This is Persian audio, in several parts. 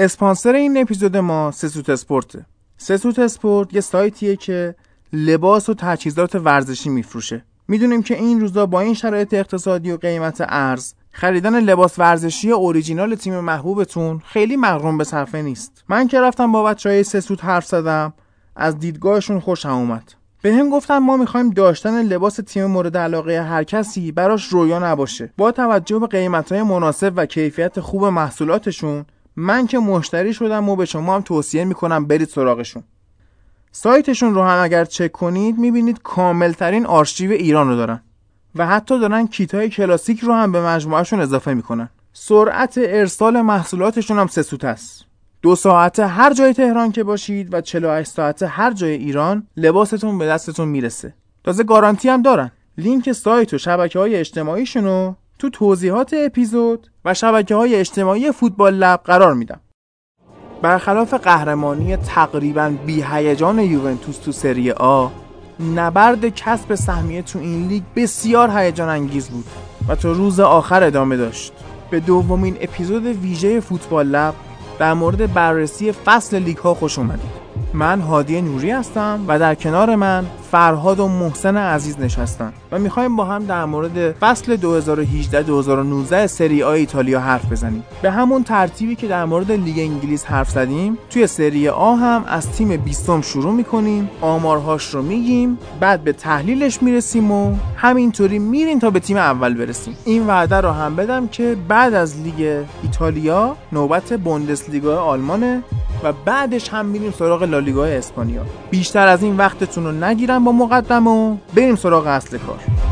اسپانسر این اپیزود ما سسوت اسپورته سسوت اسپورت یه سایتیه که لباس و تجهیزات ورزشی میفروشه. می‌دونیم که این روزا با این شرایط اقتصادی و قیمت ارز خریدن لباس ورزشی اوریجینال تیم محبوبتون خیلی مغروم به صرفه نیست. من که رفتم با بچه های سسوت حرف زدم از دیدگاهشون خوشم اومد. به هم گفتن ما می‌خوایم داشتن لباس تیم مورد علاقه هر کسی براش رویا نباشه. با توجه به قیمت های مناسب و کیفیت خوب محصولاتشون من که مشتری شدم و به شما هم توصیه می‌کنم برید سراغشون. سایتشون رو هم اگر چک کنید می‌بینید کاملترین آرشیو ایران رو دارن و حتی دارن کیت های کلاسیک رو هم به مجموعهشون اضافه می‌کنن. سرعت ارسال محصولاتشون هم سه سوت است. دو ساعته هر جای تهران که باشید و 48 ساعته هر جای ایران لباستون به دستتون می‌رسه. تازه گارانتی هم دارن. لینک سایت و شبکه های اجتماعیشون رو تو توضیحات اپیزود و شبکه های اجتماعی فوتبال لب قرار میدم. برخلاف قهرمانی تقریبا بی هیجان یوونتوس تو سری آ نبرد کسب سهمیه تو این لیگ بسیار هیجان انگیز بود و تا روز آخر ادامه داشت. به دومین اپیزود ویژه فوتبال لب در مورد بررسی فصل لیگ ها خوش اومدید. من هادی نوری هستم و در کنار من فرهاد و محسن عزیز نشستن. و می‌خوایم با هم در مورد فصل 2018-2019 سری آ ایتالیا حرف بزنیم. به همون ترتیبی که در مورد لیگ انگلیس حرف زدیم توی سری آ هم از تیم بیستم شروع می‌کنیم آمارهاش رو میگیم بعد به تحلیلش می‌رسیم و همینطوری میریم تا به تیم اول برسیم. این وعده رو هم بدم که بعد از لیگ ایتالیا نوبت بوندسلیگا آلمانه و بعدش هم میریم سراغ لالیگا اسپانیا. بیشتر از این وقتتون رو نگیرم با مقدم و بریم سراغ اصل کار. Amen.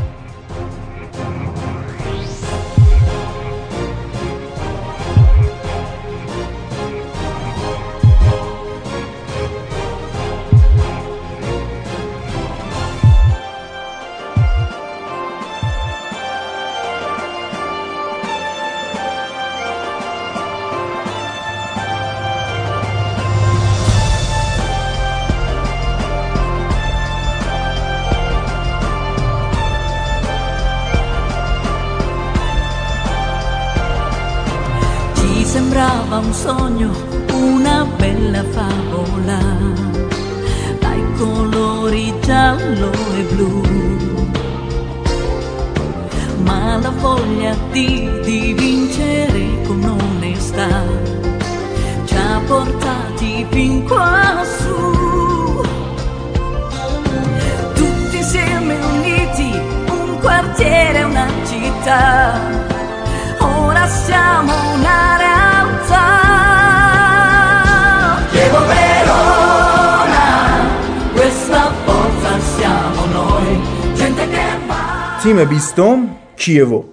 بیستم کیوو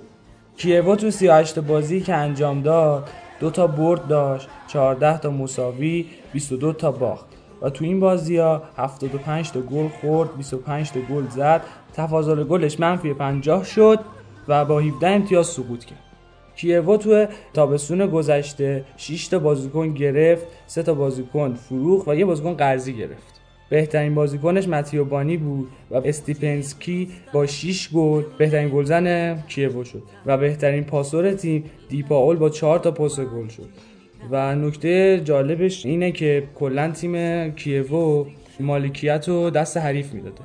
کیوو تو 38 بازی که انجام داد دو تا برد داشت 14 تا مساوی 22 تا باخت. و تو این بازی ها 75 تا گل خورد 25 تا گل زد. تفاضل گلش منفی 50 شد و با 17 امتیاز سقوط کرد. کیوو تو تابستون گذشته 6 تا بازیکن گرفت 3 تا بازیکن فروخت و یه بازیکن قرضی گرفت. بهترین بازیکنش متیو بانی بود و استیپنسکی با 6 گل بهترین گلزن کیوو شد و بهترین پاسور تیم دپائولی با 4 تا پاس گل شد و نکته جالبش اینه که کلا تیم کیوو مالکیت رو دست حریف می‌داده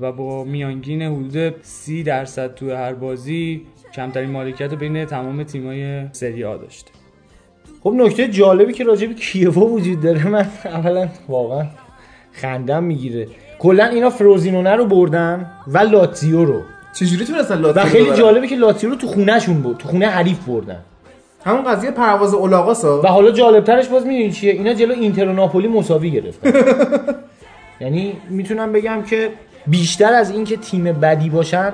و با میانگین حدود 30 درصد تو هر بازی کمترین مالکیت رو بین تمام تیمای سری آ داشته خب نکته جالبی که راجع به کیوو وجود داره من اولا واقعا خندم می‌گیره. کلا اینا فروزینونه رو بردن و لاتزیو رو. چجوری تونستن و لاتزیو خیلی ببرن؟ جالبه که لاتزیو رو تو خونهشون برد تو خونه حریف بردن. همون قضیه پرواز اولاغاسا؟ و حالا جالبترش باز می‌دونی چیه؟ اینا جلو اینتر و ناپولی مساوی گرفتن. یعنی می‌تونم بگم که بیشتر از اینکه تیم بدی باشن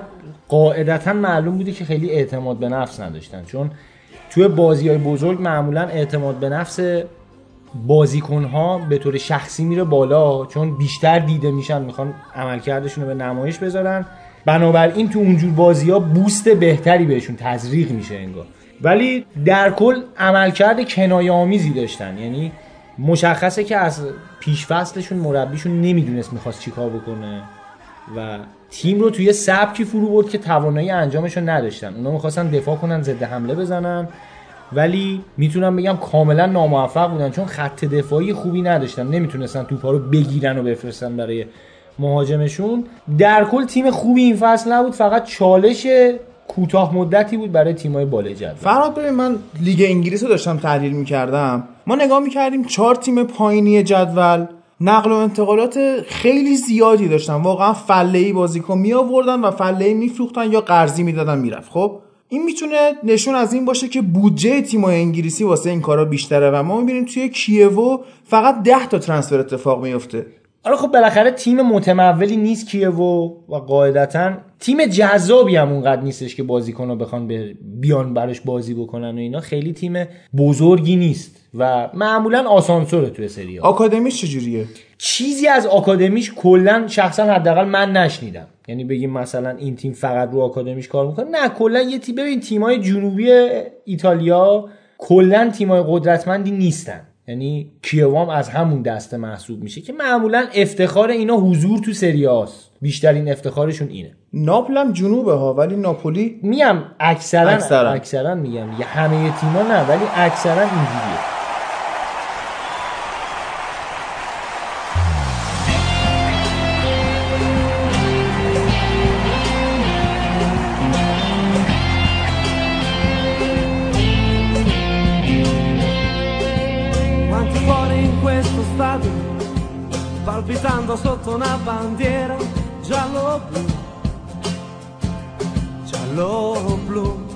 قاعدتا معلوم بوده که خیلی اعتماد به نفس نداشتن. چون توی بازی های بزرگ معمولا اعتماد به نفس بازیکن ها به طور شخصی میره بالا چون بیشتر دیده میشن می‌خوان عملکردشون رو به نمایش بذارن. بنابراین تو اونجور بازی ها بوست بهتری بهشون تزریق میشه انگار. ولی در کل عملکرد کنایه آمیزی داشتن. یعنی مشخصه که از پیش فصلشون مربیشون نمی‌دونست می‌خواست چیکار بکنه و تیم رو توی سبکی فرو برد که توانایی انجامش رو نداشتن. اونا می‌خواستن دفاع کنن ضد حمله بزنن. ولی می‌تونم بگم کاملا ناموفق بودن چون خط دفاعی خوبی نداشتن. نمی‌تونستن توپا رو بگیرن و بفرستن برای مهاجمشون. در کل تیم خوبی این فصل نبود فقط چالش کوتاه مدتی بود برای تیمای بالای جدول. فرهاد ببین من لیگ انگلیس رو داشتم تحلیل می‌کردم. ما نگاه می‌کردیم چهار تیم پایینی جدول نقل و انتقالات خیلی زیادی داشتن. واقعا فله ای بازیکن می آوردن و فله ای یا قرضی می‌دادن می‌رفت. خب؟ این می‌تونه نشون از این باشه که بودجه تیمای انگلیسی واسه این کارا بیشتره و ما می‌بینیم توی کیوو فقط 10 تا ترنسفر اتفاق میفته آره خب بالاخره تیم متمولی نیست کیوو و قاعدتا تیم جذابی هم اونقدر نیستش که بازیکن رو بخوان بیان براش بازی بکنن و اینا. خیلی تیم بزرگی نیست و معمولا آسانسوره توی سری. آکادمیش چجوریه؟ چیزی از آکادمیش کلا شخصا حداقل من نشنیدم. یعنی بگیم مثلا این تیم فقط رو آکادمیش کار می‌کنه؟ نه کلا یه تیم ببین تیمای جنوبی ایتالیا کلا تیمای قدرتمندی نیستن. یعنی کیوام از همون دسته محسوب میشه که معمولا افتخار اینا حضور تو سریاست بیشترین افتخارشون اینه. ناپل هم جنوبه ها ولی ناپولی میگم اکثرا اکثرا. اکثرا میگم. یه همه تیما نه ولی اکثرا اینجوریه. Palpitando sotto una bandiera giallo-blu, giallo-blu.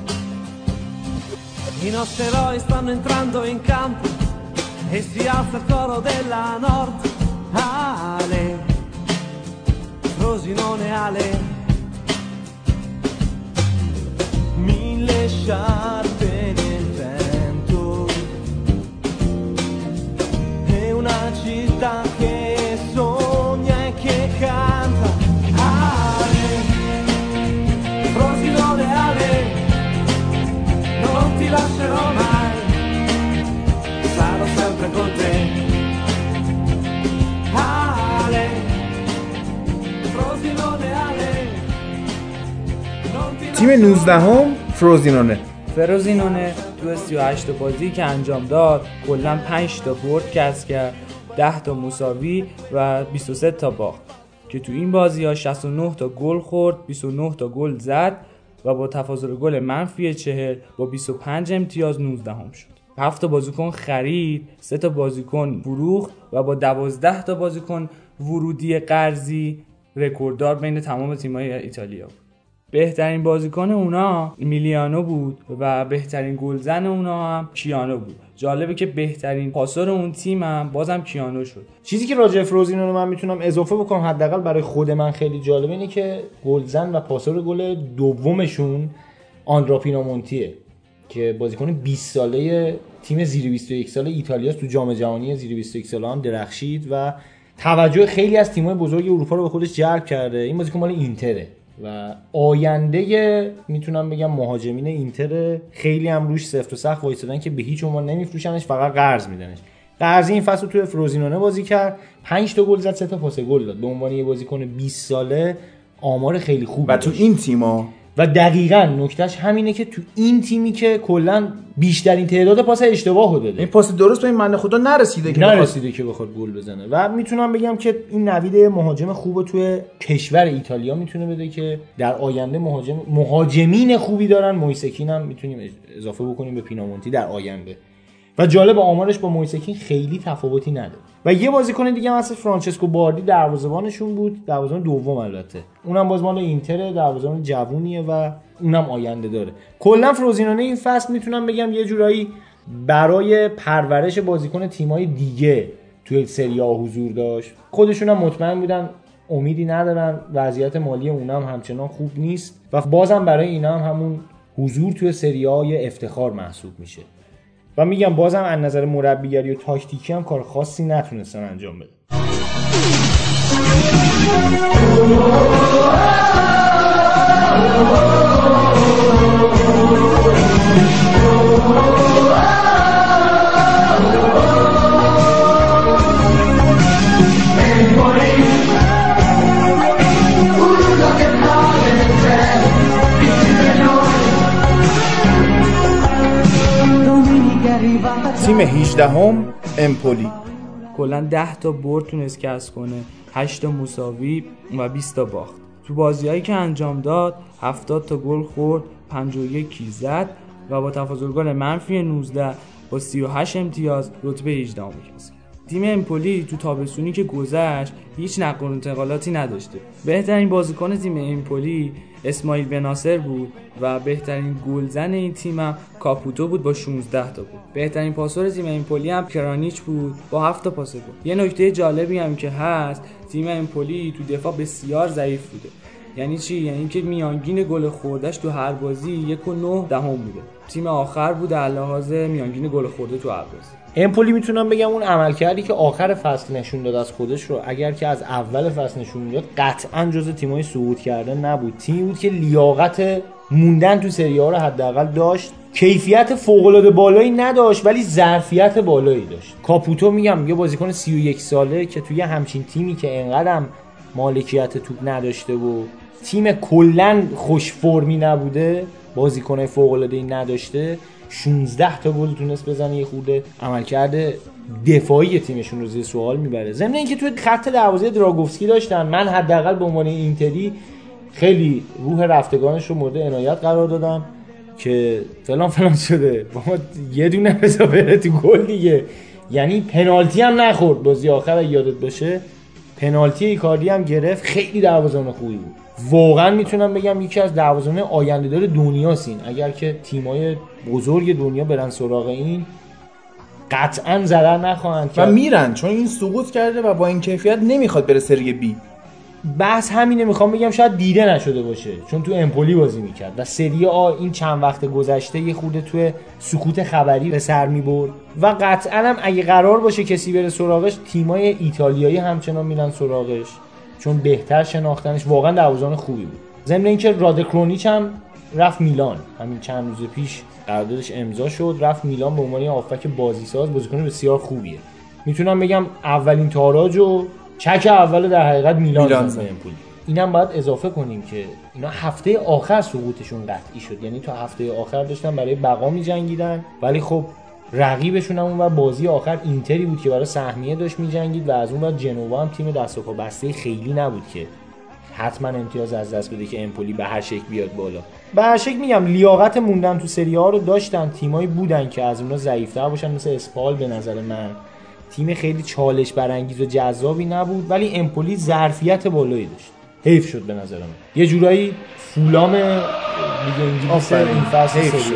I nostri eroi stanno entrando in campo e si alza il coro della Nord. Ale, Rosinone Ale. Mille sciarpe nel vento è una città che ti lascerò mai, sarò sempre con te. Ale, Frosinone Ale, non ti تیم 19 هم فروزینونه فروزینونه تو 38 تا بازی که انجام داد کلا 5 تا برد کسب کرد 10 تا مساوی و 23 تا باخت. که تو این بازی ها 69 تا گل خورد 29 تا گل زد. و با تفاضل گل منفی 40 با 25 امتیاز 19 هم شد. 7 تا بازیکن خرید 3 تا بازیکن فروخت و با 12 تا بازیکن ورودی قرضی رکورددار بین تمام تیم‌های ایتالیا بود. بهترین بازیکن اونا میلیانو بود و بهترین گلزن اونا هم کیانو بود. جالبه که بهترین پاسور اون تیم هم بازم کیانو شد. چیزی که راجع فروزینو رو من می‌تونم اضافه بکنم حداقل برای خود من خیلی جالبه اینه که گلزن و پاسور گل دومشون آندرا پینامونتیه که بازیکن 20 ساله تیم زیر 21 ساله ایتالیاست تو جام جهانی زیر 21 ساله هم درخشید و توجه خیلی از تیم‌های بزرگ اروپا رو به خودش جلب کرده. این بازیکن مال اینتره. و آینده می‌تونم بگم مهاجمین اینتر خیلی هم روش سفت و سخت وایسادن که به هیچ عنوان نمیفروشنش فقط قرض میدنش قرضی این فصل توی فروزینونه بازی کرد 5 تا گل زد 3 تا پاس گل داد به عنوان یه بازیکن 20 ساله آمار خیلی خوبی و تو. این تیما و دقیقا نکتهش همینه که تو این تیمی که کلا بیشترین تعداد پاس اشتباه رو داده. این پاس درست به این من خدا نرسیده که نرسیده که بخواد گل بزنه. و می‌تونم بگم که این نوید مهاجم خوب توی کشور ایتالیا می‌تونه بده که در آینده مهاجم مهاجمین خوبی دارن. مویسکین هم می‌تونیم اضافه بکنیم به پینامونتی در آینده. و جالب آمارش با مویسکین خیلی تفاوتی نداره. و یه بازیکن دیگه هم هست فرانچسکو باردی دروازه‌بانشون بود. دروازه‌بان دوم البته. اونم باز مال اینتر دروازه‌بان جوونیه و اونم آینده داره. کلا فروزینونه این فصل می‌تونم بگم یه جورایی برای پرورش بازیکن تیمای دیگه توی سری حضور داشت. خودشون هم مطمئن بودن امیدی ندارن وضعیت مالی اونا هم همچنان خوب نیست. و بازم برای اینا هم همون حضور توی سری آ یه افتخار محسوب میشه. و میگم بازم از نظر مربیگری و تاکتیکی هم کار خاصی نتونستن انجام بده. تیم 18 هم امپولی. کلا 10 تا برد تونست کسب کنه. 8 تا مساوی و 20 تا باخت. تو بازیهایی که انجام داد 70 تا گل خورد 51 کی زد و با تفاضل گل منفی 19 با 38 امتیاز رتبه 18 ام کسب. تیم امپولی تو تابستونی که گذشت هیچ نقل انتقالاتی نداشته. بهترین بازیکن تیم امپولی اسماعیل بناصر بود و بهترین گلزن این تیمم کاپوتو بود با 16 تا گل. بهترین پاسور تیم امپولی هم کرانیچ بود با 7 تا پاس گل. یه نکته جالبی هم که هست تیم امپولی تو دفاع بسیار ضعیف بوده. یعنی چی؟ یعنی که میانگین گل خوردش تو هر بازی یک و نه دهم بوده. تیم آخر بود در لحاظ میانگین گل خورده تو هر بازی. امپولی می‌تونم بگم اون عملکردی که آخر فصل نشون داد از خودش رو اگر که از اول فصل نشون می‌داد قطعا جز تیمای صعود کرده نبود. تیمی بود که لیاقت موندن تو سری ها رو حداقل داشت. کیفیت فوق العاده بالایی نداشت ولی ظرفیت بالایی داشت. کاپوتو میگم یه بازیکن 31 ساله که توی همچین تیمی که انقدرم مالکیت توپ نداشته و تیم کلا خوش فرمی نبوده بازیکن فوق العاده نداشته. 16 تا گل تونست بزنه یه خورده. عملکرد دفاعی تیمشون رو زیر سوال می‌بره. ضمن اینکه توی خط دروازه دراگوفسکی داشتن. من حداقل به عنوان اینتری خیلی روح رفتگانش رو مورد عنایت قرار دادم که فلان فلان شده. بابا یه دونه بزا بره تو گل دیگه. یعنی پنالتی هم نخورد. بازی آخر یادت باشه. پنالتی ایکاردی هم گرفت. خیلی دروازه‌بان خوبی بود. واقعا می‌تونم بگم یکی از دروازه‌بان آینده دار دنیاست این. اگر که تیمای بزرگ دنیا برن سراغ این قطعا ضرر نخواهند و کرد. میرن چون این سقوط کرده و با این کیفیت نمی‌خواد بره سری بی بحث همینه می‌خوام بگم شاید دیده نشده باشه چون تو امپولی بازی می‌کرد و سری آ این چند وقت گذشته یه خورده توی سکوت خبری به سر می‌برد. و قطعا هم اگه قرار باشه کسی بره سراغش تیمای ایتالیایی همچنان میرن سراغش چون بهتر شناختنش واقعا دروازه‌بان خوبی بود. ضمن اینکه رادکرونیچ هم رفت میلان. همین چند روز پیش قراردادش امضا شد رفت میلان به عنوان آفک بازیساز. بازیکن بسیار خوبیه. می‌تونم بگم اولین تاراج و چک اول در حقیقت میلان, میلان اینم باید اضافه کنیم که اینا هفته آخر سقوطشون قطعی شد. یعنی تا هفته آخر داشتن برای بقا میجنگیدن. ولی خب رقیبشون هم اونور بازی آخر اینتری بود که برای سهمیه داشت میجنگید و از اون ور جنوا هم تیم دست و بسته خیلی نبود که حتما امتیاز از دست بده که امپولی به هر شکل بیاد بالا. به هر شکل میگم لیاقت موندن تو سری ها رو داشتن تیمایی بودن که از اونها ضعیفتر باشن مثل اسپال به نظر من. تیم خیلی چالش برانگیز و جذابی نبود ولی امپولی ظرفیت بالایی داشت. حیف شد به نظر من. یه جورایی فولام لیگ انگلیس. این فصل سری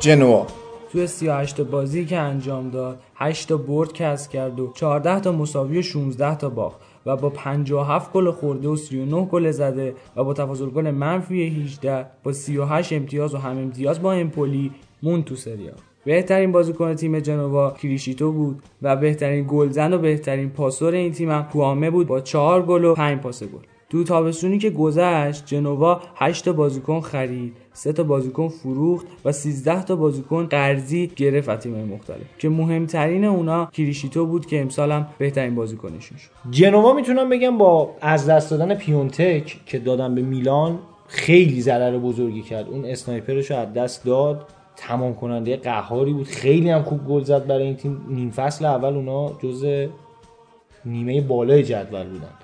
جنوا. توی 38 تا بازی که انجام داد 8 تا برد کسب کرد و 14 تا مساوی و 16 تا باخت و با 57 گل خورده و 39 گل زده و با تفاضل گل منفی 18 با 38 امتیاز و هم امتیاز با امپولی مون تو سریا بهترین بازیکن تیم جنوا کریشیتو بود و بهترین گلزن و بهترین پاسور این تیم هم کوامه بود با 4 گل و 5 پاس گل. تو تابستونی که گذشت جنوا 8 تا بازیکن خرید 3 تا بازیکن فروخت و 13 تا بازیکن قرضی گرفت تیم‌های مختلف که مهمترین اونا کریشیتو بود که امسال هم بهترین بازیکنشون شد. جنوا می‌تونم بگم با از دست دادن پیونتک که دادن به میلان خیلی ضرر بزرگی کرد. اون اسنایپرش رو از دست داد. تمام کننده قهاری بود. خیلی هم خوب گل زد برای این تیم. نیم فصل اول اونا جز نیمه بالای جدول بودن.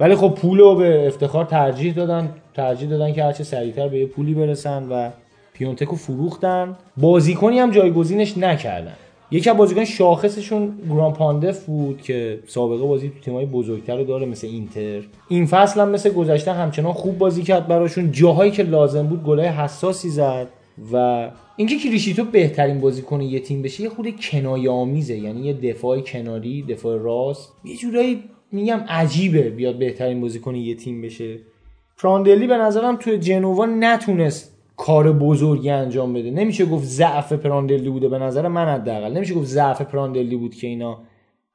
ولی خب پول رو به افتخار ترجیح دادن. ترجیح دادن که هرچه سریعتر به یه پولی برسن و پیونتک رو فروختن. بازیکنی هم جایگزینش نکردن. یکی از بازیکن شاخصشون گران پاندف بود که سابقه بازی تو تیمای بزرگتر رو داره مثل اینتر. این فصل هم مثل گذشته همچنان خوب بازی کرد براشون. جاهایی که لازم بود گلای حساسی زد و اینکه کریشیتو بهترین بازیکن یه تیم بشه یه خود کنایه آمیزه یعنی یه دفاع کناری دفاع راست. یه جورایی میگم عجیبه بیاد بهترین بازیکن یه تیم بشه. پراندلی به نظرم توی جنوا نتونست کار بزرگی انجام بده. نمیشه گفت ضعف پراندلی بوده به نظر من حداقل. نمیشه گفت ضعف پراندلی بود که اینا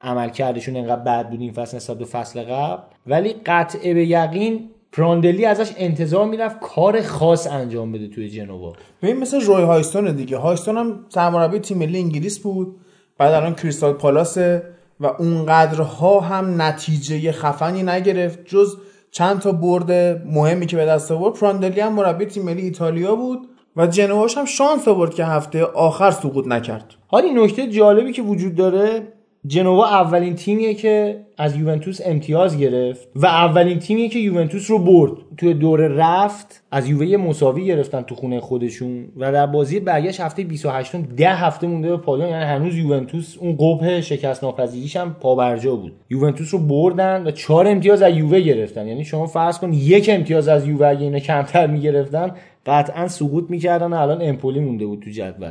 عمل کردشون انقدر بد بود این فصل نسبت به فصل قبل. ولی قطعه به یقین پراندلی ازش انتظار می‌رفت کار خاص انجام بده توی جنوا. ببین مثل روی هایستون دیگه. هایستون هم سرمربی تیم ملی انگلیس بود. بعد الان کریستال پالاسه و اونقدرها هم نتیجه خفنی نگرفت. جز چند تا برد مهمی که به دست آورد. پراندلی هم مربی تیم ملی ایتالیا بود و جنواش هم شانس آورد که هفته آخر سقوط نکرد. حالا این نکته جالبی که وجود داره جنوا اولین تیمیه که از یوونتوس امتیاز گرفت و اولین تیمیه که یوونتوس رو برد. توی دوره رفت از یووه مساوی گرفتن تو خونه خودشون و در بازی برگشت هفته 28 ده هفته مونده به پایان. یعنی هنوز یوونتوس اون قبه شکست ناپذیریش هم پابرجا بود. یوونتوس رو بردن و چهار امتیاز از یووه گرفتن. یعنی شما فرض کن یک امتیاز از یووه اگه اینا کمتر می‌گرفتن قطعا سقوط می‌کردن الان امپولی مونده بود تو جدول.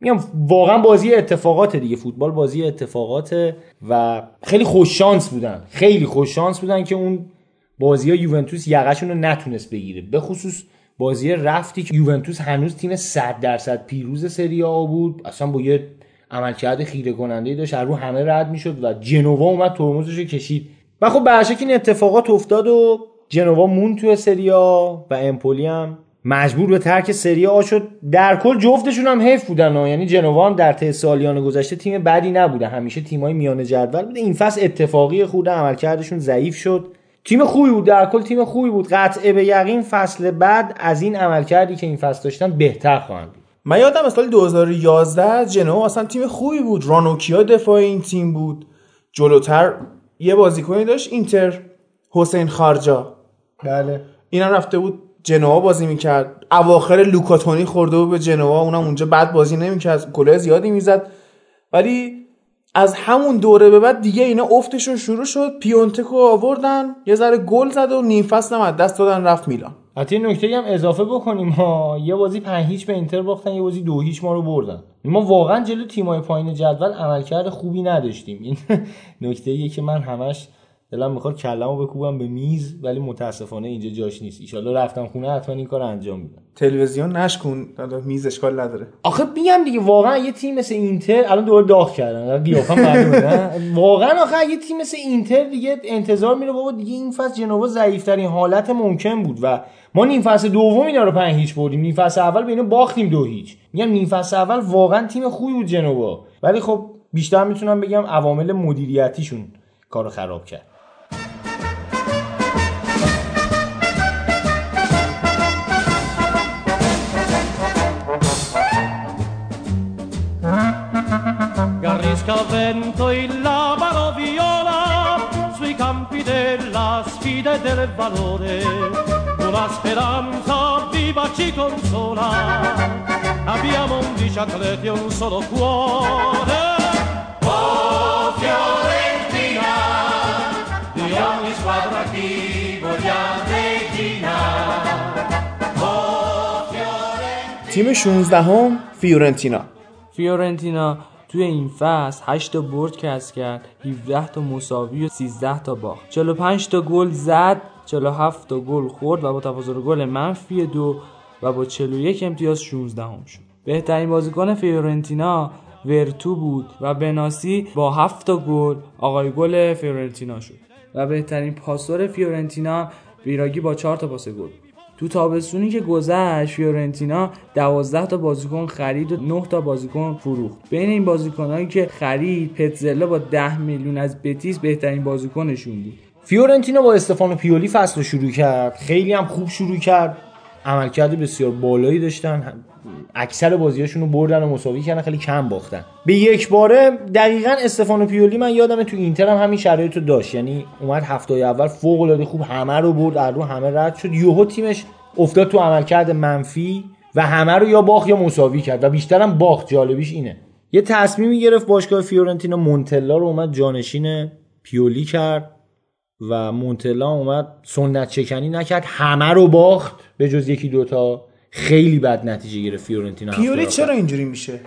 میگم واقعا بازی اتفاقات دیگه. فوتبال بازی اتفاقاته و خیلی خوش شانس بودن. خیلی خوش شانس بودن که اون بازی ها یوونتوس یقشون رو نتونست بگیره. به خصوص بازی رفتی که یوونتوس هنوز تیم 100 درصد پیروز سری آ بود. اصلا با یه عملکرد خیره کننده داشت. رو همه رد می‌شد و جنوا اومد ترمزش رو کشید. و خب به این اتفاقات افتاد و جنوا مون توی سری آ و امپولی هم مجبور به ترک سری آ شد. در کل جفتشون هم حیف بودن. یعنی جنوا هم در طی سالیان گذشته تیم بدی نبوده همیشه تیمای میانه جدول بوده. این فصل اتفاقی خورده عملکردشون ضعیف شد. تیم خوبی بود. در کل تیم خوبی بود. قطعه به یقین فصل بعد از این عملکردی که این فصل داشتن بهتر خواهند بود. من یادم سال 2011 جنوا اصلا تیم خوبی بود. رانوکیا دفاع این تیم بود. جلوتر یه بازیکنی داشت اینتر حسین خارجا. بله. اینا رفته بود جنوا بازی می‌کرد. اواخر لوکاتونی خورده بود به جنوا اونم اونجا بد بازی نمی‌کرد. گله زیادی می‌زد. ولی از همون دوره به بعد دیگه اینا افتشون شروع شد. پیونتکو آوردن یه ذره گل زد و نیم فصل هم دست دادن رفت میلان. حتی نکته هم اضافه بکنیم ها. یه بازی 5 هیچ به اینتر باختن یه بازی دو هیچ ما رو بردن. ما واقعا جلو تیمای پایین جدول عملکرد خوبی نداشتیم. این نکته که من همش دلم می‌خواد کلمو بکوبم به میز ولی متاسفانه اینجا جاش نیست. ایشالله رفتم خونه حتما این کار انجام میدم تلویزیون نشکن دادا میز اشکال نداره. آخه میگم دیگه واقعا یه تیم مثل اینتر الان دوباره داغ کردن. قیافم واقعا آخه یه تیم مثل اینتر دیگه انتظار میره بابا دیگه این فصل جنوا ضعیفترین حالت ممکن بود. و ما نیم فصل دوم اینا رو پنج هیچ بردیم. نیم فصل اول به اینا باختیم دو هیچ. میگم نیم فصل اول واقعا تیم خوبی بود جنوا ولی خب بیشتر می‌تونم بگم عوامل مدیریتیشون کارو خراب کرد. Garrisca al vento il labaro viola sui campi della sfida e del valore. Una speranza viva ci consola. Abbiamo undici atleti e un solo cuore. Oh Fiorentina, di ogni squadra ti vogliamo regina. Oh Fiorentina. تیم 16 هم فیورنتینا فیورنتینا توی این فصل 8 تا برد کسب کرد 17 تا مساوی و 13 تا باخت. 45 تا گل زد 47 تا گل خورد و با تفاضل گل منفی دو و با 41 امتیاز 16 هم شد. بهترین بازیکن فیورنتینا ورتو بود و بناسی با 7 تا گل آقای گل فیورنتینا شد. و بهترین پاسور فیورنتینا ویراگی با 4 تا پاس گل تو تابستونی که گذشت فیورنتینا 12 تا بازیکن خرید و 9 تا بازیکن فروخت. بین این بازیکنایی که خرید پتزلا با 10 میلیون از بتیس بهترین بازیکنشون بود. فیورنتینا با استفانو پیولی فصل رو شروع کرد. خیلی هم خوب شروع کرد. عملکرد بسیار بالایی داشتن. اکثر بازیاشون رو بردن و مساوی کردن خیلی کم باختن. به یک باره دقیقا استفانو پیولی من یادمه تو اینتر هم همین شرایط رو داشت. یعنی اومد هفته اول فوق العاده خوب همه رو برد از رو همه رد شد. یوهو تیمش افتاد تو عملکرد منفی و همه رو یا باخت یا مساوی کرد و بیشترم باخت. جالبیش اینه. یه تصمیمی گرفت باشگاه فیورنتینا مونتلا رو اومد جانشین پیولی کرد و مونتلا اومد سنت چکنی نکرد همه رو باخت به جز یکی دوتا. خیلی بد نتیجه گرفت فیورنتینا پیولی. چرا اینجوری میشه؟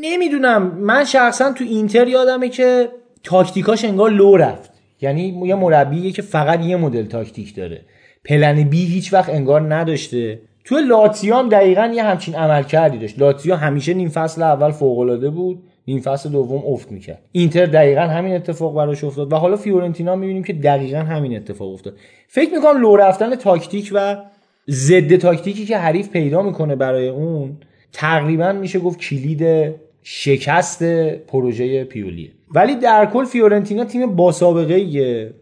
نمی‌دونم. من شخصا تو اینتر یادمه که تاکتیکاش انگار لو رفت. یعنی یه مربیه که فقط یه مدل تاکتیک داره. plan B هیچ وقت انگار نداشته. تو لاتزیو هم دقیقا یه همچین عملکردی داشت. لاتزیو همیشه نیم فصل اول فوق بود نیم فصل دوم افت می‌کرد. اینتر دقیقا همین اتفاق براش افتاد و حالا فیورنتینا می‌بینیم که دقیقا همین اتفاق افتاد. فکر می‌کنم لو رفتن تاکتیک و ضد تاکتیکی که حریف پیدا می‌کنه برای اون تقریبا میشه گفت کلید شکست پروژه پیولیه. ولی در کل فیورنتینا تیم با سابقه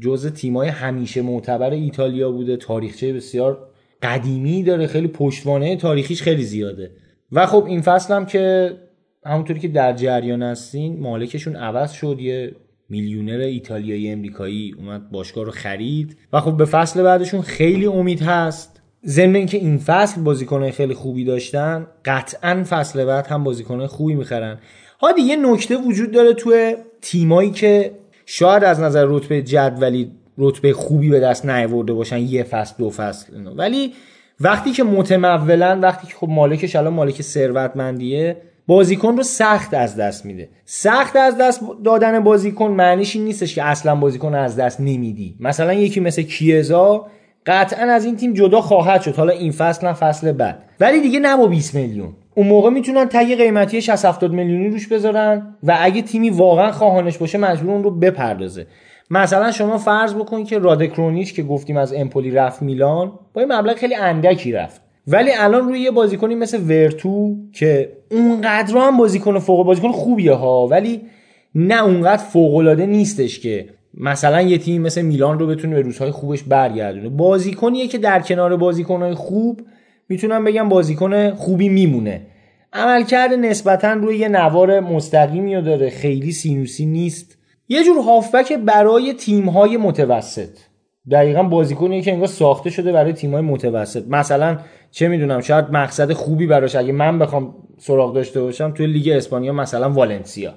جزء تیمای همیشه معتبر ایتالیا بوده. تاریخچه بسیار قدیمی داره. خیلی پشتوانه تاریخیش خیلی زیاده. و خب این فصل هم که همونطوری که در جریان هستین مالکشون عوض شد. یه میلیونر ایتالیایی امریکایی اومد باشگاه رو خرید و خب به فصل بعدشون خیلی امید هست ضمن اینکه این فصل بازیکنهای خیلی خوبی داشتن قطعا فصل بعد هم بازیکنهای خوبی می‌خرن هادی یه نکته وجود داره توی تیمایی که شاید از نظر رتبه جدولی رتبه خوبی به دست نیاورده باشن یه فصل دو فصل. ولی وقتی که متمولن وقتی که خب مالکش الان مالک ثروتمندیه بازیکن رو سخت از دست میده. سخت از دست دادن بازیکن معنیش این نیستش که اصلا بازیکن از دست نمیدی. مثلا یکی مثل کیزا قطعا از این تیم جدا خواهد شد. حالا این فصل نه فصل بعد. ولی دیگه نه با 20 میلیون. اون موقع می‌تونن تگ قیمتی 60 70 میلیونی روش بذارن و اگه تیمی واقعا خواهانش باشه مجبور اون رو بپردازه. مثلا شما فرض بکن که رادکرونیچ که گفتیم از امپولی رفت میلان با یه مبلغ خیلی اندکی رفت. ولی الان روی یه بازیکنی مثل ورتو که اونقدر هم بازیکن فوق بازیکن خوبیه ها ولی نه اونقدر فوق العاده نیستش که مثلا یه تیم مثل میلان رو بتونه به روزهای خوبش برگردونه. بازیکنیه که در کنار بازیکنهای خوب می‌تونم بگم بازیکن خوبی میمونه. عملکرد نسبتا روی یه نوار مستقیمی رو داره خیلی سینوسی نیست. یه جور هافبک برای تیم‌های متوسط. دقیقا بازیکنیه که انگار ساخته شده برای تیم‌های متوسط. مثلا چه می‌دونم شاید مقصد خوبی براش اگه من بخوام سراغ داشته باشم توی لیگ اسپانیا مثلا والنسیا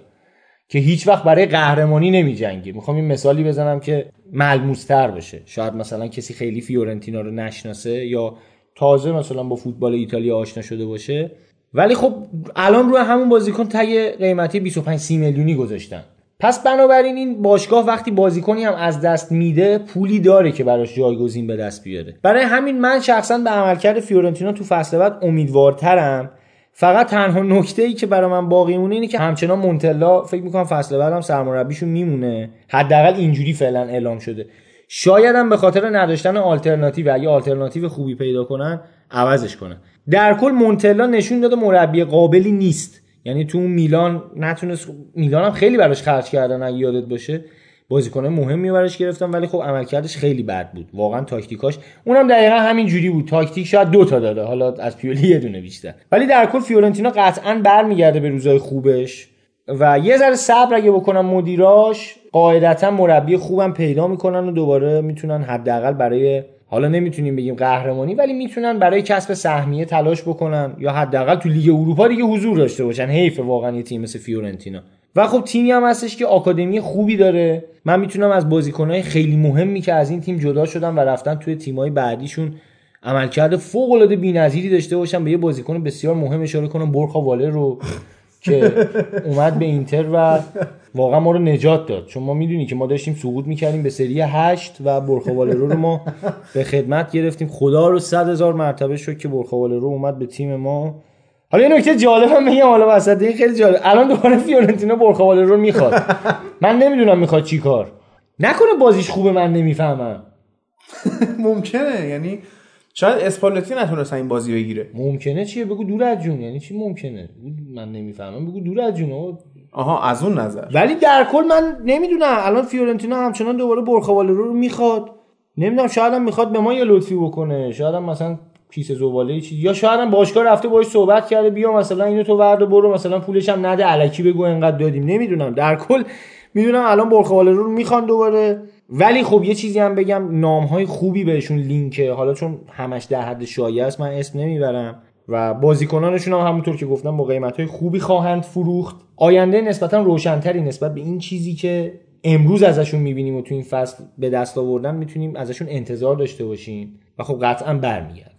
که هیچ وقت برای قهرمانی نمی جنگه می‌خوام این مثالی بزنم که ملموستر باشه شاید مثلا کسی خیلی فیورنتینا رو نشناسه یا تازه مثلا با فوتبال ایتالیا آشنا شده باشه. ولی خب الان روی همون بازیکن تگ قیمتی 25 30 میلیونی گذاشتن. پس بنابراین این باشگاه وقتی بازیکنی هم از دست میده پولی داره که براش جایگزین به دست بیاره. برای همین من شخصا به عملکرد فیورنتینا تو فصل بعد امیدوارترم. فقط تنها نکته ای که برای من باقی مونه اینه که همچنان مونتلا فکر می‌کنم فصل بعدم سرمربیشون میمونه. حداقل اینجوری فعلا اعلام شده. شاید هم به خاطر نداشتن آلترناتیو اگه آلترناتیو خوبی پیدا کنن عوضش کنن. در کل مونتلا نشون داده مربی قابلی نیست. یعنی تو میلان نتونست میلان هم خیلی براش خرج کردن اگه یادت باشه. بازیکن مهمی براش گرفتن ولی خب عملکردش خیلی بد بود. واقعا تاکتیکاش اونم دقیقا همین جوری بود. تاکتیک شاید دو تا داده. حالا از پیولی یه دونه بیشتر. ولی در کل فیورنتینا قطعا برمیگرده به روزای خوبش. و یه ذره صبر اگه بکنن مدیراش قاعدتا مربی خوبم پیدا می‌کنن و دوباره می‌تونن حداقل برای حالا نمی‌تونیم بگیم قهرمانی ولی می‌تونن برای کسب سهمیه تلاش بکنن یا حداقل تو لیگ اروپا دیگه حضور داشته باشن. حیف واقعا یه تیم مثل فیورنتینا. و خب تیمی هم هستش که آکادمی خوبی داره. من می‌تونم از بازیکنهای خیلی مهمی که از این تیم جدا شدن و رفتن توی تیمای بعدیشون عملکرد فوق العاده بی‌نظیری داشته باشن به یه بازیکن بسیار مهم اشاره کنم برخا واله رو. که اومد به اینتر و واقعا ما رو نجات داد. چون ما می‌دونی که ما داشتیم سقوط می‌کردیم به سری هشت و برخوالرو رو ما به خدمت گرفتیم. خدا رو صد هزار مرتبه شد که برخوالرو اومد به تیم ما. حالا یه نکته جالبم میگم حالا وسط این خیلی جالب. الان دوباره فیورنتینا برخوالرو رو می‌خواد. من نمی‌دونم می‌خواد چی کار. نکنه بازیش خوبه من نمی‌فهمم. ممکنه. یعنی شاید اسپالتی نتونستن این بازی بگیره. ممکنه چیه؟ بگو دور از جون. یعنی چی ممکنه؟ من نمی‌فهمم. بگو دور از جون. آها از اون نظر. ولی در کل من نمی‌دونم. الان فیورنتینا همچنان دوباره برخوالرو رو می‌خواد. نمی‌دونم شاید هم می‌خواد به ما یه لطفی بکنه. شاید هم مثلا کیسه زباله چیز یا شاید هم باشگاه رفته باش صحبت کرده بیا مثلا اینو تو ورد برو مثلا پولش هم نده. الکی بگو انقدر دادیم. نمی‌دونم. در کل می‌دونم الان برخوالرو رو می‌خوان دوباره. ولی خب یه چیزی هم بگم نام های خوبی بهشون لینکه حالا چون همش در حد شایعه است من اسم نمی‌برم. و بازیکنانشون هم همونطور که گفتم با قیمت های خوبی خواهند فروخت. آینده نسبتا روشنتری نسبت به این چیزی که امروز ازشون می‌بینیم و تو این فصل به دست آوردن می‌تونیم ازشون انتظار داشته باشیم. و خب قطعا برمیگرد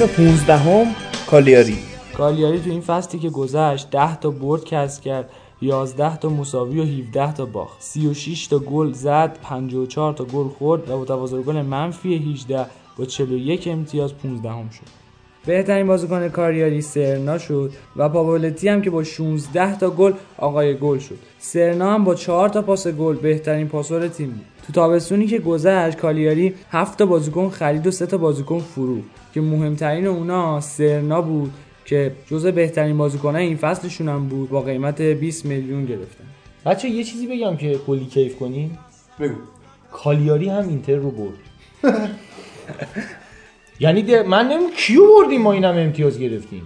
تیم 15 هم کالیاری. کالیاری تو این فصلی که گذشت 10 تا برد کسب کرد 11 تا مساوی و 17 تا باخت. 36 تا گل زد 54 تا گل خورد و تفاضل گل منفی 18 با 41 امتیاز 15 هم شد. بهترین بازیکن کاریاری سرنا شد و پاولتی هم که با 16 تا گل آقای گل شد. سرنا هم با 4 تا پاس گل بهترین پاسور تیم بود. تو تابستونی که گذشت کالیاری 7 تا بازیکن خرید و 3 تا بازیکن فروخت که مهمترین اونا سرنا بود که جزء بهترین بازیکنان این فصلشون هم بود با قیمت 20 میلیون گرفتن. بچه یه چیزی بگم که کلی کیف کنیم بگو. کالیاری هم اینتر رو برد. یعنی ده- من نمیم کیو بردیم ما اینم امتیاز گرفتیم.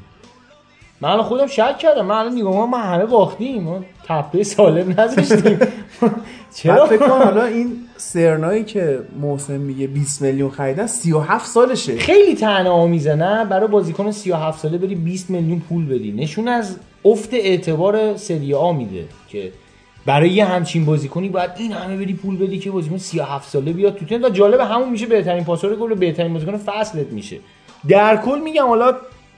من الان خودم شک کردم. من الان نگاه ما همه باختیم. ما تپه سالم نذاشتیم چرا؟ فکر کن حالا این سرنایی که محسن میگه 20 میلیون خریدن 37 سالشه. خیلی طعنه آمیزه نه؟ برای بازیکن 37 ساله بری 20 میلیون پول بدی. نشون از افت اعتبار سری آ میده که برای یه همچین بازیکنی باید این همه بری پول بدی که بازیکن 37 ساله بیاد تو تیم. و جالب همون میشه بهترین پاسور گل و بهترین بازیکن فصلت میشه. در کل میگم حالا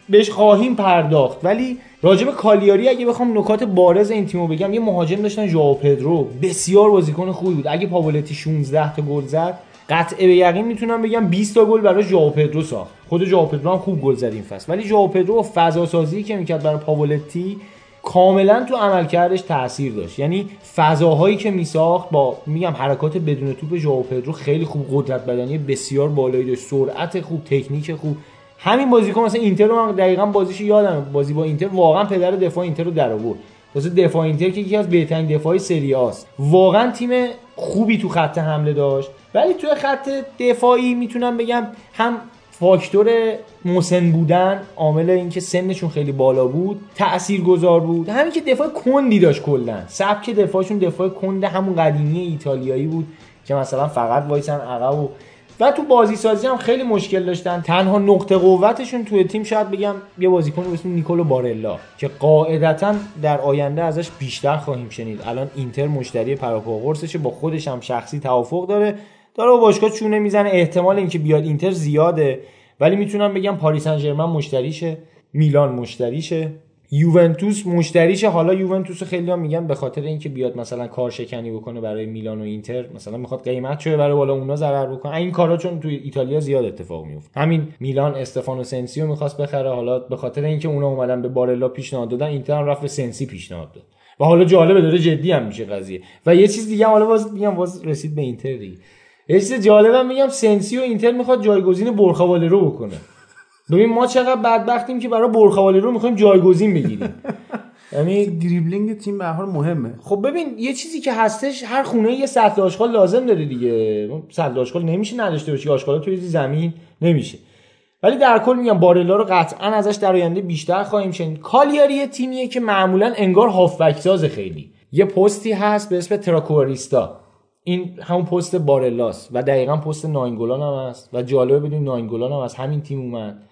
بهش خواهیم پرداخت. ولی راجب کالیاری اگه بخوام نکات بارز این تیمو بگم یه مهاجم داشتن ژائو پدرو. بسیار بازیکن خوبی بود. اگه پاولتی 16 تا گل زد قطعه به یقین می‌تونم بگم 20 تا گل برای ژائو پدرو ساخت. خود ژائو پدرو هم خوب گل زد این فصل. ولی ژائو پدرو فضا سازی که می‌کرد برای پاولتی کاملا تو عملکردش تاثیر داشت. یعنی فضاهایی که میساخت با میگم حرکات بدون توپ ژائو پدرو خیلی خوب قدرت بدنی بسیار بالایی داشت. سرعت خوب تکنیک خوب. همین بازیکن مثلا اینتر رو من دقیقا بازیش یادم بازی با اینتر واقعا پدر دفاع اینتر رو در آورد. واسه دفاع اینتر که یکی از بهترین دفاعی سری آست. واقعا تیم خوبی تو خط حمله داشت. ولی توی خط دفاعی می‌تونم بگم هم فاکتور مسن بودن عامل اینکه سنشون خیلی بالا بود تأثیر گذار بود. همین که دفاع کندی داشت کلا. سبک دفاعشون دفاع کند همون قدیمی ایتالیایی بود که مثلا فقط وایسن عقب و و تو بازی سازی هم خیلی مشکل داشتن. تنها نقطه قوتشون توی تیم شاید بگم یه بازیکن به اسم نیکولو بارلا که قاعدتا در آینده ازش بیشتر خواهیم شنید. الان اینتر مشتری پراپا قرصشه با خودش هم شخصی توافق داره. داره با باشگاه چونه می‌زنه. احتمال اینکه بیاد اینتر زیاده. ولی می‌تونم بگم پاریس سن مشتریشه. میلان مشتریشه. یوونتوس مشتریشه حالا یوونتوس خیلی هم میگن به خاطر اینکه بیاد مثلا کارشکنی بکنه برای میلان و اینتر مثلا می‌خواد قیمتشو ببره بالا اونا ضرر بکنه. این کارا چون توی ایتالیا زیاد اتفاق میفته همین میلان استفانو سنسیو می‌خواست بخره حالا به خاطر اینکه اونا اومدن به بارلا پیشنهاد دادن اینتر هم رفت به سنسی پیشنهاد داد. و حالا جالبه داره جدی هم میشه قضیه. و یه چیز دیگه حالا باز میگم باز رسید به اینتر دیگه. یه چیز جالبم میگم سنسی و اینتر می‌خواد جایگزین برخواله رو بکنه. ببین ما چقدر بدبختیم که برای برخواله رو می‌خوایم جایگزین بگیریم. یعنی دریبلینگ تیم به هر حال مهمه. خب ببین یه چیزی که هستش هر خونه یه سطل آشغال لازم داره دیگه. سطل آشغال نمیشه نداشته باشی آشغالا توی زمین نمیشه. ولی در کل میگم بارلا رو قطعا ازش در آینده بیشتر خواهیم شنید. کالیاری یه تیمیه که معمولا انگار هافبک ساز خیلی. یه پستی هست به اسم تراکواریستا. این همون پست بارلاست و دقیقا پست ناینگولان هم هست و جالبه بدون ناینگولان هم از همین تیم اومد.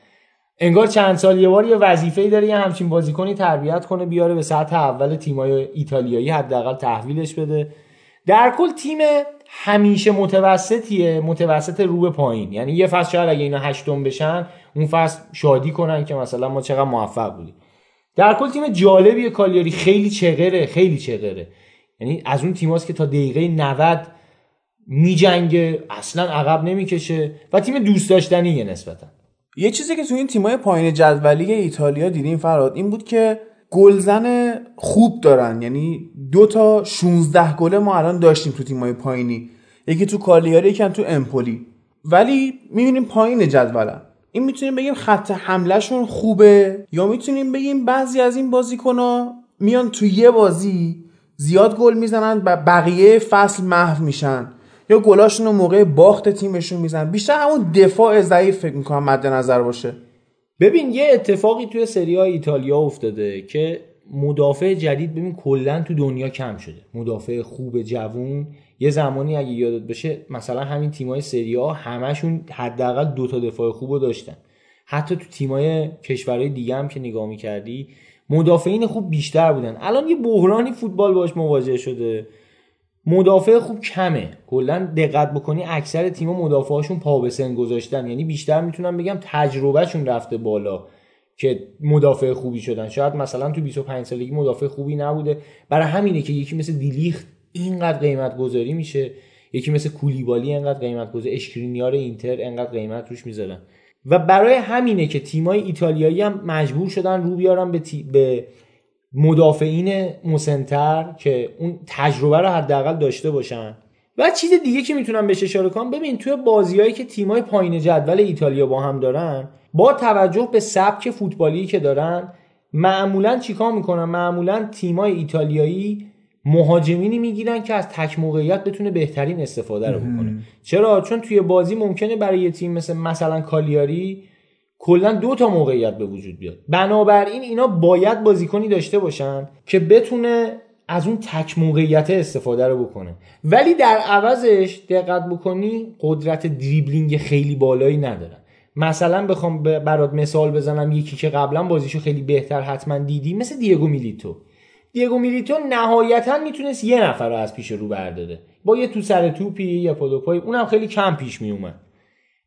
انگار چند سال یه بار یه وظیفه‌ای داره یه همچین بازیکنی تربیت کنه بیاره به سطح اول تیمای ایتالیایی حداقل تحویلش بده. در کل تیم همیشه متوسطیه متوسط رو به پایین. یعنی یه فصل شاید اگه اینا هشتم بشن اون فصل شادی کنن که مثلا ما چقدر موفق بودیم. در کل تیم جالبیه کالیاری خیلی چغره خیلی چغره. یعنی از اون تیماست که تا دقیقه 90 میجنگه اصلا عقب نمی‌کشه و تیم دوست داشتنیه نسبتا. یه چیزی که تو این تیمای پایین جدولی ایتالیا دیدیم فراد این بود که گلزن خوب دارن. یعنی دو تا 16 گله ما الان داشتیم تو تیمای پایینی. یکی تو کالیاری یکی تو امپولی. ولی می‌بینیم پایین جدولن. این می‌تونیم بگیم خط حملهشون خوبه یا می‌تونیم بگیم بعضی از این بازیکنها میان تو یه بازی زیاد گل می‌زنن و بقیه فصل محو میشن. یا گلاشون رو موقع باخت تیمشون می‌زنن. بیشتر همون دفاع ضعیف فکر می‌کنم مد نظر باشه. ببین یه اتفاقی توی سری ایتالیا افتاده که مدافع جدید ببین کلا تو دنیا کم شده. مدافع خوب جوون. یه زمانی اگه یادت بشه مثلا همین تیمای سری ها همشون حداقل دو تا دفاع خوب رو داشتن. حتی تو تیمای کشورهای دیگه هم که نگاه می‌کردی مدافعین خوب بیشتر بودن. الان یه بحرانی فوتبال باش مواجه شده. مدافع خوب کمه. کلا دقت بکنی اکثر تیم‌ها مدافعاشون پا به سن گذاشتن. یعنی بیشتر می‌تونم بگم تجربهشون رفته بالا که مدافع خوبی شدن. شاید مثلا تو 25 سالگی مدافع خوبی نبوده. برای همینه که یکی مثل دیلیخت اینقدر قیمت گذاری میشه. یکی مثل کولیبالی اینقدر قیمت گذاری اشکرینیار اینتر اینقدر قیمت روش می‌ذارن. و برای همینه که تیمای ایتالیایی هم مجبور شدن رو بیارن به, تی... به مدافعین مسنتر که اون تجربه رو حداقل داشته باشن. و چیز دیگه که می‌تونم بهش اشاره کنم ببین توی بازیایی که تیمای پایین جدول ایتالیا با هم دارن با توجه به سبک فوتبالی که دارن معمولا چیکار می‌کنن؟ معمولا تیمای ایتالیایی مهاجمینی می‌گیرن که از تک موقعیت بتونه بهترین استفاده رو بکنه. چرا؟ چون توی بازی ممکنه برای یه تیم مثل مثلا کالیاری کلا دو تا موقعیت به وجود بیاد. بنابراین اینا باید بازیکنی داشته باشن که بتونه از اون تک موقعیت استفاده رو بکنه. ولی در عوضش دقت بکنی قدرت دریبلینگ خیلی بالایی ندارن مثلا بخوام برات مثال بزنم یکی که قبلا بازیشو خیلی بهتر حتما دیدی مثل دیگو میلیتو. دیگو میلیتو نهایتا می‌تونست یه نفر رو از پیش رو برداره. با یه تو سر توپی یه پادوپای اونم خیلی کم پیش میومد.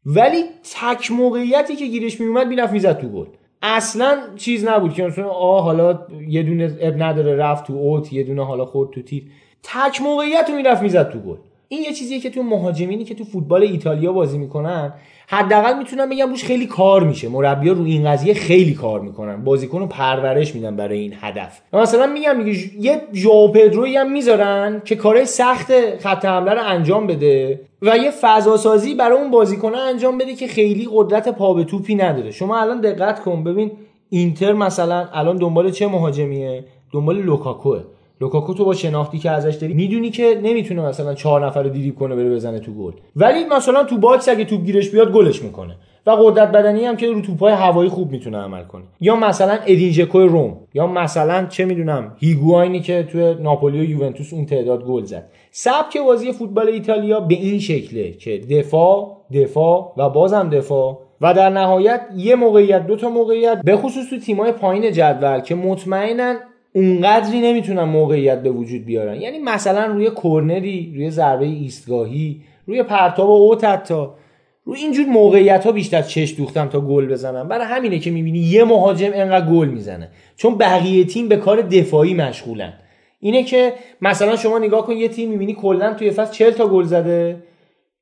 ولی تک موقعیتی که گیرش میومد می‌رفت می‌زد تو گل. اصلا چیز نبود که مثلا آه حالا یه دونه اب نداره رفت تو اوت یه دونه حالا خورد تو تیر. تک موقعیت رو می‌رفت می‌زد تو گل. این یه چیزیه که تو مهاجمینی که تو فوتبال ایتالیا بازی می‌کنن حداقل می‌تونم بگم روش خیلی کار میشه. مربی‌ها رو این قضیه خیلی کار می‌کنن. بازیکن رو پرورش میدن برای این هدف. مثلا میگم میگه یه ژائو پدرویی هم می‌ذارن که کارهای سخت خط حمله رو انجام بده و یه فضا سازی برای اون بازیکنه انجام بده که خیلی قدرت پا به توپی نداره. شما الان دقت کن. ببین اینتر مثلا الان دنبال چه مهاجمیه؟ دنبال لوکاکوه. لوکاکو تو با شناختی که ازش داری می‌دونی که نمی‌تونه مثلا چهار نفر رو دریبل کنه بره بزنه تو گل. ولی مثلا تو box اگه توپ گیرش بیاد گلش می‌کنه. و قدرت بدنی هم که رو توپای هوایی خوب می‌تونه عمل کنه. یا مثلا ادین ژکو روم یا مثلا چه می‌دونم هیگواینی که توی ناپولی و یوونتوس اون تعداد گل زد. سبک بازی فوتبال ایتالیا به این شکله که دفاع دفاع و بازم دفاع. و در نهایت یه موقعیت دو تا موقعیت به خصوص تو تیمای پایین جدول که مطمئنا اونقدری نمی‌تونن موقعیت به وجود بیارن. یعنی مثلا روی کرنری روی ضربه ایستگاهی روی پرتاب اوت حتی. روی اینجور موقعیت ها بیشتر چش دوختم تا گل بزنم. برای همینه که می‌بینی یه مهاجم انقدر گل می‌زنه. چون بقیه تیم به کار دفاعی مشغولن. اینه که مثلا شما نگاه کن یه تیم می‌بینی کلا توی فصل 40 تا گل زده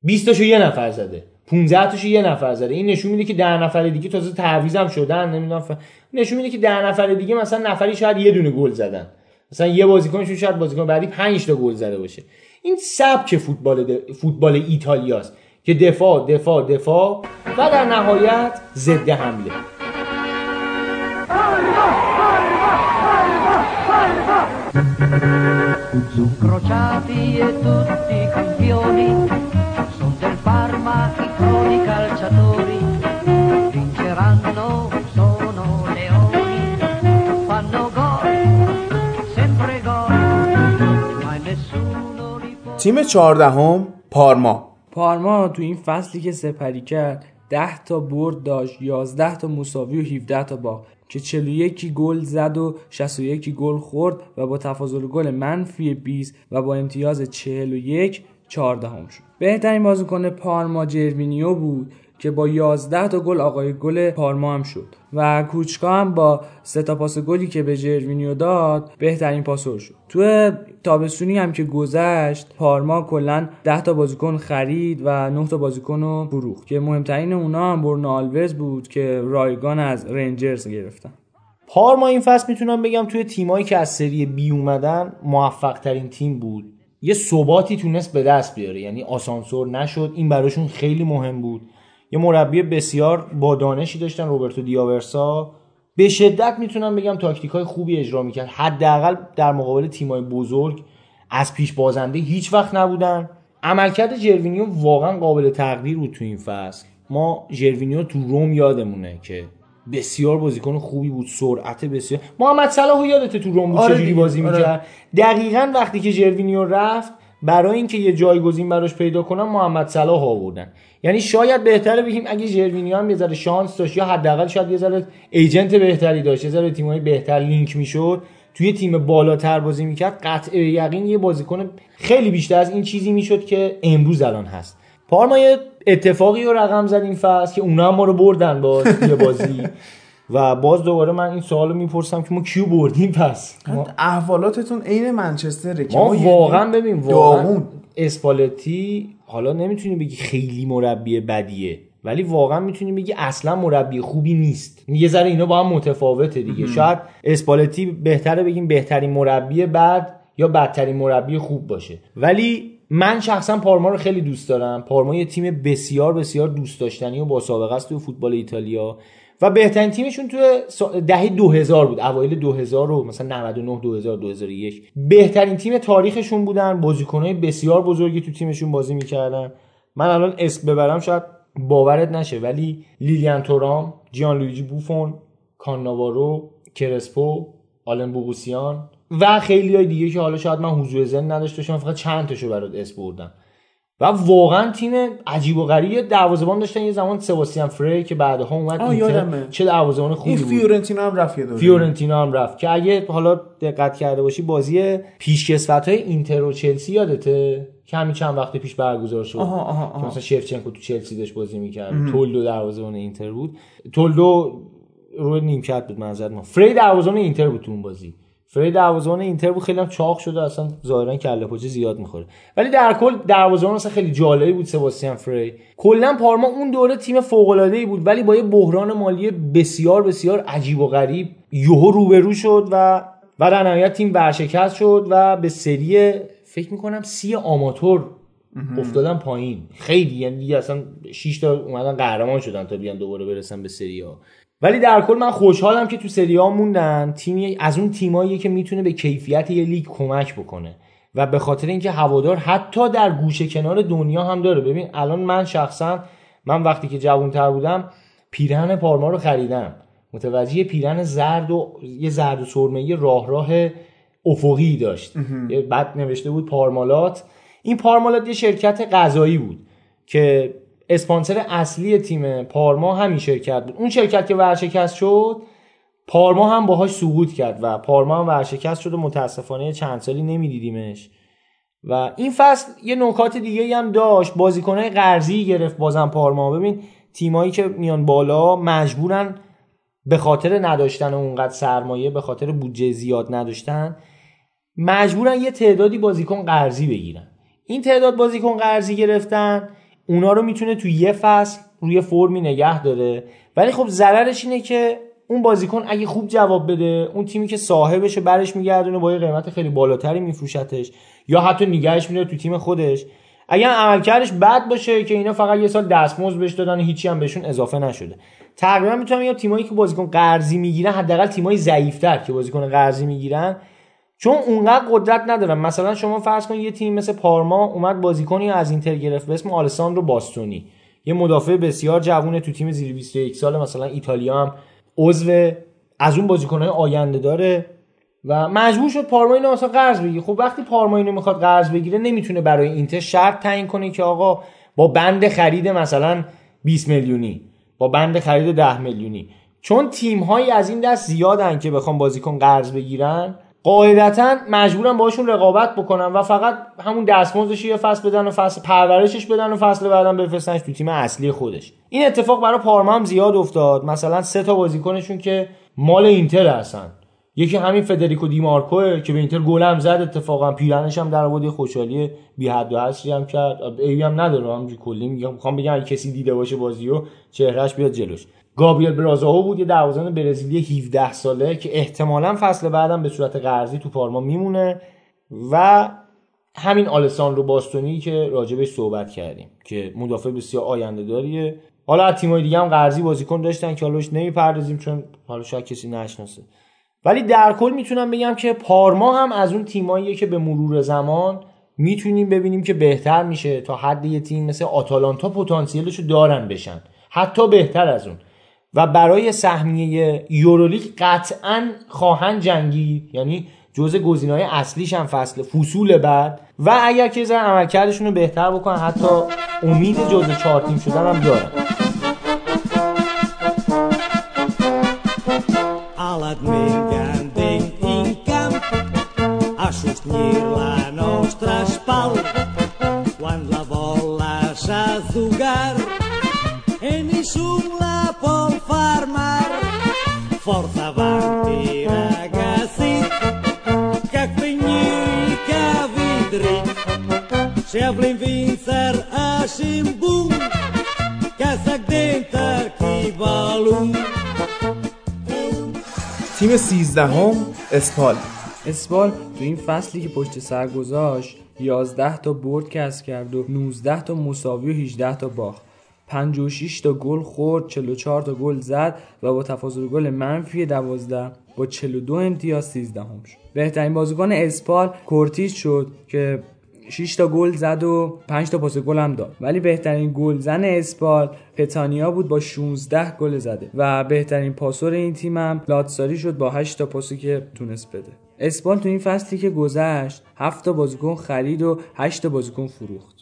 20 تاشو یه نفر زده. 15 تاشو یه نفر زده. این نشون میده که ده نفر دیگه تازه تعویضم شدن نمی‌دونم ف... نشون میده که ده نفر دیگه مثلا نفری شاید یه دونه گل زدن. مثلا یه بازیکنشون شاید بازیکن بعدی 5 تا گل زده باشه. این سبک فوتبال د... فوتبال ایتالیاست که دفاع دفاع دفاع و در نهایت ضد حمله. Crociati e tutti campioni, son del Parma i croni calciatori, vinceranno, sono leoni, fanno gol, sempre gol, ma nessuno li può... تیم چهاردهم پارما. پارما تو این فصلی که سپری کرد 10 تا برد داشت 11 تا مساوی و 17 تا باخت. که 41 گل زد و 61 گل خورد و با تفاضل گل منفی 20 و با امتیاز 41 14 هم شد. بهترین بازیکن پارما جروینیو بود که با 11 تا گل آقای گل پارما هم شد و کوچکا هم با سه تا پاس گلی که به جروینیو داد بهترین پاسور شد. تو تابستونی هم که گذشت پارما کلا 10 تا بازیکن خرید و 9 تا بازیکن رو فروخت که مهمترین اونا هم برونو بود که رایگان از رنجرز گرفتن. پارما این فصل می‌تونم بگم توی تیمایی که از سری بی اومدن موفق ترین تیم بود. یه ثباتی تونست به دست بیاره. یعنی آسانسور نشد این براشون خیلی مهم بود. یه مربی بسیار با دانشی داشتن روبرتو دیاورسا. به شدت می‌تونم بگم تاکتیک های خوبی اجرا می‌کرد. حداقل در مقابل تیمای بزرگ از پیش بازنده هیچ وقت نبودن. عملکرد جروینیو واقعا قابل تقدیر بود تو این فصل. ما جروینیو تو روم یادمونه که بسیار بازیکن خوبی بود سرعت بسیار. محمد صلاح یادته تو روم بود آره چجوری بازی آره. می‌کرد؟ دقیقا وقتی که جروینیو رفت برای اینکه یه جایگزین براش پیدا کنن محمد صلاح آوردن. یعنی شاید بهتره بگیم اگه ژروینیو هم یه ذره شانس داشت یا حداقل شاید یه ذره agent بهتری داشت یه ذره تیمای بهتر لینک می‌شد توی تیم بالاتر بازی می‌کرد قطع یقین یه بازیکن خیلی بیشتر از این چیزی می‌شد که امروز الان هست. پارما یه اتفاقی رو رقم زد این فصل که اونا هم ما رو بردن با یه بازی. و باز دوباره من این سوالو می‌پرسم که ما کی‌و بردیم پس؟ ما- احوالاتتون عین منچستره که ما واقعا ببین واقعا. اسپالتی حالا نمی‌تونی بگی خیلی مربی بدیه ولی واقعا می‌تونی بگی اصلا مربی خوبی نیست. یه ذره اینا با هم متفاوته دیگه. شاید اسپالتی بهتره بگیم بهترین مربی بد یا بدترین مربی خوب باشه. ولی من شخصا پارما رو خیلی دوست دارم. پارما یه تیم بسیار بسیار دوست داشتنی و با سابقه است تو فوتبال ایتالیا. و بهترین تیمشون توی سا- دهه 2000 بود. اوایل 2000 و مثلا 99 2000 2001 بهترین تیم تاریخشون بودن. بازیکنهای بسیار بزرگی تو تیمشون بازی می‌کردن. من الان اسم ببرم شاید باورت نشه ولی لیلیان تورام جیان لویجی بوفون کاناوارو کرسپو آلن بوگوسیان و خیلی های دیگه که حالا شاید من حضور ذهن نداشته باشم فقط چند تاشو برات اسم بردم. و واقعا تیم عجیب و غریب دروازه‌بان داشتن. یه زمان سباستیان فری که بعدها اومد اینتر. چه دروازه‌بان خوبی بود. فیورنتینا هم رفت دوره فیورنتینا هم رفت. که اگه حالا دقت کرده باشی بازی پیشکسوت های اینتر و چلسی یادته؟ که همین چند وقت پیش برگزار شد. آها، آها، که آها. مثلا شفچنکو تو چلسی داشت بازی می‌کرد. تولدو دروازه‌بان اینتر بود. تولدو روی نیمکت بود منظر ما فری دروازه‌بان اینتر بود تو اون بازی. فری دروازه‌بان اینتر بود خیلی هم چاق شده اصلا ظاهرا کله پاچه زیاد می‌خوره ولی در کل دروازه‌بان اصلا خیلی جالبی بود سباستیان فری. کلا پارما اون دوره تیم فوق‌العاده‌ای بود ولی با یه بحران مالی بسیار بسیار عجیب و غریب یهو روبرو شد و و در نهایت تیم ورشکست شد و به سری فکر می‌کنم سی آماتور افتادن پایین. خیلی یعنی دیگه اصلا 6 تا اومدن قهرمان شدن تا بیان دوباره برسن به سری ها ولی در کل من خوشحالم که تو سری ها موندن. تیمی از اون تیمایی که می‌تونه به کیفیت یه لیگ کمک بکنه. و به خاطر اینکه هوادار حتی در گوشه کنار دنیا هم داره. ببین الان من شخصا من وقتی که جوانتر بودم پیرهن پارما رو خریدم. متوجه یه پیرهن زرد و یه زرد و سرمه‌ای راه راه افقی داشت. یه بعد نوشته بود پارمالات. این پارمالات یه شرکت غذایی بود که اسپانسر اصلی تیم پارما همین شرکت بود. اون شرکت که ورشکست شد پارما هم باهاش سقوط کرد و پارما هم ورشکست شد و متاسفانه چند سالی نمیدیدیمش. و این فصل یه نکات دیگه هم داشت. بازیکنهای قرضی گرفت بازم پارما. ببین تیمایی که میان بالا مجبورن به خاطر نداشتن اونقدر سرمایه به خاطر بودجه زیاد نداشتن مجبورن یه تعدادی بازیکن قرضی بگیرن. این تعداد بازیکن قرضی گرفتن اونا رو می‌تونه تو یه فصل روی فرمی نگه داره. ولی خب ضررش اینه که اون بازیکن اگه خوب جواب بده اون تیمی که صاحبشه برش میگردونه با یه قیمت خیلی بالاتری میفروشتش یا حتی نگهش میداره تو تیم خودش. اگر عملکردش بد باشه که اینا فقط یه سال دستمزد بهش دادن هیچی هم بهشون اضافه نشده. تقریبا می‌تونم بگم تیمایی که بازیکن قرضی می‌گیرن حداقل تیمای ضعیفتر که بازیکن قرضی می‌گیرن چون اونقدر قدرت ندارن مثلا شما فرض کن یه تیم مثل پارما اومد بازیکنی از اینتر گرفت به اسم آلساندرو باستونی. یه مدافع بسیار جوونه تو تیم زیر 21 سال مثلا ایتالیا هم عضو از اون بازیکنهای آینده داره و مجبور شد پارما اینو مثلا قرض بگیره. خب وقتی پارما اینو می‌خواد قرض بگیره نمی‌تونه برای اینتر شرط تعیین کنه که آقا با بند خرید مثلا 20 میلیونی با بند خرید 10 میلیونی. چون تیم از این دست زیادن که بخوام بازیکن قرض بگیرن قاعدتا مجبورم باشون رقابت بکنم و فقط همون دستمزدش یه فصل بدن و فصل پرورشش بدن و فصل بعدم بفرستنش تو تیم اصلی خودش. این اتفاق برای پارما هم زیاد افتاد. مثلا سه تا بازیکنشون که مال اینتر هستن. یکی همین فدریکو دیمارکوه که به اینتر گل هم زد اتفاقا پیرنش هم در آورد. خوشحالی بی حد و حصری هم کرد. ایبی هم نداره. همینجوری کلی میگم. می‌خوام بگم اگه کسی دیده باشه بازیو چهرهش بیاد جلوش. گابریل برازاو بود یه دروازه‌بان برزیلی 17 ساله که احتمالا فصل بعدم به صورت قرضی تو پارما میمونه و همین آلساندرو باستونی که راجبش صحبت کردیم که مدافع بسیار آینده داریه. حالا از تیمای دیگه هم قرضی بازیکن داشتن که حالاش نمی‌پردازیم چون حالا شاید کسی نشناسه. ولی در کل می‌تونم بگم که پارما هم از اون تیماییه که به مرور زمان می‌تونیم ببینیم که بهتر میشه تا حد یه تیم مثل آتالانتا پتانسیلشو دارن بشن. حتی بهتر از اون. و برای سهمیه یورولیگ قطعا خواهند جنگید یعنی جزء گزینه‌های اصلیش هم فصل فصول بعد. و اگر که ذره عملکردشون رو بهتر بکنن حتی امید جزء چهار تیم شدن هم دارن. Forza avanti ragazzi che vidri se avlin vincer a che sa dentro chi balum تیم 13 هم اسپال اسپال تو این فصلی که پشت سر گذاشت 11 تا برد کسب کرد و 19 تا مساوی و 18 تا باخت 56 تا گل خورد 44 تا گل زد و با تفاضل گل منفی 12 با 42 امتیاز 13 هم شد. بهترین بازیکن اسپال کورتیز شد که 6 تا گل زد و 5 تا پاس گل هم داد. ولی بهترین گلزن اسپال پتانیا بود با 16 گل زده و بهترین پاسور این تیم هم لاتساری شد با 8 تا پاسی که تونست بده. اسپال تو این فصلی که گذشت 7 تا بازیکن خرید و 8 تا بازیکن فروخت.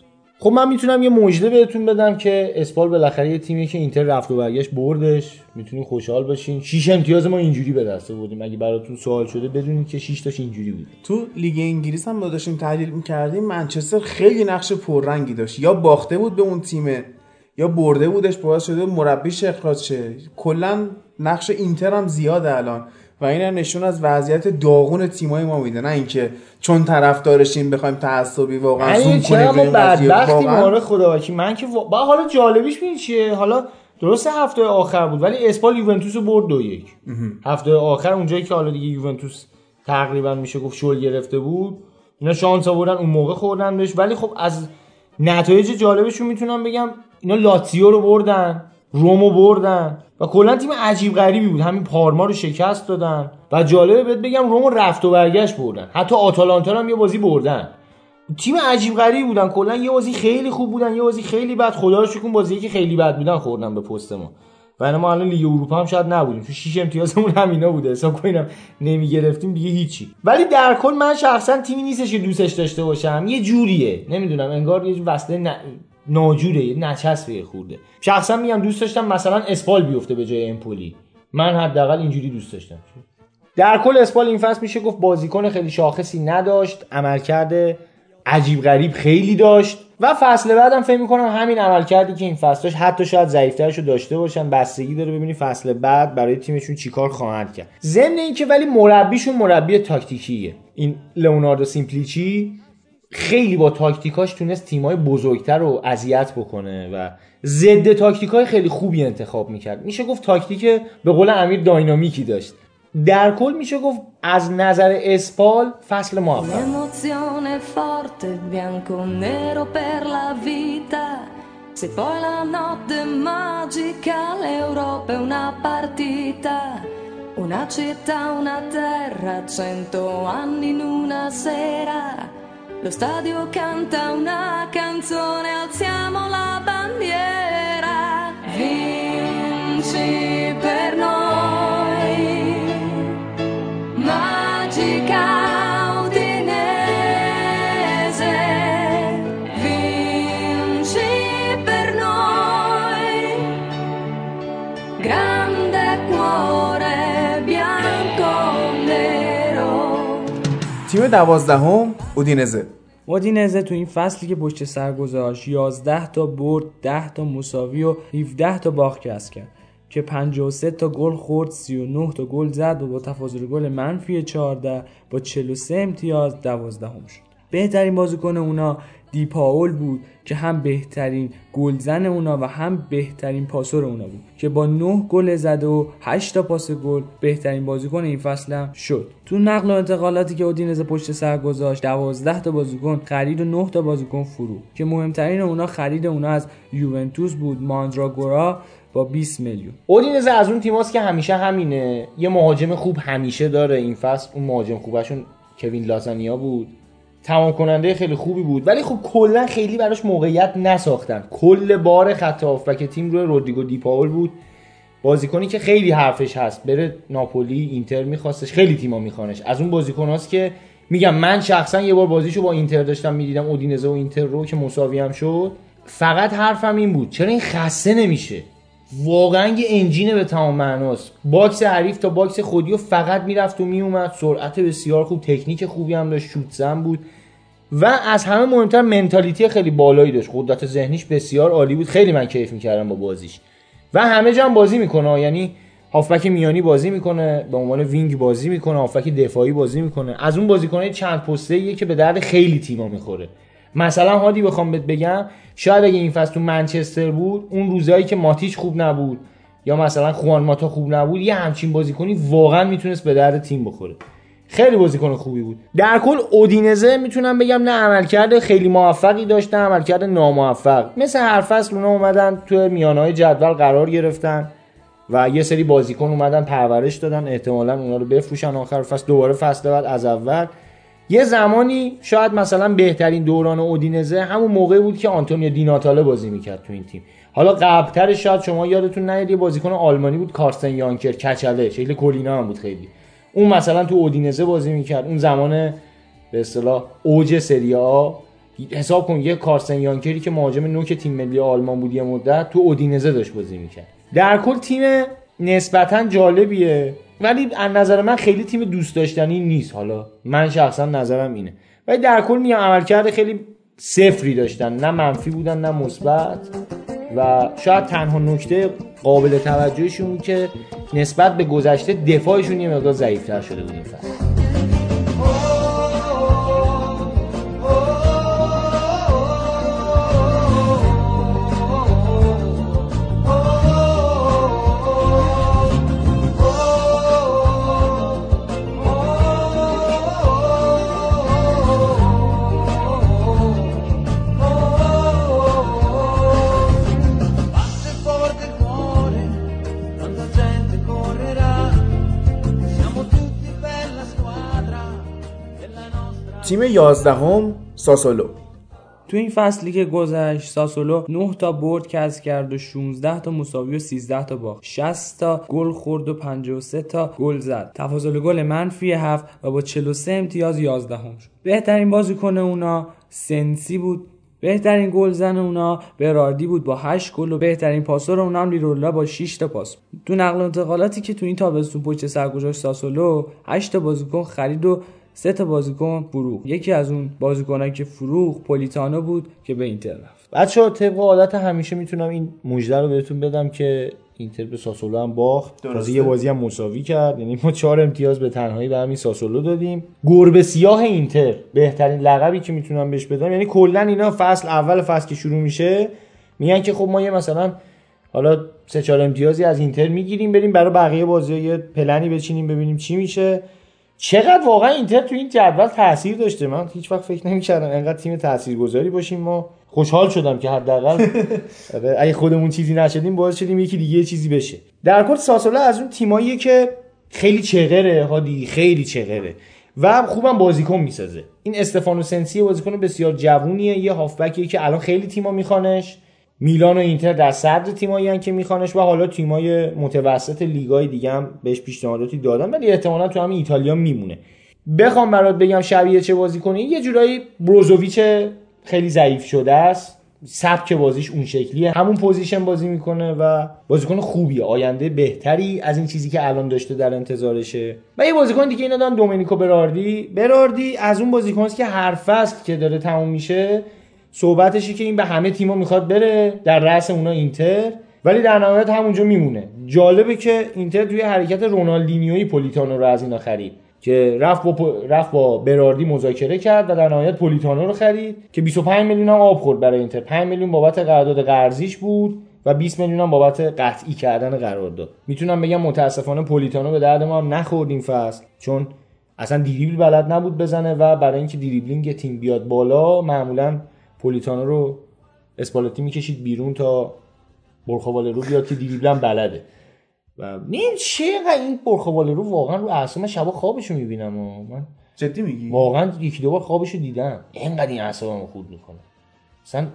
خب من می‌تونم یه مژده بهتون بدم که اسپال بالاخره یه تیمی که اینتر رفت و برگشت بردش. می‌تونین خوشحال باشین شیش امتیاز ما اینجوری به دست آوردیم. اگه براتون سوال شده بدونید که 6 تاش اینجوری بود. تو لیگ انگلیس هم ما داشتیم تحلیل می‌کردیم. منچستر خیلی نقش پررنگی داشت. یا باخته بود به اون تیمه یا برده بودش باعث شده مربیش اخراج شه کلا نقش اینتر هم زیاده الان. و این هم نشون از وضعیت داغون تیمای ما میده. نه اینکه چون طرفدارشیم بخوایم تعصبی واقعا زوم یعنی چرا کنیم ما. بدبختیم؟ واقعاً. آره خدا وکیل. من که با حالا جالبیش می‌دونی چیه؟ حالا درسته هفته آخر بود ولی اسپال یوونتوس رو برد دو یک. هفته آخر اونجایی که حالا دیگه یوونتوس تقریبا میشه گفت شل گرفته بود. اینا شانس آوردن اون موقع خوردن بهش ولی خب از نتایج جالبشون می‌تونم بگم اینا لاتزیو رو بردن. رومو بردن. و کلا تیم عجیب غریبی بود. همین پارما رو شکست دادن. و جالبه بهت بگم رومو رفت و برگشت بردن. حتی آتالانتا هم یه بازی بردن. تیم عجیب غریبی بودن. کلا یه بازی خیلی خوب بودن. یه بازی خیلی بد. خدا رو شکر بازی که خیلی بد بودن خوردن به پست ما. و ما الان لیگ اروپا هم شاید نبودیم. تو شیش امتیازمون همینا بوده. حساب کنیم نمی گرفتیم دیگه هیچی. ولی در کل من شخصا تیمی نیستش که دوستش داشته باشم. یه جوریه. نمی‌دونم. انگار یه وصله ن... ناجوره یه نچسبه خورده. شخصا میگم دوست داشتم مثلا اسپال بیفته به جای امپولی. من حداقل اینجوری دوست داشتم. در کل اسپال این فصل میشه گفت بازیکن خیلی شاخصی نداشت عملکرد عجیب غریب خیلی داشت و فصل بعدم فکر می‌کنم همین عملکردی که این فصل داشت حتی شاید ضعیفترش رو داشته باشن بستگی داره ببینی فصل بعد برای تیمشون چیکار خواهند کرد. ضمن اینکه ولی مربیشون مربی تاکتیکیه. این لئوناردو سیمپلیچی خیلی با تاکتیکاش تونست تیمای بزرگتر رو اذیت بکنه و ضد تاکتیکای خیلی خوبی انتخاب می‌کرد. میشه گفت تاکتیک به قول امیر dynamic ی داشت. در کل میشه گفت از نظر اسپال فصل موفق. Lo stadio canta una canzone, alziamo la bandiera. Vinci تیم دوازدهم اودینزه. اودینزه تو این فصلی که پشت سر گذاشت 11 تا برد 10 تا مساوی و 17 تا باخت کسب کرد. که 53 تا گل خورد 39 تا گل زد و با تفاضل گل منفی 14 با 43 امتیاز 12 هم شد. بهترین بازیکن اونا دیپاول بود که هم بهترین گلزن اونا و هم بهترین پاسور اونا بود. که با 9 گل زده و 8 تا پاس گل بهترین بازیکن این فصل هم شد. تو نقل و انتقالاتی که اودینزه پشت سر گذاشت 12 تا بازیکن خرید و 9 تا بازیکن فرو. که مهمترین اونا خرید اونا از یوونتوس بود ماندراگورا با 20 میلیون. اودینزه از اون تیماست که همیشه همینه. یه مهاجم خوب همیشه داره این فصل. اون مهاجم خوبشون کوین لازانیا بود. تمام کننده خیلی خوبی بود. ولی خب کلا خیلی براش موقعیت نساختن. کل بار خط هافبک تیم روی رودریگو دیپاول بود. بازیکنی که خیلی حرفش هست. بره ناپولی اینتر میخواستش. خیلی تیما میخوانش. از اون بازیکناست که میگم من شخصا یه بار بازیشو با اینتر داشتم می‌دیدم اودینزه و اینتر رو که مساوی هم شد. فقط حرفم این بود. چرا این خسته نمیشه؟ واقعا یه engine ه به تمام معناست. box حریف تا box خودی و فقط می‌رفت و میومد سرعت بسیار خوب تکنیک خوبی هم داشت شوت زن بود. و از همه مهمتر mentality خیلی بالایی داشت. قدرت ذهنیش بسیار عالی بود. خیلی من کیف می‌کردم با بازیش. و همه جا هم بازی می‌کنه. یعنی هافبک میانی بازی می‌کنه. به عنوان wing بازی می‌کنه. هافبک دفاعی بازی می‌کنه. از اون بازیکنای چند پسته که به درد خیلی تیما می‌خوره. مثلا هادی بخوام بهت بگم شاید اگه این فصل تو منچستر بود اون روزایی که ماتیچ خوب نبود یا مثلا خوان ماتا خوب نبود یه همچین بازیکنی واقعا می‌تونست به درد تیم بخوره. خیلی بازیکن خوبی بود. در کل اودینزه می‌تونم بگم نه عملکرد خیلی موفقی داشت نه عملکرد ناموفق. مثل هر فصل اونا اومدن تو میانهای جدول قرار گرفتن و یه سری بازیکن اومدن پرورش دادن احتمالا اونا رو بفروشن آخر فصل دوباره فصل بعد از اول. یه زمانی شاید مثلا بهترین دوران اودینزه همون موقع بود که آنتونیو دیناتاله بازی می‌کرد تو این تیم. حالا قبلتر شاید شما یادتون نیاد یه بازیکن آلمانی بود کارسن یانکر کچله شکل کلینا هم بود خیلی. اون مثلا تو اودینزه بازی می‌کرد اون زمان به اصطلاح اوج سری آ. حساب کن یه کارسن یانکری که مهاجم نوک تیم ملی آلمان بود یه مدت تو اودینزه داشت بازی می‌کرد. در کل تیم نسبتا جالبیه. ولی از نظر من خیلی تیم دوست داشتنی نیست. حالا من شخصا نظرم اینه. ولی در کل میگم عملکرد خیلی صفری داشتن. نه منفی بودن نه مثبت. و شاید تنها نکته قابل توجهشون که نسبت به گذشته دفاعشون یه مقدار ضعیفتر شده بود این فصل. تیم یازدهم ساسولو. تو این فصلی که گذشت ساسولو 9 تا برد کسب کرد و 16 تا مساوی و 13 تا باخت. 60 تا گل خورد و 53 تا گل زد. تفاضل گل منفی 7 و با 43 امتیاز 11 هم شد. بهترین بازیکن اونا سنسی بود. بهترین گلزن اونا براردی بود با 8 گل و بهترین پاسور اونا هم لیرولا با 6 تا پاس تو نقل انتقالاتی که تو این تابستون پشت سر گذاشت ساسولو 8 تا بازیکن خرید و سه تا بازیکن فروخت یکی از اون بازیکنایی که فروخت پولیتانو بود که به اینتر رفت. بچه ها طبق عادت همیشه می‌تونم این مژده رو بهتون بدم که اینتر به ساسولو هم باخت. تازه یه بازی هم مساوی کرد. یعنی ما چهار امتیاز به تنهایی به همین ساسولو دادیم. گربه سیاه اینتر بهترین لقبی که می‌تونم بهش بدم. یعنی کلا اینا فصل اول فصل که شروع میشه میگن که خب ما یه مثلا حالا سه چهار امتیازی از اینتر می‌گیریم بریم برای بقیه بازی یه پلنی بچینیم ببینیم چی میشه. چقدر واقعا اینتر تو این جدول تاثیر داشته؟ من هیچ وقت فکر نمی‌کردم انقدر تیم تاثیرگذاری باشیم ما. خوشحال شدم که حداقل آره، اگه خودمون چیزی نشدیم باعث شدیم یکی دیگه چیزی بشه. در کل ساسولا از اون تیماییه که خیلی چغره هادی خیلی چغره و خوبم بازیکن می‌سازه. این استفانو سنسی بازیکن بسیار جوونیه یه هافبکیه که الان خیلی تیما میخوانش. میلان و اینتر در صدر تیمایی که میخوانش و حالا تیمای متوسط لیگای دیگه هم بهش پیشنهاداتی دادن. ولی احتمالا تو همین ایتالیا میمونه. بخوام برات بگم شبیه چه بازیکنی؟ یه جورایی بروزوویچ خیلی ضعیف شده است. سبک بازیش اون شکلیه. همون position بازی می‌کنه و بازیکن خوبیه. آینده بهتری از این چیزی که الان داشته در انتظارشه. و یه بازیکن دیگه اینا دارن دومینیکو براردی براردی از اون بازیکناست که هر فصل که داره تموم میشه. صحبتشه که این به همه تیما می‌خواد بره در رأس اونا اینتر ولی در نهایت همونجا میمونه. جالبه که اینتر توی حرکت رونالدینیوی پولیتانو رو از اینا خرید که رفت با رفت با براردی مذاکره کرد و در نهایت پولیتانو رو خرید که 25 میلیون هم آب خورد برای اینتر. 5 میلیون بابت قرارداد قرضیش بود و 20 میلیون هم بابت قطعی کردن قرارداد. می‌تونم بگم متاسفانه پولیتانو به درد ما نخورد این فصل چون اصلا دریبل بلد نبود بزنه و برای اینکه دریبلینگ تیم بیاد بالا معمولا پولیتانو رو اسپالتی می‌کشید بیرون تا برخوال رو بیاد که دریبل هم بلده. و نیم چقدر این برخوال رو واقعا رو اعصاب من شبا خوابشو می‌بینم و من جدی میگی؟ واقعا یکی دو بار خوابشو دیدم. اینقدر این اعصابمو خورد می‌کنه. مثلا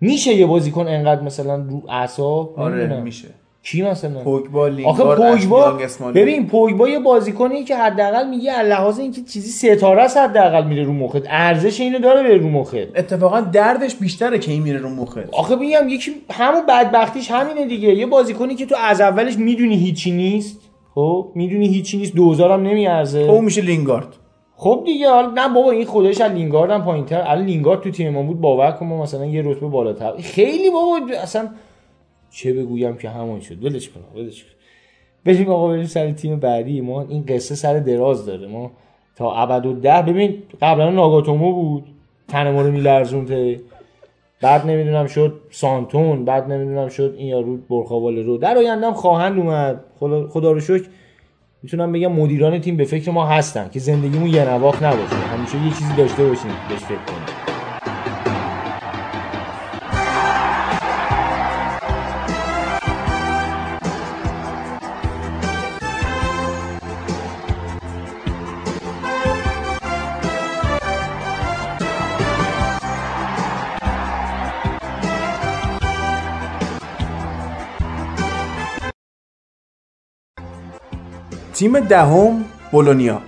میشه یه بازیکن انقدر مثلا رو اعصاب؟ آره. میشه. کی مثلا؟ پوگبا آخه پوگبا. ببین پوگبا یه بازیکنی که حداقل میگه از لحاظ اینکه چیزی ستاره است حداقل میره رو مخت. ارزش اینو داره بره رو مخت. اتفاقا دردش بیشتره که این میره رو مخت. آخه میگم یکی همون بدبختیش همینه دیگه. یه بازیکنی که تو از اولش می‌دونی هیچی نیست خب؟ می‌دونی هیچی نیست 2000 هم نمیارزه او میشه لینگارد. خب دیگه حالا نه بابا این خودش از لینگارد هم پایینتر. الان لینگارد تو تیم ما بود باور کن ما مثلا یه رتبه بالاتر. خیلی بابا اصلا چه بگویم که همون شد. ولش کن ولش کن. بریم آقا بریم سر تیم بعدی. ما این قصه سر دراز داره. ما تا ابد و ده ببین قبلا ناگاتومو بود. تن ما رو میلرزونده بعد نمی‌دونم شد سانتون بعد نمی‌دونم شد این یارو برخاواله رو. در آینده هم خواهند اومد. خدا, خدا رو شکر. می‌تونم بگم مدیران تیم به فکر ما هستن که زندگیمون یه نواخت نباشه. همیشه یه چیزی داشته باشیم بهش فکر کنیم. تیم دهم بولونیا.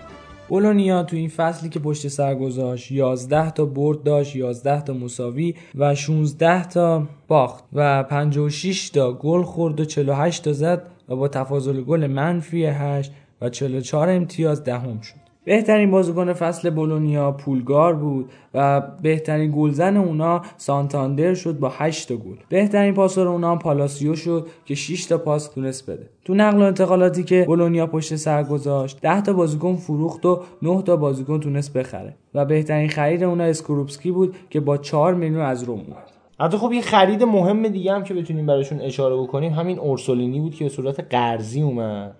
بولونیا تو این فصلی که پشت سر گذاشت 11 تا برد داشت 11 تا مساوی و 16 تا باخت و 56 تا گل خورد و 48 تا زد و با تفاضل گل منفی 8 و 44 امتیاز دهم شد. بهترین بازیکن فصل بولونیا پولگار بود و بهترین گلزن اونا سانتاندر شد با 8 تا گل. بهترین پاسور اونا پالاسیو شد که 6 تا پاس تونست بده. تو نقل و انتقالاتی که بولونیا پشت سر گذاشت 10 تا بازیکن فروخت و 9 تا بازیکن تونست بخره و بهترین خرید اونا اسکروپسکی بود که با 4 میلیون از روم اومد. حتی خب یه خرید مهم دیگه هم که بتونیم براشون اشاره بکنیم همین اورسولینی بود که به صورت قرضی اومد.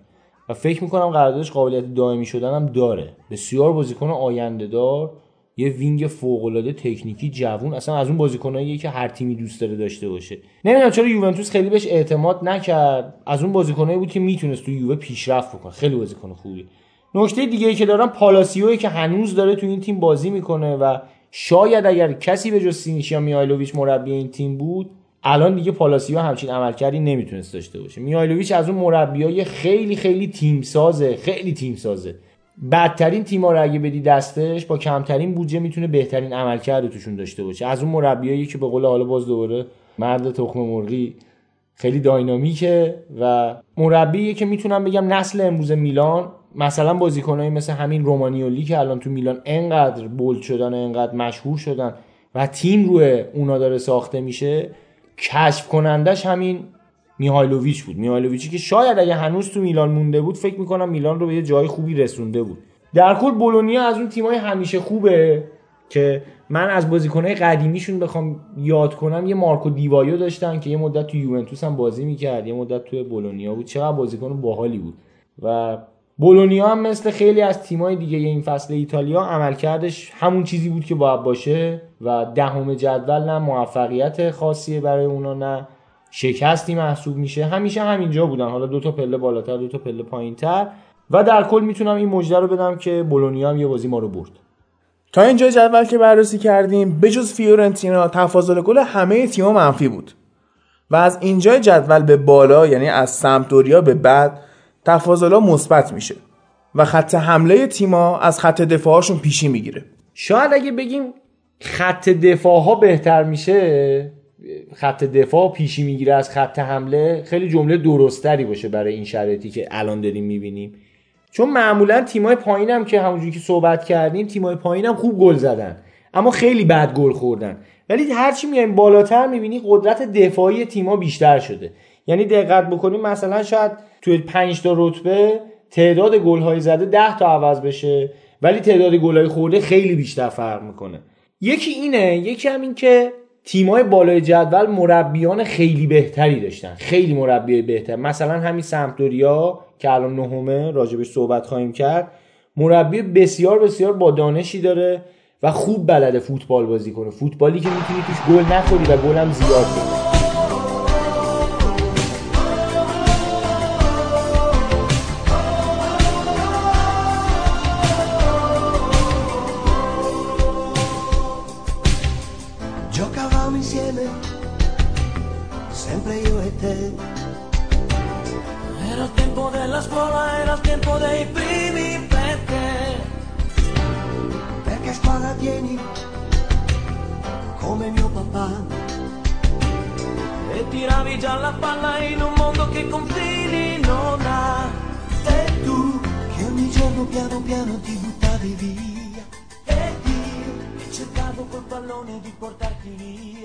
و فکر می‌کنم قراردادش قابلیت دائمی شدن هم داره. بسیار بازیکن آینده دار یه وینگ فوق العاده تکنیکی جوون اصلا از اون بازیکناییه که هر تیمی دوست داره داشته باشه. نمی‌دونم چرا یوونتوس خیلی بهش اعتماد نکرد. از اون بازیکنایی بود که می‌تونست تو یووه پیشرفت بکنه. خیلی بازیکن خوبی. نکته دیگه ای که دارم پالاسیوی که هنوز داره تو این تیم بازی می‌کنه و شاید اگر کسی به جز سینیشیا میایلوویچ مربی این تیم بود الان دیگه پالاسیو همچین عملکردی نمی‌تونست داشته باشه. میایلوویچ از اون مربیای خیلی خیلی تیم سازه خیلی تیم سازه بدترین تیم‌ها رو اگه بدی دستش با کمترین بودجه می‌تونه بهترین عملکرد رو توشون داشته باشه. از اون مربیایی که به قول حالا باز دوباره مرد تخم مرغی خیلی داینامیکه و مربیه که می‌تونم بگم نسل امروز میلان مثلا بازیکنایی مثل همین رومانیولی که الان تو میلان انقدر بولد شدن انقدر مشهور شدن و تیم روی اونا داره ساخته میشه کشف کنندش همین میهایلوویچ بود. میهایلوویچی که شاید اگه هنوز تو میلان مونده بود فکر می‌کنم میلان رو به یه جای خوبی رسونده بود. در کل بولونیا از اون تیمای همیشه خوبه که من از بازیکنهای قدیمیشون بخوام یاد کنم. یه مارکو دیوایو داشتن که یه مدت تو یوونتوس هم بازی می‌کرد یه مدت توی بولونیا بود. چقدر بازیکن باحالی بود. و بولونیا هم مثل خیلی از تیمای دیگه این فصل ایتالیا عملکردش همون چیزی بود که باید باشه. و دهم جدول نه موفقیت خاصیه برای اونا نه شکستی محسوب میشه. همیشه همینجا بودن. حالا دو تا پله بالاتر دو تا پله پایینتر. و در کل می‌تونم این مژده رو بدم که بولونیا هم یه بازی ما رو برد. تا اینجا جدول که بررسی کردیم بجز فیورنتینا تفاضل گل همه تیم‌ها منفی بود. و از اینجا جدول به بالا یعنی از سمپدوریا به بعد تفاضلا مثبت میشه. و خط حمله تیما از خط دفاعشون پیشی می‌گیره. شاید اگه بگیم خط دفاع ها بهتر میشه؟ خط دفاع پیشی می‌گیره از خط حمله؟ خیلی جمله درستری باشه برای این شرایطی که الان داریم می‌بینیم. چون معمولا تیمای پایینم که همونجوری که صحبت کردیم تیمای پایینم خوب گل زدن. اما خیلی بد گل خوردن. ولی هرچی میایم بالاتر می‌بینی قدرت دفاعی تیما بیشتر شده. یعنی دقت بکنیم مثلا شاید توی 5 تا رتبه تعداد گل های زده 10 تا عوض بشه. ولی تعداد گل های خورده خیلی بیشتر فرق می‌کنه. یکی اینه یکی هم این که تیمای بالای جدول مربیان خیلی بهتری داشتن خیلی مربی بهتر. مثلا همین سمپدوریا که الان نهمه راجبش صحبت خواهیم کرد مربی بسیار بسیار با دانشی داره و خوب بلده فوتبال بازی کنه. فوتبالی که می‌تونی توش گل نخوری و گل هم زیاد کنی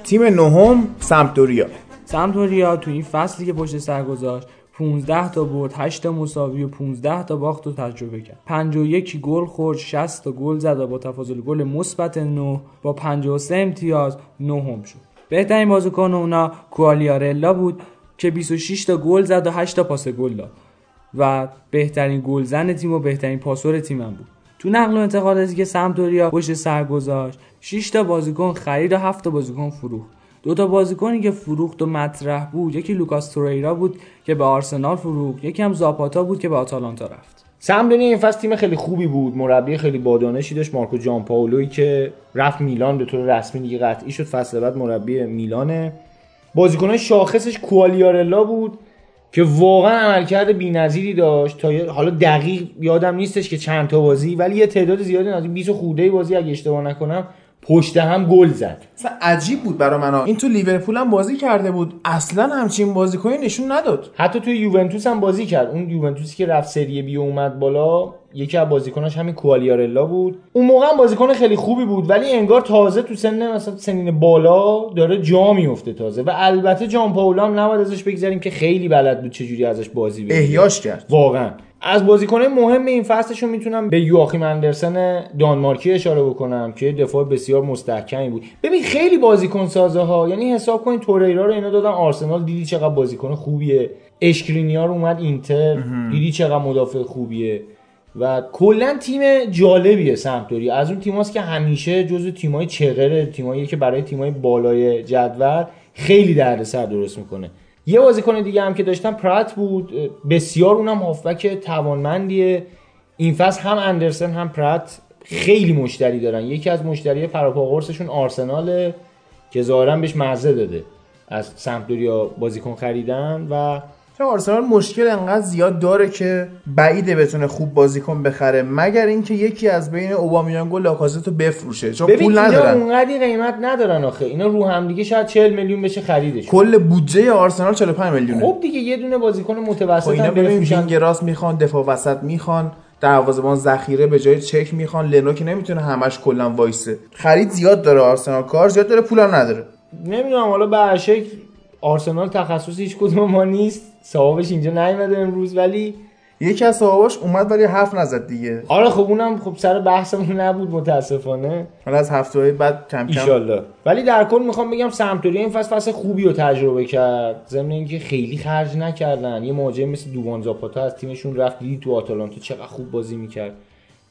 تیم نهم سمپدوریا سمتوریا تو این فصلی که پشت سر گذاشت 15 تا برد 8 تا مساوی و 15 تا باخت رو تجربه کرد. 51 گل خورد 60 تا گل زد و با تفاضل گل مثبت 9 با 53 امتیاز نهم شد. بهترین بازیکن اونا کوالیارلا بود که 26 تا گل زد و 8 تا پاس گل داد. و بهترین گلزن تیم و بهترین پاسور تیم هم بود. تو نقل و انتقالاتی که سمتوریا پشت سر گذاشت 6 تا بازیکن خرید و 7 تا بازیکن فروخت. دو تا بازیکنی که فروخت و مطرح بود یکی لوکاس توریرا بود که به آرسنال فروخت یکی هم زاپاتا بود که به آتالانتا رفت. سمدونی این فصل تیم خیلی خوبی بود مربی خیلی بادانشی داشت مارکو جان پاولوی که رفت میلان به طور رسمی دیگه قطعی شد فصل بعد مربی میلانه. بازیکن شاخصش کوالیارلا بود. که واقعا عملکرد بی‌نظیری داشت. تا حالا دقیق یادم نیستش که چند تا بازی ولی یه تعداد زیادی نزدیک 20 خورده بازی اگه اشتباه نکنم پشت هم گل زد. اصلا عجیب بود برا من. این تو لیورپول هم بازی کرده بود. اصلا همچین بازیکنی نشون نداد. حتی توی یوونتوس هم بازی کرد. اون یوونتوسی که رفت سری بی اومد بالا یکی از بازیکناش همین کوالیارلا بود. اون موقع هم بازیکن خیلی خوبی بود ولی انگار تازه تو سن مثلا سنین بالا داره جا میفته تازه. و البته جان پاولا هم نباید ازش بگذاریم که خیلی بلد بود چجوری ازش بازی بگیره. احیاش کرد. واقعا. از بازیکنه مهم این فصلشون می‌تونم به یواخیم اندرسن دانمارکی اشاره بکنم که دفاع بسیار مستحکمی بود. ببین خیلی بازیکن سازه ها یعنی حساب کنین توریرا رو اینا دادن آرسنال دیدی چقدر بازیکن خوبیه. اشکرینیار اومد اینتر دیدی چقدر مدافع خوبیه. و کلا تیم جالبیه سمتوری از اون تیماست که همیشه جزو تیمای چغره تیمایی که برای تیمای بالای جدول خیلی دردسر درست می‌کنه. یه بازیکن دیگه هم که داشتم پرات بود بسیار اونم هافبک توانمندیه. این فصل هم اندرسن هم پرات خیلی مشتری دارن. یکی از مشتری پروپاگورسشون آرسناله که ظاهرا بهش مزه داده. از سمپدوریا بازیکن خریدن و چون آرسنال مشکل انقدر زیاد داره که بعیده بتونه خوب بازیکن بخره مگر اینکه یکی از بین اوبامیانگ و لاکازت رو بفروشه چون پول اینا ندارن. اونقدی قیمت ندارن آخه. اینا رو هم دیگه شاید 40 میلیون بشه خریدش. کل بودجه آرسنال 45 میلیونه. خب دیگه یه دونه بازیکن متوسط خب اینا ببین بفروشن. وینگ راست می‌خوان دفاع وسط می‌خوان دروازه‌بان ذخیره به جای چک می‌خوان. لنو که نمی‌تونه همش کلا وایسه. خرید زیاد داره آرسنال کار زیاد داره پولم نداره. نمی‌دونم حالا به هر شکل آرسنال تخصص هیچ کدوم ما نیست. صاحبش اینجا نیومده امروز ولی یکی از صاحباش اومد ولی حرف نزد دیگه. آره خب اونم خب سر بحثمون نبود متاسفانه. حالا از هفته بعد کم کم ایشالله. ولی در کل می‌خوام بگم سمتوری این فصل فصل خوبی رو تجربه کرد. ضمن اینکه خیلی خرج نکردن. یه مهاجم مثل دووان زاپاتا از تیمشون رفت دیدی تو آتالانتا چقدر خوب بازی می‌کرد.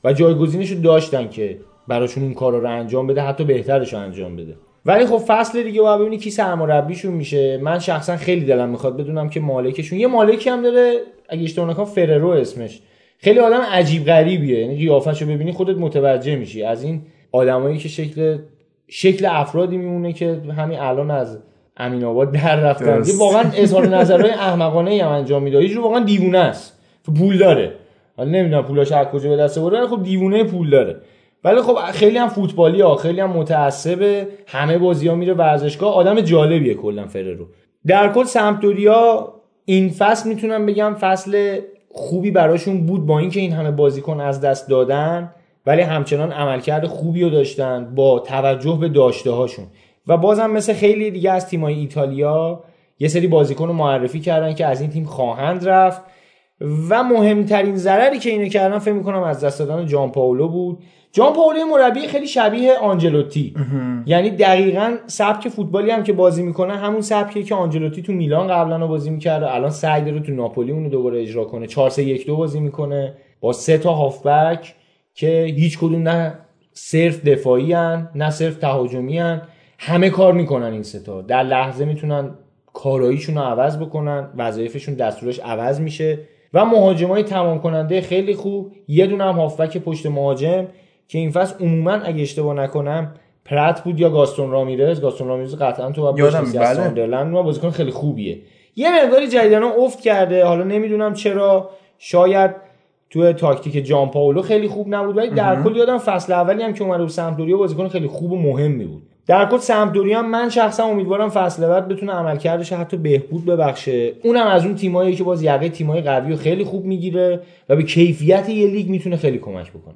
و جایگزینش رو داشتن که براشون اون کارا رو انجام بده حتی بهترش رو انجام بده. ولی خب فصل دیگه باید ببینی کی سرمربیشون میشه. من شخصا خیلی دلم می‌خواد بدونم که مالکشون یه مالکی هم داره اگه اشتباه نکنم فررو اسمش. خیلی آدم عجیب غریبیه. یعنی قیافش رو ببینی خودت متوجه میشی. از این آدمایی که شکل شکل افرادی میمونه که همین الان از امین آباد در رفتن. واقعا اظهار نظرهای احمقانه ای هم انجام میده. یه واقعا دیوونه است. پول داره. حالا نمی‌دونم پولاش از کجا به دست آورده خب دیوونه پول داره. ولی خب خیلی هم فوتبالی ها خیلی هم متعصبه همه بازی ها میره ورزشگاه. آدم جالبیه کلا فررو. در کل سمپدوریا این فصل می‌تونم بگم فصل خوبی براشون بود با اینکه این همه بازیکن از دست دادن ولی همچنان عملکرد خوبی رو داشتن با توجه به داشته هاشون. و بازم مثل خیلی دیگه از تیمای ایتالیا یه سری بازیکن رو معرفی کردن که از این تیم خواهند رفت. و مهمترین ضرری که اینو کردن فکر می‌کنم از دست دادن جان پاولو بود. جان پاولو مربی خیلی شبیه آنجلوتی. یعنی دقیقا سبک فوتبالی هم که بازی می‌کنه همون سبکیه که آنجلوتی تو میلان قبلا رو بازی می‌کرده. الان سعی داره تو ناپولی اونو دوباره اجرا کنه. 4 3 1 2 بازی می‌کنه با سه تا هافبک که هیچ کدوم نه صرف دفاعی هن، نه صرف تهاجمی هن. همه کار می‌کنن این سه تا. در لحظه می‌تونن کاراییشون رو عوض بکنن. وظایفشون دستورش عوض میشه. و مهاجمای تمام کننده خیلی خوب. یه دونه هم هافبک پشت مهاجم که این فصل عموما اگه اشتباه نکنم پرت بود یا گاستون رامیرز گاستون رامیرز قطعا تو یادم، بله. اون بازیکن خیلی خوبیه. یه مقداری جدیدن افت کرده. حالا نمی‌دونم چرا. شاید تو تاکتیک جان پاولو خیلی خوب نبود ولی در کل یادم فصل اولی هم که اومده بود سمپدوریا بازیکن خیلی خوب و مهمی بود. در کل سمپدوریا هم من شخصا امیدوارم فصل بعد بتونه عملکردش حتی بهبود ببخشه. اونم از اون تیمایی که باز یقه تیمای قوی و خیلی خوب می‌گیره و به کیفیت یه لیگ می‌تونه خیلی کمک بکنه.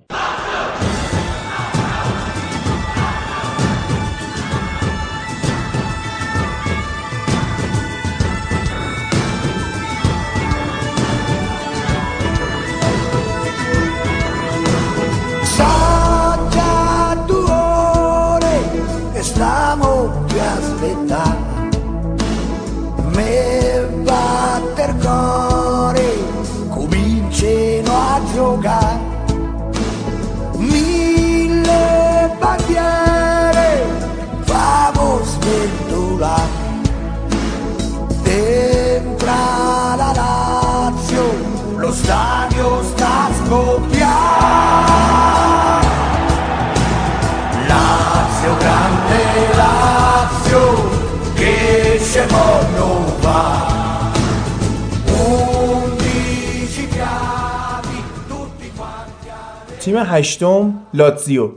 تیم هشتم لاتزیو.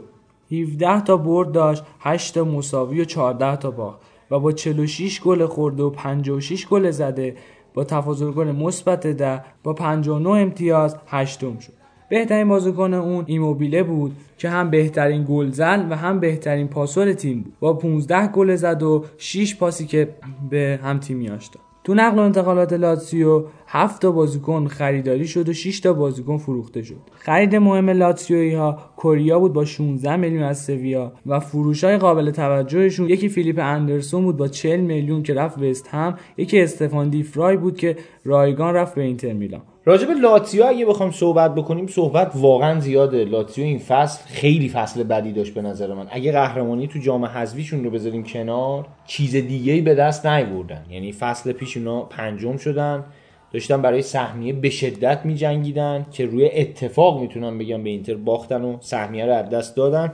17 تا برد داشت 8 تا مساوی و 14 تا باخت. و با 46 گل خورده و 56 گل زده با تفاضل گل مثبت 10 با 59 امتیاز هشتم شد. بهترین بازیکن اون ایموبیله بود که هم بهترین گلزن و هم بهترین پاسور تیم بود. با 15 گل زد و 6 پاسی که به هم تیمیاش داد تو نقل و انتقالات لاتسیو 7 تا بازیکن خریداری شد و 6 تا بازیکن فروخته شد. خرید مهم لاتسیویی ها کوریا بود با 16 میلیون از سویا و فروش های قابل توجهشون یکی فیلیپ اندرسون بود با 40 میلیون که رفت وست هم، یکی استفان دیفرای بود که رایگان رفت به اینتر میلان. راجب لاتزیو اگه بخوایم صحبت بکنیم صحبت واقعا زیاده. لاتزیو این فصل خیلی فصل بدی داشت به نظر من. اگه قهرمانی تو جام حذفیشون رو بذاریم کنار چیز دیگه ای به دست نیوردن. یعنی فصل پیش اونا پنجم شدن داشتن برای سهمیه به شدت میجنگیدن که روی اتفاق می‌تونم بگم به اینتر باختن و سهمیه رو از دست دادن.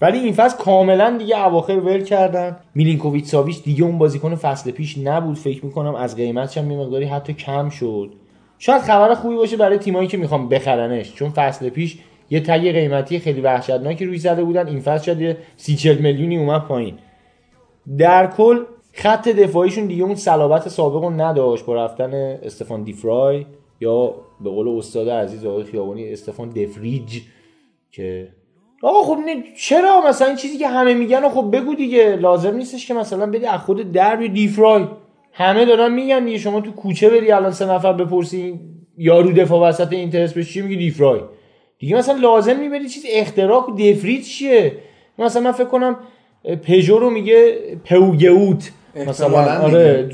ولی این فصل کاملا دیگه اواخر ول کردن. میلینکوویچ ساویچ دیگه اون بازیکن فصل پیش نبود. فکر می‌کنم از قیمتش هم یه مقداری حتی کم شد. شاید خبر خوبی باشه برای تیمایی که می‌خوام بخرنش. چون فصل پیش یه تگ قیمتی خیلی وحشتناکی روی زده بودن. این فصل شاید یه سی چل میلیونی اومد پایین. در کل خط دفاعیشون دیگه اون صلابت سابق رو نداشت با رفتن استفان دیفرای یا به قول استاد عزیز آقای خیابانی استفان دفریج که آقا خب چرا؟ مثلا این چیزی که همه میگن خب بگو دیگه. لازم نیستش که مثلا بدی از خود در دیفرای. همه دارن میگن دیگه شما تو کوچه بری الان سه نفر بپرسی یارو دفاع وسط اینترس بشه چی میگی؟ دیفرای. دیگه مثلا لازم نیبری چیز اختراع و دفرید چیه؟ مثلا من فکر کنم پژو رو میگه پوگوت مثلا آره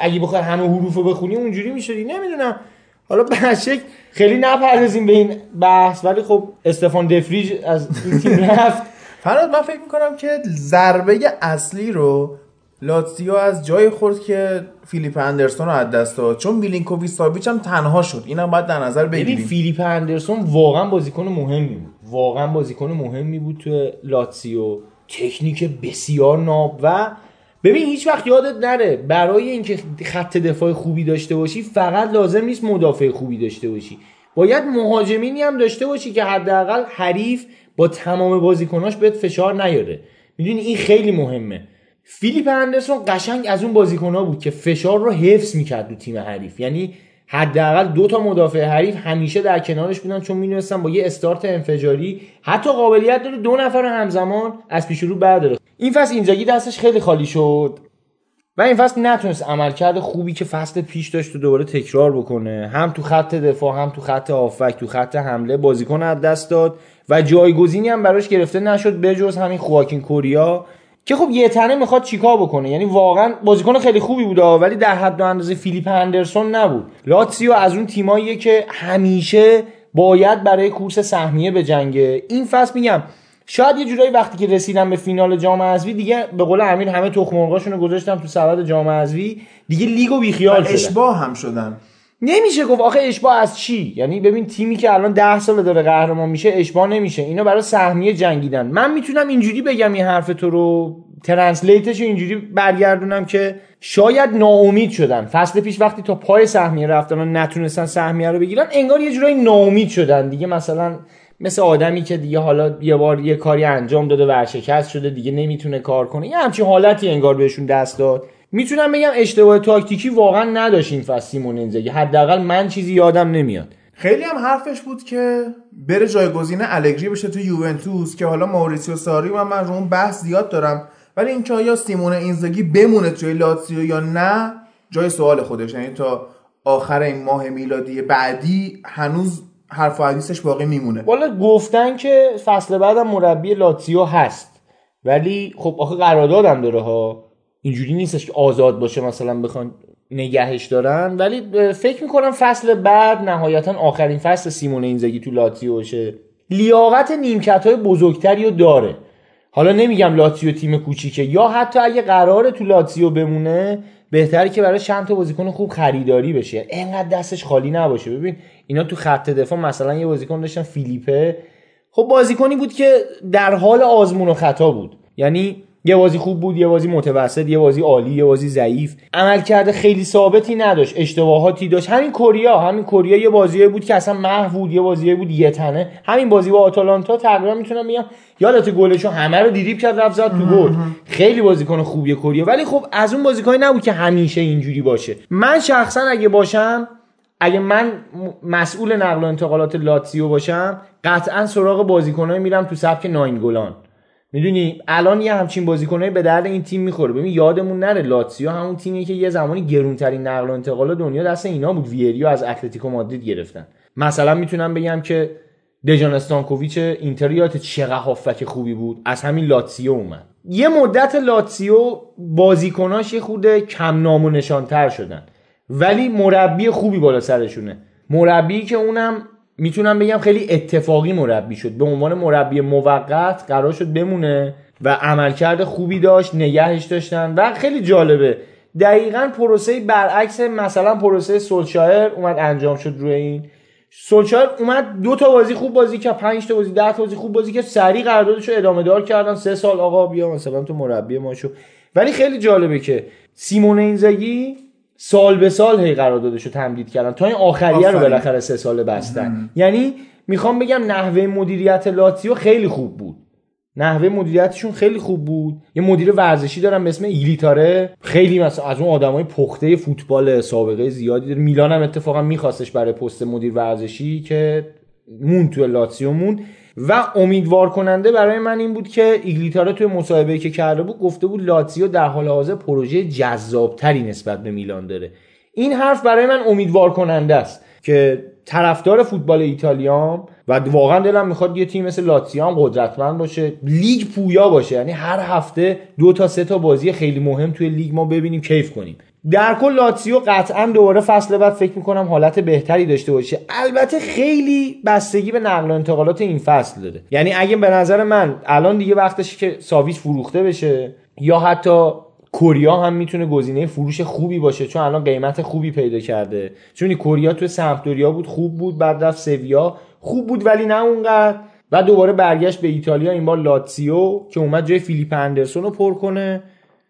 اگه بخوای همه حروف رو بخونی اونجوری میشه دیگه نمی‌دونم. حالا به شکل خیلی نپردازیم به این بحث ولی خب استفان دفریج از این تیم رفت. فراد من فکر می‌کنم که ضربه اصلی رو لاتزیو از جایی خورد که فیلیپ اندرسون رو از دست داد. چون میلینکوویچ ساویچ هم تنها شد. اینم باید در نظر ببین بگیریم. فیلیپ اندرسون واقعا بازیکن مهمی بود. واقعا بازیکن مهمی بود تو لاتسیو تکنیک بسیار ناب و ببین هیچ وقت یادت نره برای اینکه خط دفاع خوبی داشته باشی فقط لازم نیست مدافع خوبی داشته باشی. باید مهاجمینی هم داشته باشی که حداقل حریف با تمام بازیکناش بهت فشار نیاره. می‌دونی این خیلی مهمه. فیلیپ اندرسون قشنگ از اون بازیکنها بود که فشار رو حفظ می‌کرد تو تیم حریف. یعنی حداقل دو تا مدافع حریف همیشه در کنارش بودن چون می‌دونستن با یه استارت انفجاری حتی قابلیت داره دو نفر رو همزمان از پیش رو برداره. این فصل اینجاگی دستش خیلی خالی شد. و این فصل نتونست عملکرد خوبی که فصل پیش داشت و دوباره تکرار بکنه. هم تو خط دفاع هم تو خط آفک تو خط حمله بازیکن از دست داد و جایگزینی هم براش گرفته نشد. بجز همین خواکین کوریا که خب یه تنه می‌خواد چیکار بکنه؟ یعنی واقعا بازیکن خیلی خوبی بود ولی در حد و اندازه فیلیپ اندرسون نبود. لاتسیو از اون تیماییه که همیشه باید برای کورس سهمیه به جنگه این فصل میگم. شاید یه جورایی وقتی که رسیدم به فینال جام حذفی دیگه به قول امیر همه تخم رو گذاشتم تو سبد جام حذفی دیگه لیگو بیخیال شدن اشباه هم شدن. نمیشه گفت آخه اشباه از چی؟ یعنی ببین تیمی که الان ده سال داره قهرمان میشه اشباه نمیشه. اینا برای سهمیه جنگیدن. من می‌تونم اینجوری بگم این حرف تو رو. ترنسلیتش اینجوری برگردونم که شاید ناامید شدن. فصل پیش وقتی تا پای سهمیه رفتن و نتونستن سهمیه رو بگیرن انگار یه جورایی ناامید شدن. دیگه مثلا مثل آدمی که دیگه حالا یه بار یه کاری انجام داده ورشکست شده دیگه نمی‌تونه کار کنه. یه همچین حالتی انگار بهشون دست داد. می‌تونم بگم اشتباه تاکتیکی واقعا نداشت این فصل سیمون اینزاگی حداقل من چیزی یادم نمیاد. خیلی هم حرفش بود که بره جایگزین الگری بشه تو یوونتوس که حالا ماوریسیو ساری و من رو اون بحث زیاد دارم. ولی اینکه آیا سیمون اینزاگی بمونه توی لاتزیو یا نه جای سوال خودش. یعنی تا آخر این ماه میلادی بعدی هنوز حرف و حدیثش باقی میمونه. والا گفتن که فصل بعدم مربی لاتزیو هست. ولی خب آخه قراردادم داره ها. اینجوری نیستش که آزاد باشه مثلا بخوان نگهش دارن. ولی فکر می‌کنم فصل بعد نهایتا آخرین فصل سیمون اینزاگی تو لاتزیو باشه. لیاقت نیمکت های بزرگتری رو داره. حالا نمیگم لاتزیو تیم کوچیکه یا حتی اگه قراره تو لاتزیو بمونه بهتره که برای چند تا بازیکن خوب خریداری بشه. انقدر دستش خالی نباشه. ببین اینا تو خط دفاع مثلا یه بازیکن داشتن فیلیپه. خب بازیکنی بود که در حال آزمون و خطا بود. یعنی یه بازی خوب بود یه بازی متوسط یه بازی عالی یه بازی ضعیف. عملکرد خیلی ثابتی نداشت اشتباهاتی داشت. همین کوریا همین کوریا یه بازی بود که اصلا محو بود یه بازی بود یه تنه. همین بازی با آتالانتا تقریبا می‌تونم بگم یادت گلشو همه رو دیریب کرد رفت زد تو گل. خیلی بازیکن خوبیه کوریا. ولی خب از اون بازیکنی نبود که همیشه اینجوری باشه. من شخصا اگه باشم اگه من مسئول نقل و انتقالات لاتسیو باشم قطعا سراغ بازیکنایی میرم تو سبک ناینگولان می‌دونی الان یه همچین بازیکنایی به درد این تیم می‌خوره. ببین یادمون نره لاتسیو همون تیمیه که یه زمانی گرونترین نقل و انتقال دنیا دست اینا بود. ویری رو از اتلتیکو مادرید گرفتن. مثلا می‌تونم بگم که دژان استانکوویچ اینتر چقدر هافبک خوبی بود. از همین لاتسیو اومد. یه مدت لاتسیو بازیکناش یه خورده کم نام و نشانتر شدن. ولی مربی خوبی بالا سرشونه. مربی که اونم می‌تونم بگم خیلی اتفاقی مربی شد. به عنوان مربی موقت قرار شد بمونه و عملکرد خوبی داشت نگهش داشتن و خیلی جالبه. دقیقا پروسه برعکس مثلا پروسه سولشایر اومد انجام شد روی این. سولشایر اومد دو تا بازی خوب بازی کرد پنج تا بازی ده تا بازی خوب بازی کرد سریع قراردادش رو ادامه دار کردن. سه سال آقا بیا مثلا تو مربی ما شو ولی خیلی جالبه که سیمون اینزاگی سال به سال هی قراردادش رو تمدید کردن. تا این آخریه رو. بالاخره سه سال بستن. یعنی می‌خوام بگم نحوه مدیریت لاتزیو خیلی خوب بود. نحوه مدیریتشون خیلی خوب بود. یه مدیر ورزشی دارم به اسم ایلیتاره. خیلی مثلا از اون آدمای پخته فوتبال سابقه زیادی داره. میلان هم اتفاقا میخواستش برای پست مدیر ورزشی که مون تو لاتسیو مون. و امیدوار کننده برای من این بود که ایگلیتاره توی مصاحبه که کرده بود گفته بود لاتسیو در حال حاضر پروژه جذابتری نسبت به میلان داره. این حرف برای من امیدوار کننده است که طرفدار فوتبال ایتالیام و واقعا دلم می‌خواد یه تیم مثل لاتزیو هم قدرتمند باشه لیگ پویا باشه. یعنی هر هفته دو تا سه تا بازی خیلی مهم توی لیگ ما ببینیم کیف کنیم. در کل لاتزیو قطعا دوباره فصل بعد فکر می‌کنم حالت بهتری داشته باشه. البته خیلی بستگی به نقل و انتقالات این فصل داره. یعنی اگه به نظر من الان دیگه وقتشه که ساویچ فروخته بشه یا حتی کوریا هم می‌تونه گزینه فروش خوبی باشه چون الان قیمت خوبی پیدا کرده. چون کوریا تو سمپدوریا بود خوب بود بعد رفت سویا. خوب بود ولی نه اونقدر. و دوباره برگشت به ایتالیا این بار لاتسیو که اومد جای فیلیپ اندرسون رو پر کنه.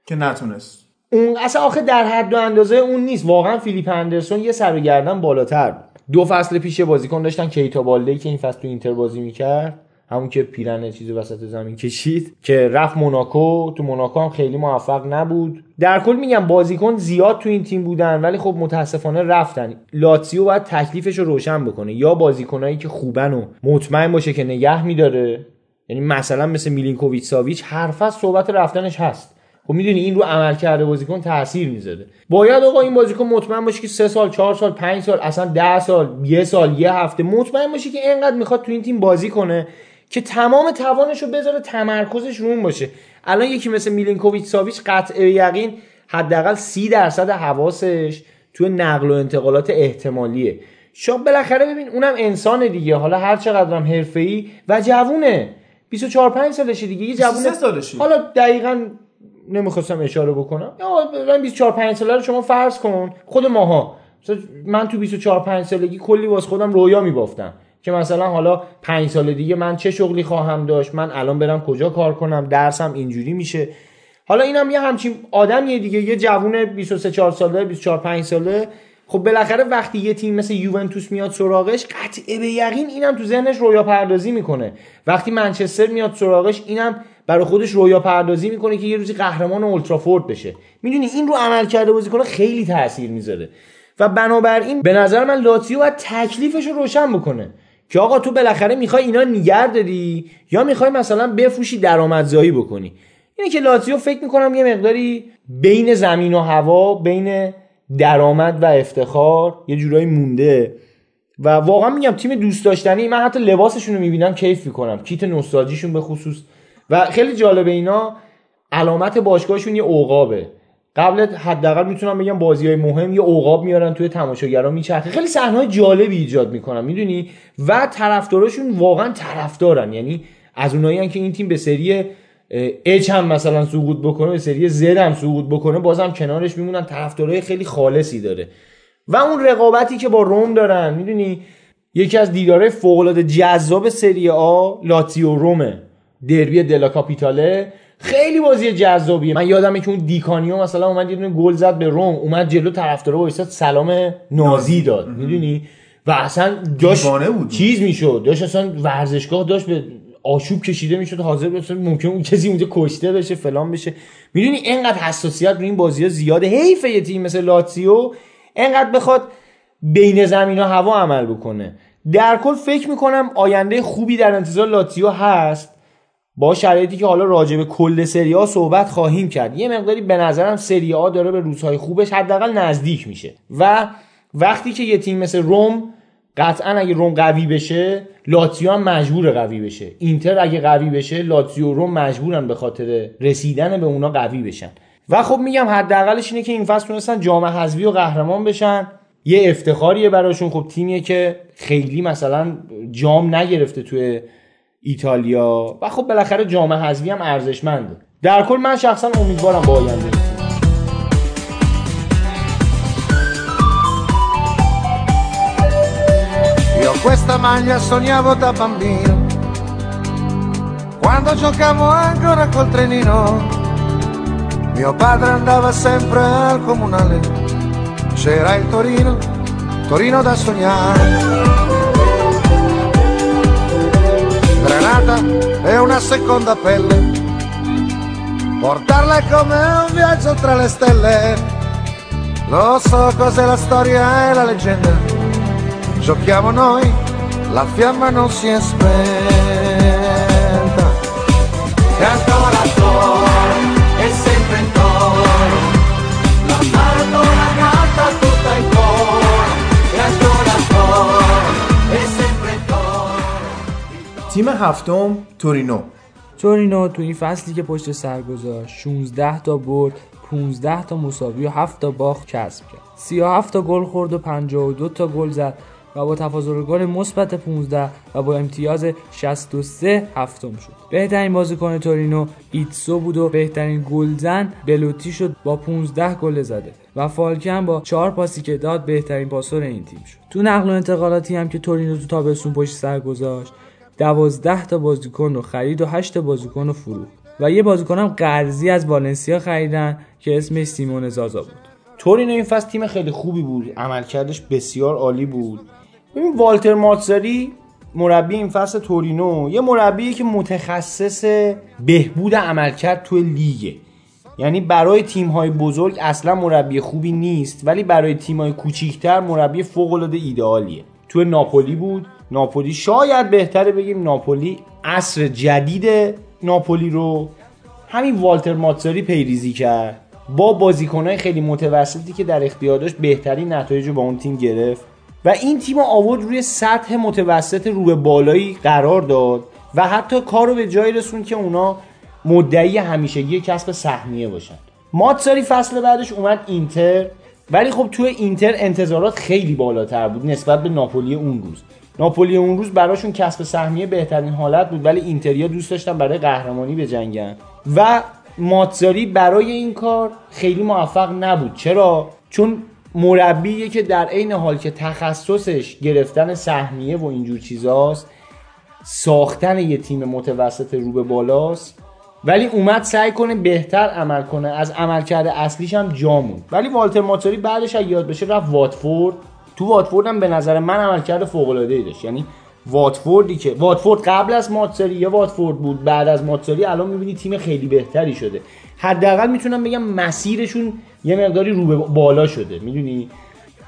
که نتونست. اون اصلا آخه در حد و اندازه اون نیست. واقعا فیلیپ اندرسون یه سر گردن بالاتر بود. دو فصل پیش بازیکن داشتن کیتا بالده که این فصل تو اینتر بازی می‌کرد. همون که پیرن چیزی وسط زمین کشید که رفت موناکو. تو موناکو هم خیلی موفق نبود. در کل میگم بازیکن زیاد تو این تیم بودن ولی خب متاسفانه رفتن. لاتسیو باید تکلیفش رو روشن بکنه. یا بازیکنایی که خوبن و مطمئن باشه که نگه میداره. یعنی مثلا مثل میلینکوویچ ساویچ هر فصل صحبت رفتنش هست. خب می‌دونی این رو عمل کرده بازیکن تاثیر می‌ذاره. باید آقا این بازیکن مطمئن باشه که سه سال چهار سال پنج سال اصلا ده سال یه سال یه هفته مطمئن باشه که اینقدر می‌خواد تو این تیم بازی کنه که تمام توانش رو بذاره تمرکزش رو اون باشه. الان یکی مثل میلینکوویچ ساویچ قطع یقین حداقل سی درصد حواسش توی نقل و انتقالات احتمالیه. شاید بالاخره ببین اونم انسان دیگه. حالا هر چقدرم حرفه‌ای و جوونه. 24 5 سالشه دیگه. یه جوونه. 23 سالشه. حالا دقیقاً نمی‌خواستم اشاره بکنم. یا 24 5 ساله رو شما فرض کن. خود ماها. من تو 24 5 سالگی کلی واس خودم رویا میبافتم. که مثلا حالا 5 سال دیگه من چه شغلی خواهم داشت؟ من الان برم کجا کار کنم؟ درسم اینجوری میشه. حالا اینم یه همچین آدمیه دیگه. یه جوون 23 4 ساله 24 5 ساله. خب بالاخره وقتی یه تیم مثل یوونتوس میاد سراغش قطعه به یقین اینم تو ذهنش رویا پردازی می‌کنه. وقتی منچستر میاد سراغش اینم برای خودش رویا پردازی می‌کنه که یه روزی قهرمان اولترافورد بشه. می‌دونی این رو عمل کرده بازیکن خیلی تاثیر می‌ذاره. و بنابراین به نظر من لاتزیو باید تکلیفش رو روشن بکنه. که آقا تو بالاخره می‌خوای اینا نگر داری یا می‌خوای مثلا بفروشی درآمدزایی بکنی. اینه که لاتزیو فکر می‌کنم یه مقداری بین زمین و هوا بین درآمد و افتخار یه جورایی مونده. و واقعا میگم تیم دوست داشتنی من حتی لباسشون رو می‌بینم کیف می‌کنم. کیت نوستالژیشون به خصوص. و خیلی جالبه اینا علامت باشگاهشون یه عقابه قبل حداقل می‌تونم بگم بازی های مهم یه عقاب میارن توی تماشاگرا میچرخه. خیلی صحنه جالبی ایجاد می‌کنن می‌دونی؟ و طرفداراشون واقعا طرفدارن. یعنی از اونایی که این تیم به سری اچ هم مثلا سقوط بکنه به سری زد هم سقوط بکنه بازم کنارش میمونن. طرفدارای خیلی خالصی داره. و اون رقابتی که با روم دارن می‌دونی؟ یکی از دیدارهای فوق العاده جذاب سری آ لاتزیو رومه. دربی دلا کاپیتاله خیلی بازی جذابیه. من یادمه که اون دیکانیو مثلا اومد یه دونه گل زد به روم اومد جلو طرفدارا وایساد سلام نازی داد. می‌دونی؟ و اصلا داشت بود. چیز می‌شد. داشت اصلا ورزشگاه داشت به آشوب کشیده می‌شد. حاضر بشه ممکن اون کسی اونجا کشته بشه فلان بشه. می‌دونی؟ اینقدر حساسیت رو این بازی ها زیاده. حیف یه تیم مثل لاتزیو اینقدر بخواد بین زمین و هوا عمل بکنه. در کل فکر می‌کنم آینده خوبی در انتظار لاتزیو هست. با شرایطی که حالا راجع به کل سری ها صحبت خواهیم کرد. یه مقداری به نظرم سری ها داره به روزهای خوبش حداقل نزدیک میشه. و وقتی که یه تیم مثل روم قطعا اگه روم قوی بشه لاتزیو هم مجبور قوی بشه. اینتر اگه قوی بشه لاتزیو روم مجبورن به خاطر رسیدن به اونا قوی بشن. و خب میگم حداقلش اینه که این فصل تونستن جام حذفی و قهرمان بشن. یه افتخاریه براشون. خب تیمیه که خیلی مثلا جام نگرفته توی ایتالیا و خب بالاخره جام حذفی هم ارزشمنده در کل من شخصا امیدوارم با آینده این تیم. Io questa maglia sognavo da bambino, quando giocavo ancora col trenino. Mio padre andava sempre al comunale, c'era il Torino, Torino da sognare. Granata è una seconda pelle, portarla come un viaggio tra le stelle. Lo so cos'è la storia e la leggenda giochiamo noi, la fiamma non si è spenta. E ancora, تیم هفتم تورینو. تورینو تو این فصلی که پشت سر گذاشت 16 تا برد 15 تا مساوی و 7 تا باخت کسب کرد. 37 تا گل خورد و 52 تا گل زد و با تفاضل گل مثبت 15 و با امتیاز 63 هفتم شد. بهترین بازیکن تورینو ایتسو بود و بهترین گلزن بلوتی شد با 15 گل زده و فالکن با 4 پاسی که داد بهترین پاسور این تیم شد. تو نقل و انتقالاتی هم که تورینو تو تابستون پشت سر گذاشت 12 تا بازیکن رو خرید و 8 تا بازیکن رو فروخت. و یه بازیکنم قرضی از والنسیا خریدن که اسمش سیمون زازا بود. تورینو این فصل تیم خیلی خوبی بود. عملکردش بسیار عالی بود. ببین والتر ماتزاری مربی این فصل تورینو. یه مربیه که متخصص بهبود عملکرد توی لیگه. یعنی برای تیم های بزرگ اصلا مربی خوبی نیست ولی برای تیم های کوچیکتر مربی فوق العاده ایدئالیه توی ناپولی بود ناپولی. شاید بهتره بگیم ناپولی عصر جدید ناپولی رو همین والتر ماتزاری پیریزی کرد. با بازیکنهای خیلی متوسطی که در اختیار داشت بهترین نتایج رو با اون تیم گرفت و این تیم آورد روی سطح متوسط رو به بالایی قرار داد و حتی کار رو به جایی رسون که اونا مدعی همیشگی کسب سهمیه باشن. ماتساری فصل بعدش اومد اینتر ولی خب توی اینتر انتظارات خیلی بالاتر بود نسبت به ناپولی اون روز. ناپولی اون روز براشون کسب سهمیه بهترین حالت بود ولی اینتریا دوست داشتن برای قهرمانی بجنگن. و ماتزاری برای این کار خیلی موفق نبود. چرا؟ چون مربیه که در عین حال که تخصصش گرفتن سهمیه و اینجور چیزاست ساختن یه تیم متوسط رو به بالاست. ولی اومد سعی کنه بهتر عمل کنه. از عملکرد اصلیش هم جا موند. ولی والتر ماتساری بعدش یاد بشه رفت واتفورد. تو واتفورد هم به نظر من عملکرد فوق العاده ای داشت. یعنی واتفوردی که واتفورد قبل از ماتساری یه واتفورد بود بعد از ماتساری الان می‌بینی تیم خیلی بهتری شده. حداقل می‌تونم بگم مسیرشون یه مقداری رو به بالا شده. می‌دونی؟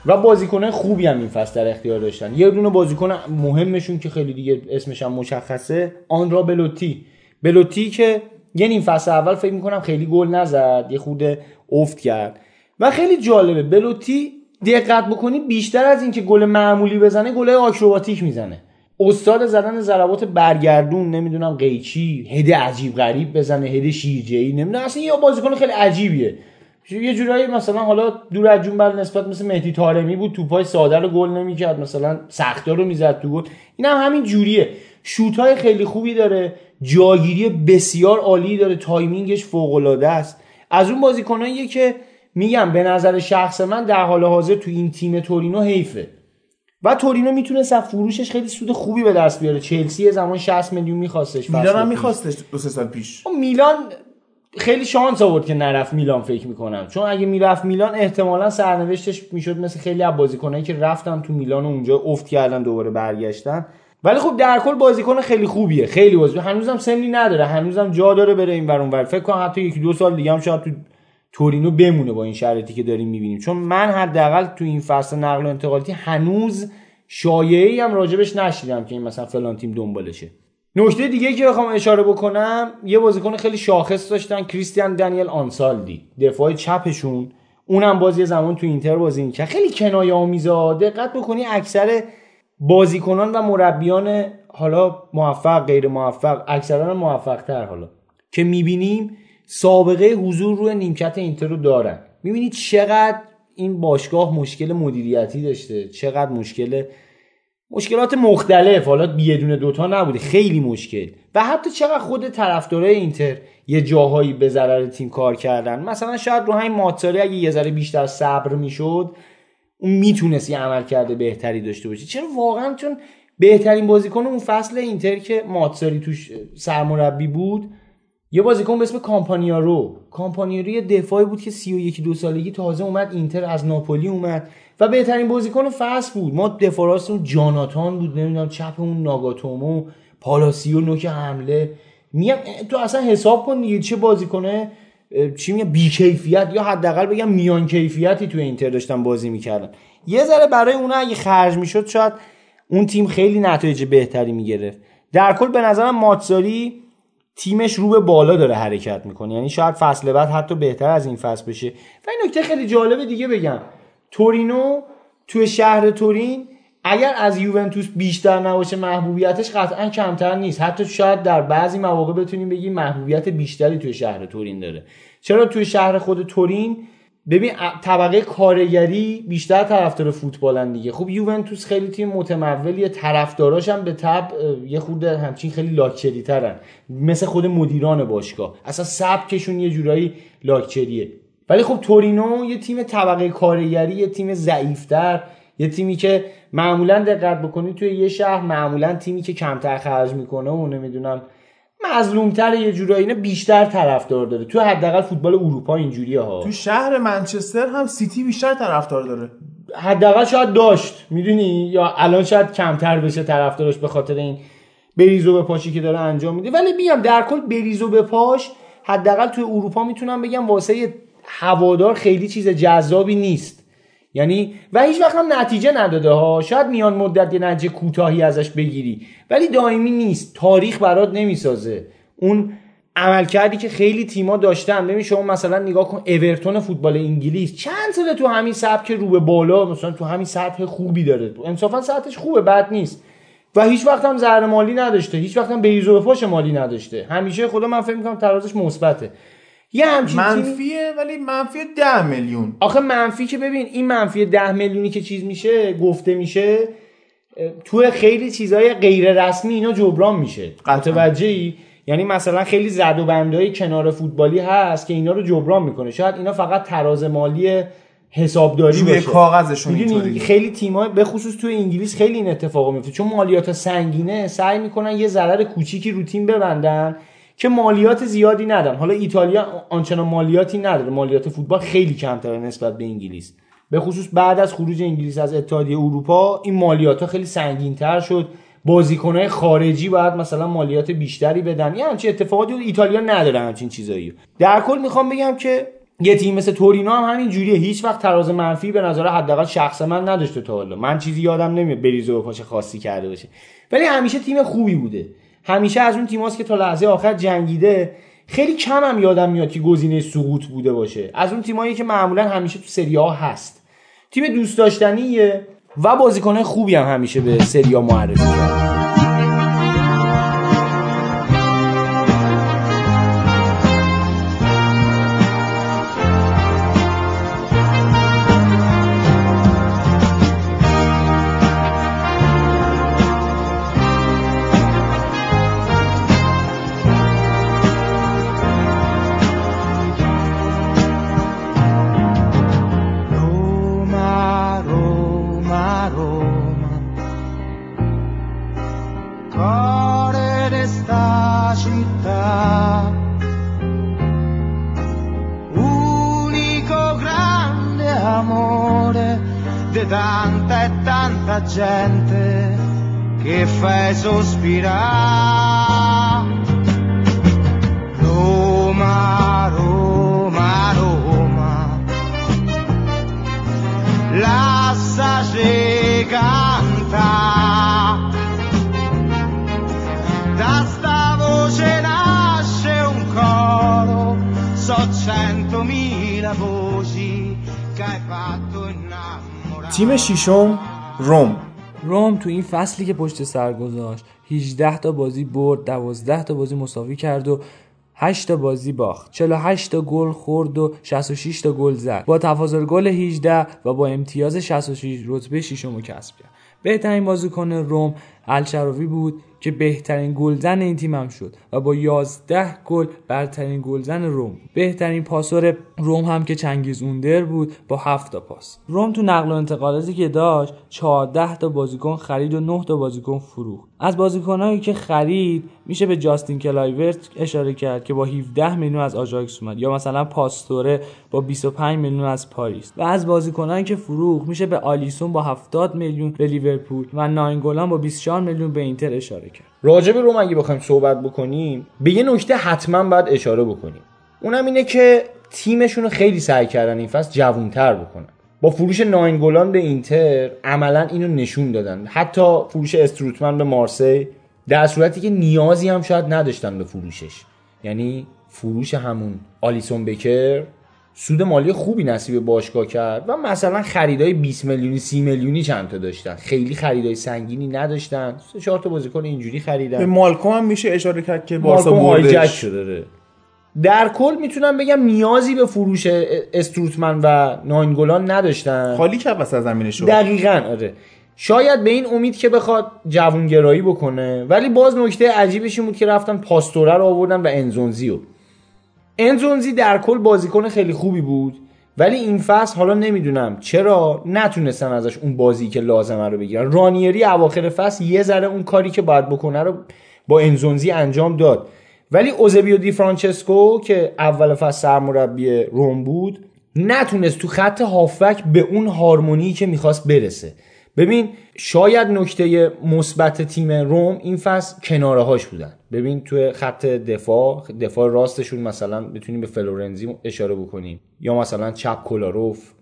و بازیکنان خوبی هم این فصل در اختیار داشتن. یه دونه بازیکن مهمشون که خیلی دیگه اسمش هم مشخصه آنرا بلوتی. بلوتی که یه نیم فصل اول فکر می‌کنم خیلی گل نزد یه خود افت کرد. و خیلی جالبه بلوتی دقت بکنی بیشتر از اینکه گل معمولی بزنه گل آکروباتیک می‌زنه. استاد زدن ضربات برگردون نمی‌دونم قیچی هد عجیب غریب بزنه هد شیرجه‌ای نمی‌دونم اصلا یه بازیکن خیلی عجیبیه. یه جورایی مثلا حالا دور از جون بلانسبت مثل مهدی طارمی بود توپای ساده رو گل نمی‌کرد مثلا سختا رو می‌زد تو گل. این هم همین جوریه. شوتای خیلی خوبی داره جاگیری بسیار عالی داره timing ش فوق العاده است. از اون بازیکناییه که میگم به نظر شخص من در حال حاضر تو این تیم تورینو حیفه. و تورینو می‌تونست از فروشش خیلی سود خوبی به دست بیاره. چلسی زمان 60 میلیون میخواستش میلان هم میخواستش دو سه سال پیش. میلان خیلی شانس آورد که نرفت میلان فکر می‌کنم. چون اگه می‌رفت میلان احتمالا سرنوشتش می‌شد مثل خیلی از بازیکنایی که رفتن تو میلان و اونجا افت کردن دوباره برگشتن. ولی خب در کل بازیکن خیلی خوبیه. خیلی بازیکن هنوزم سنی نداره. هنوزم جا داره بره این ور اونور فکر کنم حتی یکی دو سال دیگه هم شاید تو تورینو بمونه با این شرایطی که داریم می‌بینیم. چون من حداقل تو این فصل نقل و انتقالاتی هنوز شایعی هم راجبش نشیدم که این مثلا فلان تیم دنبالشه. نکته دیگه که بخوام اشاره بکنم یه بازیکن خیلی شاخص داشتن کریستیان دنیل آنسالدی. دفاع چپشون. اونم باز یه زمان تو اینتر بازی می‌کرد خیلی کنایه آمیزه. دقت بکنی اکثر بازیکنان و مربیان حالا موفق غیر موفق اکثرا موفق تر حالا که می‌بینیم سابقه حضور روی نیمکت اینتر رو دارن. می‌بینید چقدر این باشگاه مشکل مدیریتی داشته چقدر مشکل مشکلات مختلف. حالا یه دونه دوتا نبوده خیلی مشکل. و حتی چقدر خود طرفدارای اینتر یه جاهایی به ضرر تیم کار کردن. مثلا شاید رو همین ماتساری اگه یه ذره بیشتر صبر می‌شد اون می‌تونست یه عمل کرده بهتری داشته باشه. چرا واقعا؟ چون بهترین بازیکن اون فصل اینتر که ماتساری توش سرمربی بود یه بازیکن به اسم کامپانیارو. کامپانیارو یه دفاعی بود که 31 دو سالگی تازه اومد اینتر از ناپولی اومد و بهترین بازیکن فصل بود. ما دفاع راستمون جاناتان بود نمی‌دونم چپمون ناگاتومو پالاسیو نوک حمله. میگم تو اصلا حساب کن دیگه چه بازیکنه چی میگم بیکیفیت یا حداقل بگم میان کیفیتی تو اینتر داشتن بازی می‌کردن. یه ذره برای اونا اگه خرج می‌شد شاید اون تیم خیلی نتایج بهتری می‌گرفت. در کل به نظرم ماتساری تیمش رو به بالا داره حرکت می‌کنه. یعنی شاید فصل بعد حتی بهتر از این فصل بشه. و این نکته خیلی جالب دیگه بگم. تورینو توی شهر تورین اگر از یوونتوس بیشتر نباشه محبوبیتش قطعا کمتر نیست. حتی شاید در بعضی مواقع بتونیم بگیم محبوبیت بیشتری توی شهر تورین داره. چرا توی شهر خود تورین ببین طبقه کارگری بیشتر طرفدار فوتبالن دیگه. خب یوونتوس خیلی تیم متمولیه طرفداراش هم به تب یه خود همچین خیلی لاکچری ترن مثل خود مدیران باشگاه. اصلا سبکشون یه جورایی لاکچریه. ولی خب تورینو یه تیم طبقه کارگری یه تیم ضعیفتر یه تیمی که معمولا دقت بکنی توی یه شهر معمولا تیمی که کمتر خرج می‌کنه و نمی‌دونم مظلومتر یه جورایی اینا بیشتر طرفدار داره. تو حداقل فوتبال اروپا اینجوریه ها. تو شهر منچستر هم سیتی بیشتر طرفدار داره. حداقل شاید داشت. می‌دونی؟ یا الان شاید کمتر بشه طرفدارش به خاطر این بریزو به پاشی که داره انجام میده. ولی میگم در کل بریزو به پاش حداقل توی اروپا می‌تونم بگم واسه هوادار خیلی چیز جذابی نیست. یعنی و هیچ وقت هم نتیجه نداده ها. شاید میان مدت یه نتیجه کوتاهی ازش بگیری. ولی دائمی نیست. تاریخ برات نمی‌سازه. اون عملکردی که خیلی تیما داشتن. ببین شما مثلا نگاه کن اورتون فوتبال انگلیس. چند ساله تو همین سبک رو به بالا مثلا تو همین سطح خوبی داره. انصافا سطحش خوبه بد نیست. و هیچ وقت هم زهر مالی نداشته. هیچ وقت هم پاش مالی نداشته. همیشه خدا من فکر می‌کنم ترازش مثبته. یه همچین منفیه ولی منفی 10 میلیون. آخه منفی که ببین این منفی ده میلیونی که چیز میشه گفته میشه تو خیلی چیزهای غیر رسمی اینا جبران میشه. متوجهی؟ یعنی مثلا خیلی زد و بندهای کنار فوتبالی هست که اینا رو جبران می‌کنه. شاید اینا فقط تراز مالی حسابداری باشه. کاغذشون اینطوری. خیلی تیم‌ها به خصوص تو انگلیس خیلی این اتفاق میفته چون مالیات سنگینه سعی می‌کنن یه ضرر کوچیکی رو تیم ببندن. که مالیات زیادی ندن حالا ایتالیا آنچنان مالیاتی نداره. مالیات فوتبال خیلی کمتره نسبت به انگلیس. به خصوص بعد از خروج انگلیس از اتحادیه اروپا این مالیات ها خیلی سنگینتر شد. بازیکنهای خارجی باید مثلا مالیات بیشتری بدن. یه همچین اتفاقاتی. ایتالیا نداره همچین چیزایی. در کل می‌خوام بگم که یه تیم مثل تورینو هم همین جوریه. هیچ وقت تراز منفی به نظر حداقل شخص من نداشته تا حالا. من چیزی یادم نمیاد بریزو به پاش خاصی کرده باشه. ولی همیشه تیم خوبی بوده. همیشه از اون تیماست که تا لحظه آخر جنگیده. خیلی کم هم یادم میاد که گزینه سقوط بوده باشه. از اون تیمایی که معمولا همیشه تو سری ها هست. تیم دوست داشتنیه و بازیکنه خوبی هم همیشه به سری ها معرفی کرد. ششم روم. روم تو این فصلی که پشت سر گذاشت 18 تا بازی برد 12 تا بازی مساوی کرد و 8 تا بازی باخت. 48 تا گل خورد و 66 تا گل زد. با تفاضل گل 18 و با امتیاز 66 رتبه ششم کسب کرد. بهترین بازیکن روم الشراوی بود. که بهترین گلزن این تیم هم شد و با 11 گل برترین گلزن روم بود. بهترین پاسور روم هم که چنگیز اوندر بود با 7 تا پاس روم تو نقل و انتقالاتی که داشت 14 تا بازیکن خرید و 9 تا بازیکن فروخت از بازیکنایی که خرید میشه به جاستین کلایورت اشاره کرد که با 17 میلیون از آژاکس اومد یا مثلا پاستوره با 25 میلیون از پاریس و از بازیکنایی که فروخت میشه به آلیسون با 70 میلیون به لیورپول و ناینگولان با 24 میلیون به اینتر اشاره کرد. راجع به روم بخوایم صحبت بکنیم به یه نکته حتما باید اشاره بکنیم. اونم اینه که تیمشون رو خیلی سعی کردن این فصل جوونتر بکنن. با فروش ناینگولان به اینتر عملا اینو نشون دادن. حتی فروش استروتمن به مارسی در صورتی که نیازی هم شاید نداشتن به فروشش. یعنی فروش همون آلیسون بکر سود مالی خوبی نصیب باشگاه کرد و مثلا خریدای 20 میلیونی 30 میلیونی چند تا داشتن. خیلی خریدای سنگینی نداشتن. سه چهار تا بازیکن اینجوری خریدن. به مالکوم هم میشه اشاره کرد که بارسا بردش. شده داره. در کل می‌تونم بگم نیازی به فروش استروتمن و ناینگولان نداشتن. خالی کرد وسط زمین شد دقیقا آره. شاید به این امید که بخواد جوونگرایی بکنه ولی باز نکته عجیبش این بود که رفتن پاستوره رو آوردن و انزونزیو انزونزی در کل بازیکن خیلی خوبی بود ولی این فصل حالا نمی‌دونم چرا نتونستن ازش اون بازی که لازمه رو بگیرن. رانیری اواخر فصل یه ذره اون کاری که باید بکنه رو با انزونزی انجام داد. ولی اوزبیو دی فرانچسکو که اول فصل سرمربی روم بود نتونست تو خط هافک به اون هارمونی که می‌خواست برسه. ببین شاید نکته مثبت تیم روم این فصل کناره هاش بودن. ببین توی خط دفاع دفاع راستشون مثلا بتونیم به فلورنزی اشاره بکنیم. یا مثلا چپ کولاروف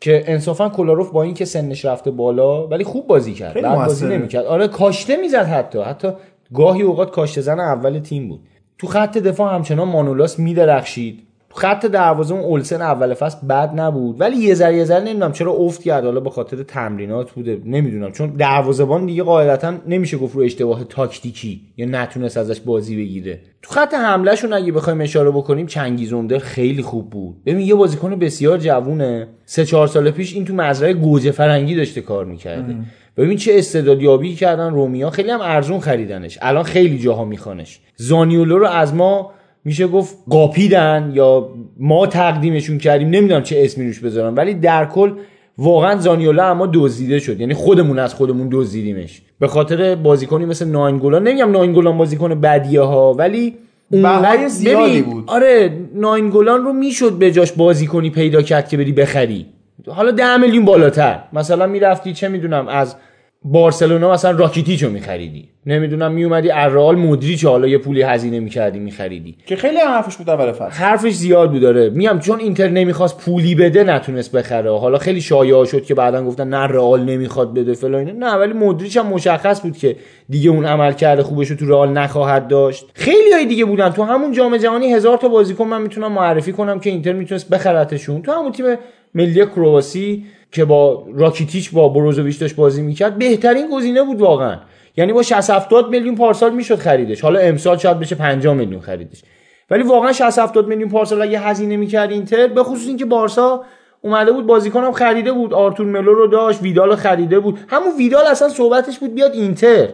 که انصافا کولاروف با اینکه سنش رفته بالا ولی خوب بازی کرد. بعد بازی. نمی‌کرد. آره کاشته می‌زد حتی. حتی گاهی اوقات کاشته زن اول تیم بود. تو خط دفاع همچنان مانولاس میدرخشید. خط دروازه اون اولسن اول فصل بد نبود. ولی یه ذره یه ذره نمی‌دونم چرا افت کرد. حالا به خاطر تمرینات بوده نمی‌دونم. چون دروازه‌بان دیگه قاعدتا نمیشه گفت رو اشتباه تاکتیکی یا نتونست ازش بازی بگیره. تو خط حملهشون اگه بخوایم اشاره بکنیم چنگیزوندر خیلی خوب بود. ببین یه بازیکن بسیار جوونه. سه چهار سال پیش این تو مزرعه گوجه فرنگی داشته کار می‌کرده. ببین چه استعدادیابی کردن رومیا. خیلی هم ارزون خریدنش. الان خیلی جاها میخوانش. زانیولو رو از ما میشه گفت قاپیدن یا ما تقدیمشون کردیم نمی‌دونم چه اسمی روش بذارم ولی در کل واقعا زانیولا اما دزدیده شد. یعنی خودمون از خودمون دزدیدیمش. به خاطر بازیکنی مثل ناینگولان نمیگم ناینگولان بازیکن بدیه ها ولی اونقدر- زیادی بود. آره ناینگولان رو می‌شد به جاش بازیکنی پیدا کرد که بری بخری. حالا ده میلیون بالاتر. مثلا می‌رفتی چه می‌دونم از بارسلونا مثلا راکیتیچو میخریدی. نمی‌دونم میومدی الرئال مودریچ حالا یه پولی هزینه می‌کردی میخریدی. که خیلی حرفش بود اول فصل. حرفش زیاد بود داره میگم چون اینتر نمی‌خواست پولی بده نتونست بخره. حالا خیلی شایعه شد که بعدا گفتن نه رئال نمی‌خواد بده فلان. نه ولی مودریچ هم مشخص بود که دیگه اون عمل کرده خوبش رو تو رئال نخواهد داشت. خیلی های دیگه بودن. تو همون جام جهانی هزار تا بازیکن من می‌تونم معرفی کنم که اینتر می‌تونست بخرتشون. تو همون تیم ملی کرواسی که با راکیتیچ با بروزوویچ داشت بازی می‌کرد بهترین گزینه بود واقعا. یعنی با 60 70 میلیون پارسال می‌شد خریدش. حالا امسال شاید بشه 50 میلیون خریدش. ولی واقعا 60 70 میلیون پارسال اگه هزینه می‌کرد اینتر به خصوص اینکه بارسا اومده بود بازیکن هم خریده بود. آرتور ملو رو داشت ویدال رو خریده بود. همون ویدال اصلا صحبتش بود بیاد اینتر.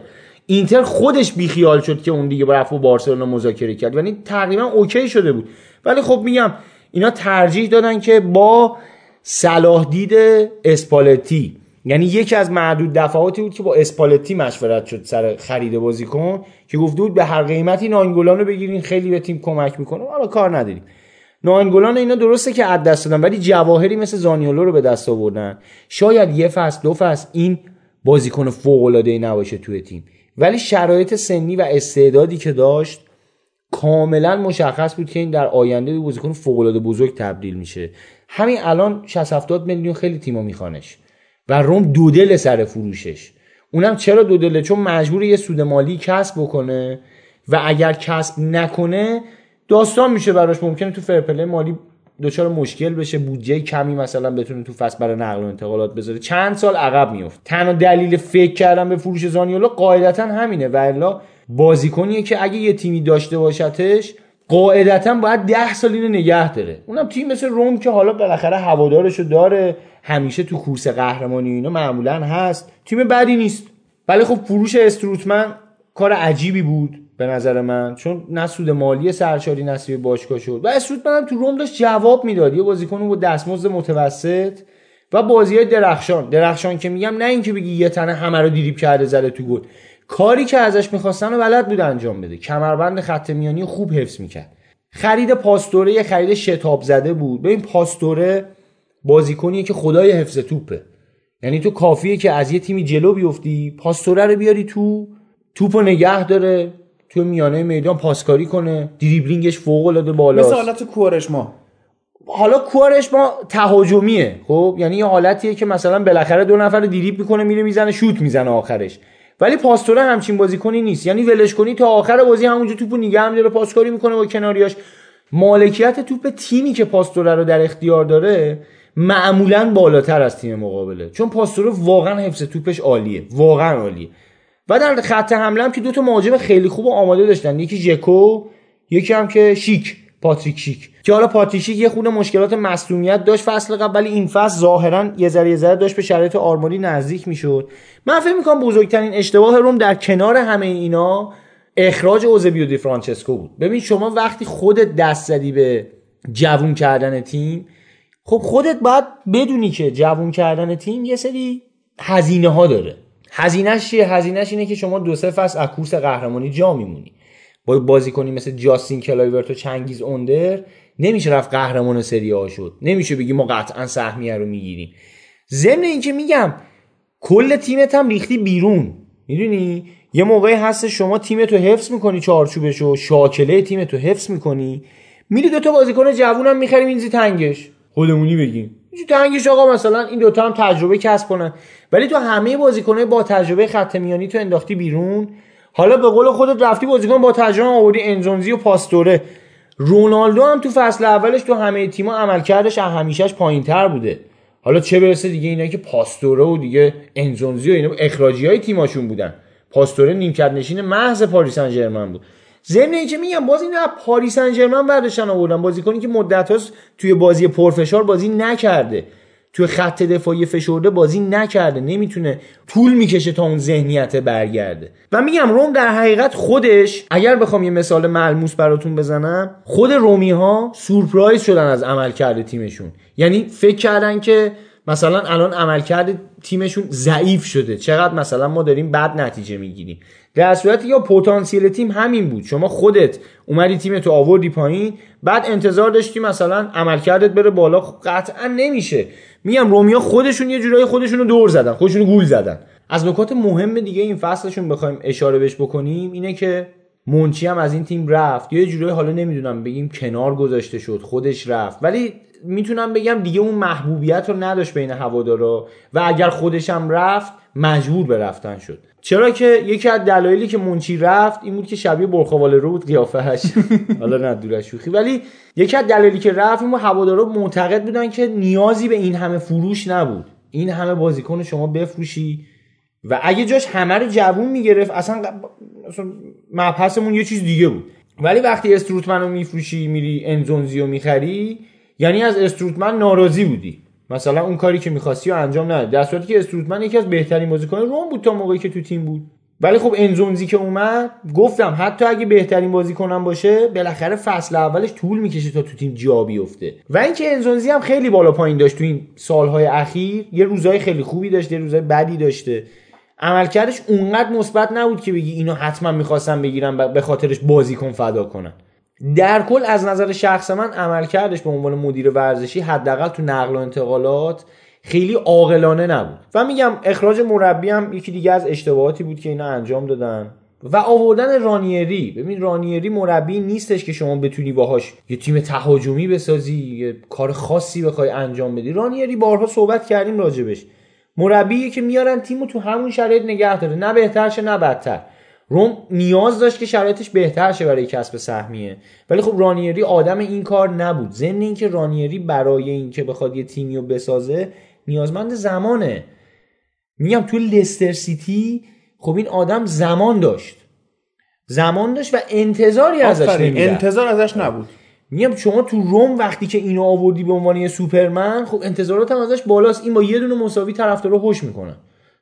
اینتر خودش بیخیال شد که اون دیگه رفت با بارسلونا مذاکره کرد. یعنی تقریبا OK شده بود. ولی خب میگم اینا ترجیح دادن که با صلاح دید اسپالتی. یعنی یکی از معدود دفعاتی بود که با اسپالتی مشورت شد سر خرید بازیکن که گفته بود به هر قیمتی ناینگولان رو بگیرین خیلی به تیم کمک می‌کنه. حالا کار نداریم. ناینگولان اینا درسته که از دست دادن ولی جواهری مثل زانیولو رو به دست آوردن. شاید یه فصل دو فصل این بازیکن فوق العاده نباشه توی تیم. ولی شرایط سنی و استعدادی که داشت کاملا مشخص بود که این در آینده به بازیکن فوق العاده بزرگ تبدیل میشه. همین الان 60 70 میلیون خیلی تیما میخوانش. و روم دو دل سر فروشش. اونم چرا دو دله چون مجبور یه سود مالی کسب بکنه و اگر کسب نکنه داستان میشه براش. ممکنه تو فرپله مالی دچار مشکل بشه بودجه کمی مثلا بتونه تو فصل برای نقل و انتقالات بذاره. چند سال عقب میفت. تنها دلیل فکر کردن به فروش زانیولا قاعدتا همینه. و الا بازیکنیه که اگه یه تیمی داشته باشتش قاعدتا باید ده سال اینو نگه داره. اونم تیم مثل روم که حالا بالاخره هوادارشو داره همیشه تو کورس قهرمانی اینا معمولا هست. تیم بدی نیست. ولی خب فروش استروتمن کار عجیبی بود به نظر من. چون نه سود مالی سرشاری نصیب باشگاه شد. و استروتمن هم تو روم داشت جواب می‌داد. یه بازیکن با دستمزد متوسط و بازی درخشان. درخشان که میگم نه اینکه بگی یه تنه همه رو دیریب کرده زده تو گل. کاری که ازش می‌خواستن و بلد بود انجام بده. کمربند خط میانی خوب حفظ می‌کرد. خرید پاستوره یه خرید شتاب زده بود. ببین پاستوره بازیکنیه که خدای حفظ توپه. یعنی تو کافیه که از یه تیمی جلو بیفتی پاستوره رو بیاری تو توپو نگه داره تو میانه میدان پاسکاری کنه دریبلینگش فوق العاده بالاست. مثل حالت کورش ما. حالا کارش ما تهاجمیه خب؟ یعنی یه حالتیه که مثلا بالاخره دو نفر دیریب می‌کنه میره می‌زنه شوت می‌زنه آخرش. ولی پاستوره همچین بازیکنی نیست. یعنی ولش کنی تا آخر بازی همونجا توپو نگه میداره پاسکاری می‌کنه با کناریاش. مالکیت توپ تیمی که پاستوره رو در اختیار داره معمولا بالاتر از تیم مقابله. چون پاستوره واقعا حفظ توپش عالیه. واقعا عالیه. و در خط حمله هم که دو تا مهاجم خیلی خوب و آماده داشتن. یکی ژکو یکی هم که شیک. پاتریک شیک. که حالا پاتریک شیک یه خورده مشکلات مصونیت داشت فصل قبل ولی این فصل ظاهرا یه ذره ذره داشت به شرایط آرمانی نزدیک می‌شد. من فکر می‌کنم بزرگترین اشتباه روم در کنار همه اینا اخراج اوزبیو دی فرانچسکو بود. ببین شما وقتی خودت دست زدی به جوون کردن تیم خب خودت باید بدونی که جوون کردن تیم یه سری هزینه ها داره. هزینهش چیه؟ هزینهش اینه که شما دو سه فصل از کورس قهرمانی جا میمونی. با بازیکنی مثل جاستین کلایورت و چنگیز اوندر نمیشه رفت قهرمان سری آ شد. نمیشه بگی ما قطعا سهمیه رو می‌گیریم. ضمن اینکه میگم کل تیمت هم ریختی بیرون. می‌دونی؟ یه موقعی هست شما تیمتو حفظ می‌کنی چارچوبشو شاکله تیمتو حفظ می‌کنی. میری دوتا بازیکن جوونم می‌خری میزی تنگش. خودمونی بگیم. میزی تنگش آقا مثلا این دوتا هم تجربه کسب کنن. ولی تو همه بازیکنهای با تجربه خط میانی تو انداختی بیرون. حالا به قول خودت رفتی بازیکن با تجربه آوردی انزونزی و پاستوره. رونالدو هم تو فصل اولش تو همه تیم‌ها عملکردش از همیشهش پایینتر بوده. حالا چه برسه دیگه اینا که پاستوره و دیگه انزونزی و اینا اخراجی های تیماشون بودن. پاستوره نیمکت نشین محض پاریس سن بود. ضمن اینکه میگم باز اینا پاریس سن ژرمن برداشتن آوردن. بازیکنی که مدت توی بازی پرفشار بازی نکرده. توی خط دفاعی فشرده بازی نکرده نمی‌تونه طول می‌کشه تا اون ذهنیت برگرده. و میگم روم در حقیقت خودش اگر بخوام یه مثال ملموس براتون بزنم خود رومی ها سورپرایز شدن از عملکرد تیمشون. یعنی فکر کردن که مثلا الان عملکرد تیمشون ضعیف شده. چقدر مثلا ما داریم بد نتیجه می‌گیریم. در صورتی یا پتانسیل تیم همین بود. شما خودت اومدی تیم تو آوردی پایین بعد انتظار داشتی مثلا عملکردت بره بالا. خب قطعا نمیشه. میگم رومیا خودشون یه جورایی خودشونو دور زدن خودشونو گول زدن. از نکات مهم دیگه این فصلشون بخوایم اشاره بهش بکنیم اینه که منچی هم از این تیم رفت. یه جورایی حالا نمی‌دونم بگیم کنار گذاشته شد خودش رفت. ولی می‌تونم بگم دیگه اون محبوبیت رو نداشت بین هوادارا و اگر خودش هم رفت مجبور به رفتن شد. چرا که یکی از دلایلی که منچی رفت این بود که شبیه برخواله رو بود قیافهش حالا نه دور شوخی. ولی یکی از دلایلی که رفت این هوادارا معتقد بودن که نیازی به این همه فروش نبود. این همه بازیکن شما بفروشی و اگه جاش همه رو جوون می‌گرفت اصلا, اصلا مبحثمون یه چیز دیگه بود. ولی وقتی استروتمن رو میفروشی میری انزونزی رو می‌خری یعنی از استروتمن ناراضی بودی. مثلا اون کاری که می‌خواستی رو انجام ندادی. در صورتی که استروتمن یکی از بهترین بازیکن روم بود تا موقعی که تو تیم بود. ولی خب انزونزی که اومد گفتم حتی اگه بهترین بازیکنم باشه بالاخره فصل اولش طول می‌کشه تا تو تیم جا بیفته. و اینکه انزونزی هم خیلی بالا پایین داشت تو این سالهای اخیر یه روزای خیلی خوبی داشته یه روزای بدی داشته. عملکردش اونقدر مثبت نبود که بگی اینو حتما می‌خواستم بگیرم به خاطرش بازیکن فدا کنن. در کل از نظر شخص من عملکردش به عنوان مدیر ورزشی حداقل تو نقل و انتقالات خیلی عاقلانه نبود. و میگم اخراج مربی هم یکی دیگه از اشتباهاتی بود که اینا انجام دادن. و آوردن رانیری. ببین رانیری مربی نیستش که شما بتونی باهاش یه تیم تهاجمی بسازی یه کار خاصی بخوای انجام بدی. رانیری بارها صحبت کردیم راجبش. مربی که میارن تیمو تو همون شرایط نگه داره. نه بهتر شه نه بدتر. روم نیاز داشت که شرایطش بهتر شه برای کسب سهمیه. ولی خب رانیری آدم این کار نبود. ضمن اینکه رانیری برای اینکه بخواد یه تیمی رو بسازه نیازمند زمانه. میگم تو لستر سیتی خب این آدم زمان داشت. زمان داشت و انتظاری ازش نمی‌رفت انتظار ازش نبود. میگم شما تو روم وقتی که اینو آوردی به عنوان یه سوپرمن خب انتظارات هم ازش بالاست. این با یه دونه مساوی طرفدارا هوش می‌کنن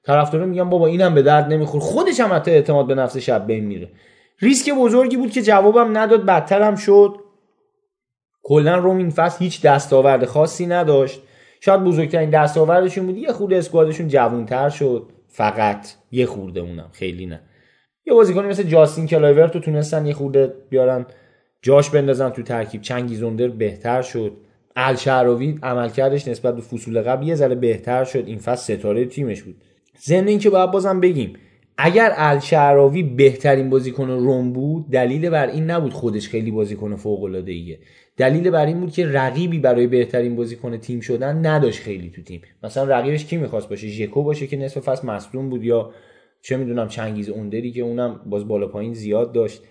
طرفدارا میگن بابا اینم به درد نمیخور. خودش هم حتی اعتماد به نفسش از بین میره. ریسک بزرگی بود که جوابم نداد بدتر هم شد. کلا رم این فصل هیچ دستاورد خاصی نداشت. شاید بزرگترین دستاوردشون بود یه خورده squad شون جوونتر شد. فقط یه خورده اونم خیلی نه. یه بازیکنی مثل جاستین کلایورت رو تونستن یه خورده بیارن جاش بندازن تو ترکیب. چنگیز اوندر بهتر شد. الشعراوی عملکردش نسبت به فصول قبل یه ذره بهتر شد. این فصل ستاره تیمش بود. ضمن اینکه باید بازم بگیم اگر الشعراوی بهترین بازیکن روم بود دلیل بر این نبود خودش خیلی بازیکن فوق العاده ایه دلیل بر این بود که رقیبی برای بهترین بازیکن تیم شدن نداشت خیلی تو تیم. مثلا رقیبش کی می‌خواست باشه؟ ژکو باشه که نصف فصل مصدوم بود یا چه می‌دونم چنگیز اوندری که اونم باز بالا پایین زیاد داشت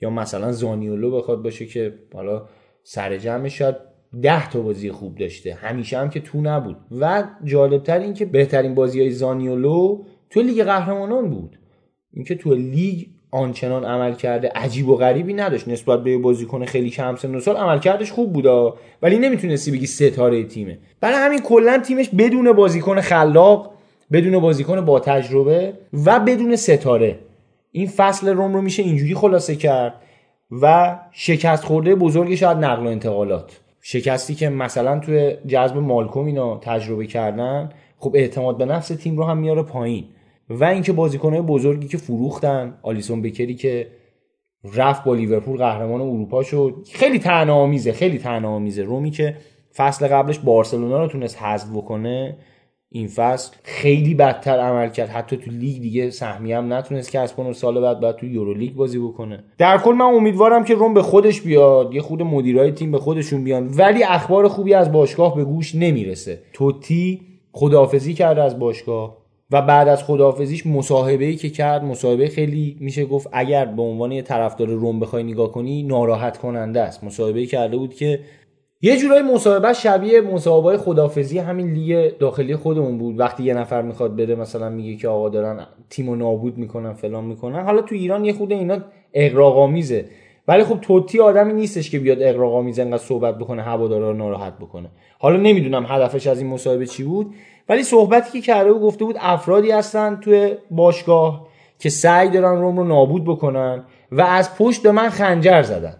یا مثلا زانیولو بخواد باشه که حالا سر جمعش شاید ده تا بازی خوب داشته. همیشه هم که تو نبود. و جالبتر این که بهترین بازی های زانیولو تو لیگ قهرمانان بود. اینکه تو لیگ آنچنان عمل کرده عجیب و غریبی نداشت. نسبت به بازیکن خیلی کم سن و سال عملکردش خوب بودا. ولی نمی‌تونستی بگی ستاره تیمه. برای همین کلا تیمش بدون بازیکن خلاق بدون بازیکن با تجربه و بدون ستاره. این فصل روم رو میشه اینجوری خلاصه کرد و شکست خورده بزرگی شاید نقل و انتقالات. شکستی که مثلا توی جذب مالکوم اینا تجربه کردن خب اعتماد به نفس تیم رو هم میاره پایین. و اینکه بازیکنهای بزرگی که فروختن آلیسون بکری که رفت با لیورپول قهرمان اروپا شد خیلی تنامیزه خیلی تنامیزه رومی که فصل قبلش بارسلونا رو تونست حذف بکنه این فصل خیلی بدتر عمل کرد. حتی تو لیگ دیگه سهمی هم نتونست کسب کنه سال بعد بعد تو یورولیگ بازی بکنه. در کل من امیدوارم که روم به خودش بیاد. یه خود مدیرای تیم به خودشون بیان. ولی اخبار خوبی از باشگاه به گوش نمی‌رسه. توتی خداحافظی کرده از باشگاه و بعد از خداحافظیش مصاحبه‌ای که کرد مصاحبه خیلی میشه گفت اگر به عنوان یه طرفدار روم بخوای نگاه کنی ناراحت کننده است. مصاحبه کرده بود که یه جورایی مصاحبه شبیه مصاحبه خدافزی همین لیگ داخلی خودمون بود. وقتی یه نفر می‌خواد بده مثلا میگه که آقا دارن تیمو نابود می‌کنن فلان می‌کنن. حالا تو ایران یه خود اینا اغراق‌آمیزه. ولی خب توتی آدمی نیستش که بیاد اغراق‌آمیز انقدر صحبت بکنه هوادارا رو ناراحت بکنه. حالا نمی‌دونم هدفش از این مصاحبه چی بود. ولی صحبتی که کرده و گفته بود افرادی هستن توی باشگاه که سعی دارن روم رو نابود بکنن و از پشت به من خنجر زدن.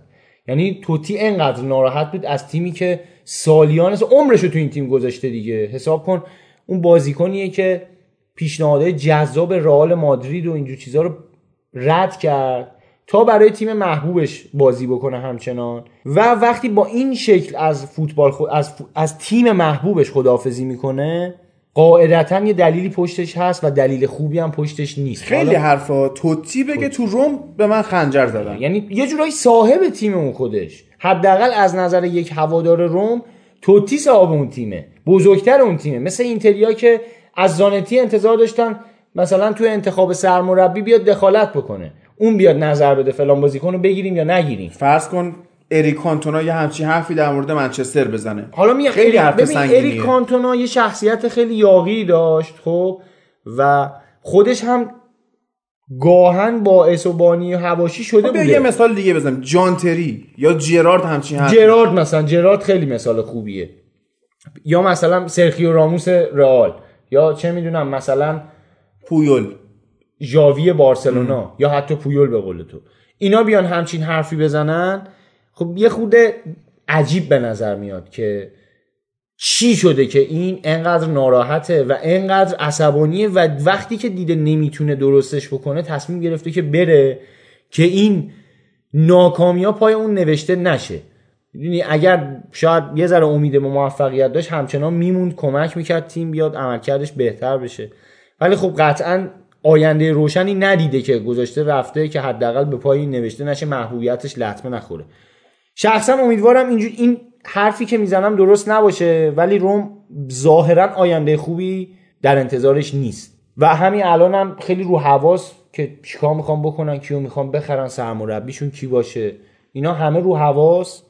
یعنی توتی انقدر ناراحت بود از تیمی که سالیان عمرش رو تو این تیم گذاشته دیگه. حساب کن اون بازیکنیه که پیشنهادهای جذاب رئال مادرید و اینجور چیزا رو رد کرد تا برای تیم محبوبش بازی بکنه همچنان. و وقتی با این شکل از فوتبال خود از, فو- از تیم محبوبش خداحافظی می‌کنه قاعدتا یه دلیلی پشتش هست و دلیل خوبی هم پشتش نیست. خیلی حرفا. توتی بگه تو روم به من خنجر زدن. یعنی یه جورایی صاحب تیم اون خودش. حداقل از نظر یک هوادار روم توتی صاحب اون تیمه. بزرگتر اون تیمه. مثل اینتریا که از زانتی انتظار داشتن مثلا توی انتخاب سرمربی بیاد دخالت بکنه. اون بیاد نظر بده فلان بازیکن رو بگیریم یا نگیریم. فرض کن اریک کانتونا یه همچین حرفی در مورد منچستر بزنه. حالا میگم خیلی حرف ببین. اریک کانتونا یه شخصیت خیلی یاقی داشت خب؟ و خودش هم گاهن باعث و بانی هواشی شده خب بوده. یه مثال دیگه بزنم جان تری یا جرارد همچین حرفی. جرارد مثلا جرارد خیلی مثال خوبیه. یا مثلا سرخیو راموس رئال. یا چه می‌دونم مثلا پویول. ژاوی بارسلونا. یا حتی پویول به قول تو. اینا بیان همچین حرفی بزنن خب یه خود عجیب به نظر میاد که چی شده که این انقدر ناراحته و انقدر عصبانیه و وقتی که دیده نمی‌تونه درستش بکنه تصمیم گرفته که بره که این ناکامی ها پای اون نوشته نشه. می‌دونی اگر شاید یه ذره امید به موفقیت داشت همچنان میموند کمک می‌کرد تیم بیاد عملکردش بهتر بشه. ولی خب قطعا آینده روشنی ندیده که گذاشته رفته که حداقل به پای نوشته نشه محبوبیتش لطمه نخوره. شخصا امیدوارم اینجور این حرفی که می‌زنم درست نباشه ولی روم ظاهرا آینده خوبی در انتظارش نیست. و همین الانم هم خیلی رو حواس که چیکار می‌خوام بکنن کیو می‌خوام بخرن سرمربیشون کی باشه اینا همه رو حواس.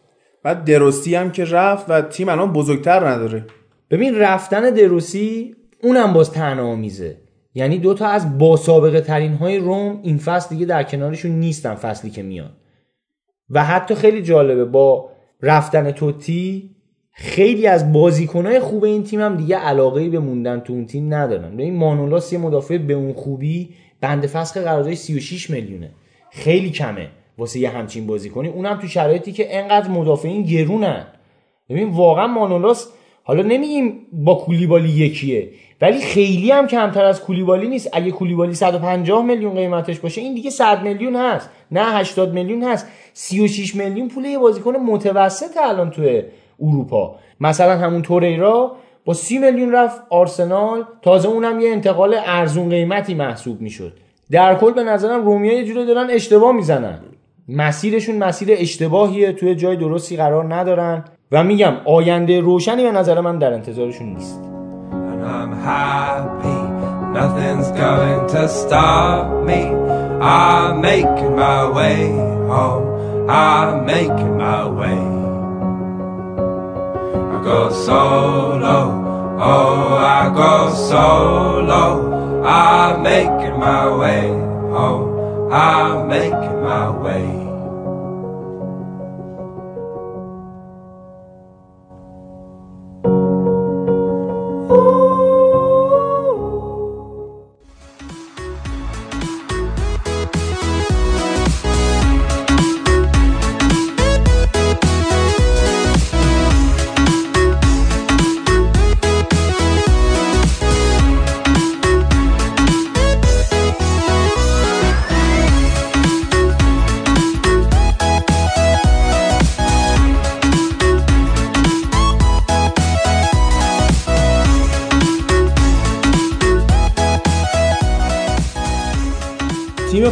بعد دروسی هم که رفت و تیم الان بزرگتر نداره. ببین رفتن دروسی اونم باز تنامیزه یعنی دوتا از با سابقه ترین های روم این فصل دیگه در کنارشون نیستن فصلی که میاد و حتی خیلی جالبه با رفتن توتی خیلی از بازیکنهای خوب این تیم هم دیگه علاقه به موندن تو اون تیم ندارن. ببین مانولاس یه مدافع به اون خوبی بند فسخ قراردادش 36 میلیونه. خیلی کمه واسه یه همچین بازیکنی. اونم تو شرایطی که انقدر مدافعین گرونن. ببین واقعا مانولاس حالا نمیگیم با کولیبالی یکیه ولی خیلی هم کمتر از کولیبالی نیست. اگه کولیبالی 150 میلیون قیمتش باشه این دیگه 100 میلیون هست. نه 80 میلیون هست. 36 میلیون پول یه بازیکن متوسط الان توی اروپا. مثلا همون توریرا با 30 میلیون رفت آرسنال. تازه اونم یه انتقال ارزون قیمتی محسوب می‌شد. در کل به نظرم رومیا یه جوری دارن اشتباه می‌زنن. مسیرشون مسیر اشتباهیه. توی جای درستی قرار ندارن. و میگم آینده روشنی به نظر من در انتظارشون نیست. And I'm happy. Nothing's going to stop me. I'm making my way home. I'm making my way. I go solo. Oh, I go solo. I'm making my way home. I'm making my way.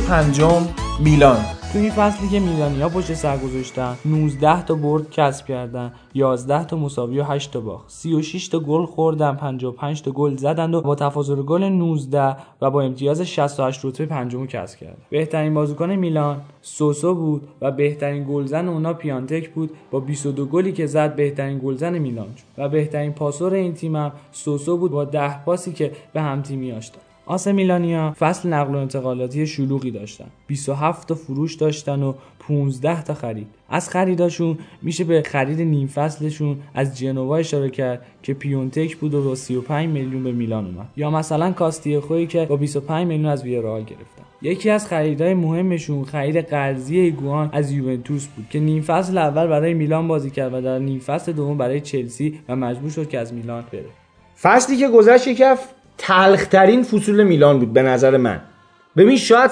پنجم میلان. تو این فصلی که میلانیا پشت سر گذاشتن. 19 تا برد کسب کردن. 11 تا مساوی و 8 تا باخت. 36 تا گل خوردن. 55 تا گل زدن و با تفاضل گل 19 و با امتیاز 68 رتبه پنجم کسب کردن. بهترین بازیکن میلان سوسو بود و بهترین گلزن اونا پیانتک بود. با 22 گلی که زد بهترین گلزن میلان شد. و بهترین پاسور این تیم هم سوسو بود با 10 پاسی که به هم تیمیاش داد آس میلانیا فصل نقل و انتقالاتی شلوغی داشتن. 27 تا فروش داشتن و 15 تا خرید. از خریداشون میشه به خرید نیم فصلشون از جنوا اشاره کرد که پیونتک بود و با 35 میلیون به میلان اومد. یا مثلا کاستیخوی که با 25 میلیون از ویارال گرفتن. یکی از خریدهای مهمشون خرید قرضی ایگوان از یوونتوس بود که نیم فصل اول برای میلان بازی کرد و در نیم فصل دوم برای چلسی و مجبور شد که از میلان بره. فصلی که گذشت یکف تلخترین فصول میلان بود به نظر من. ببین شاید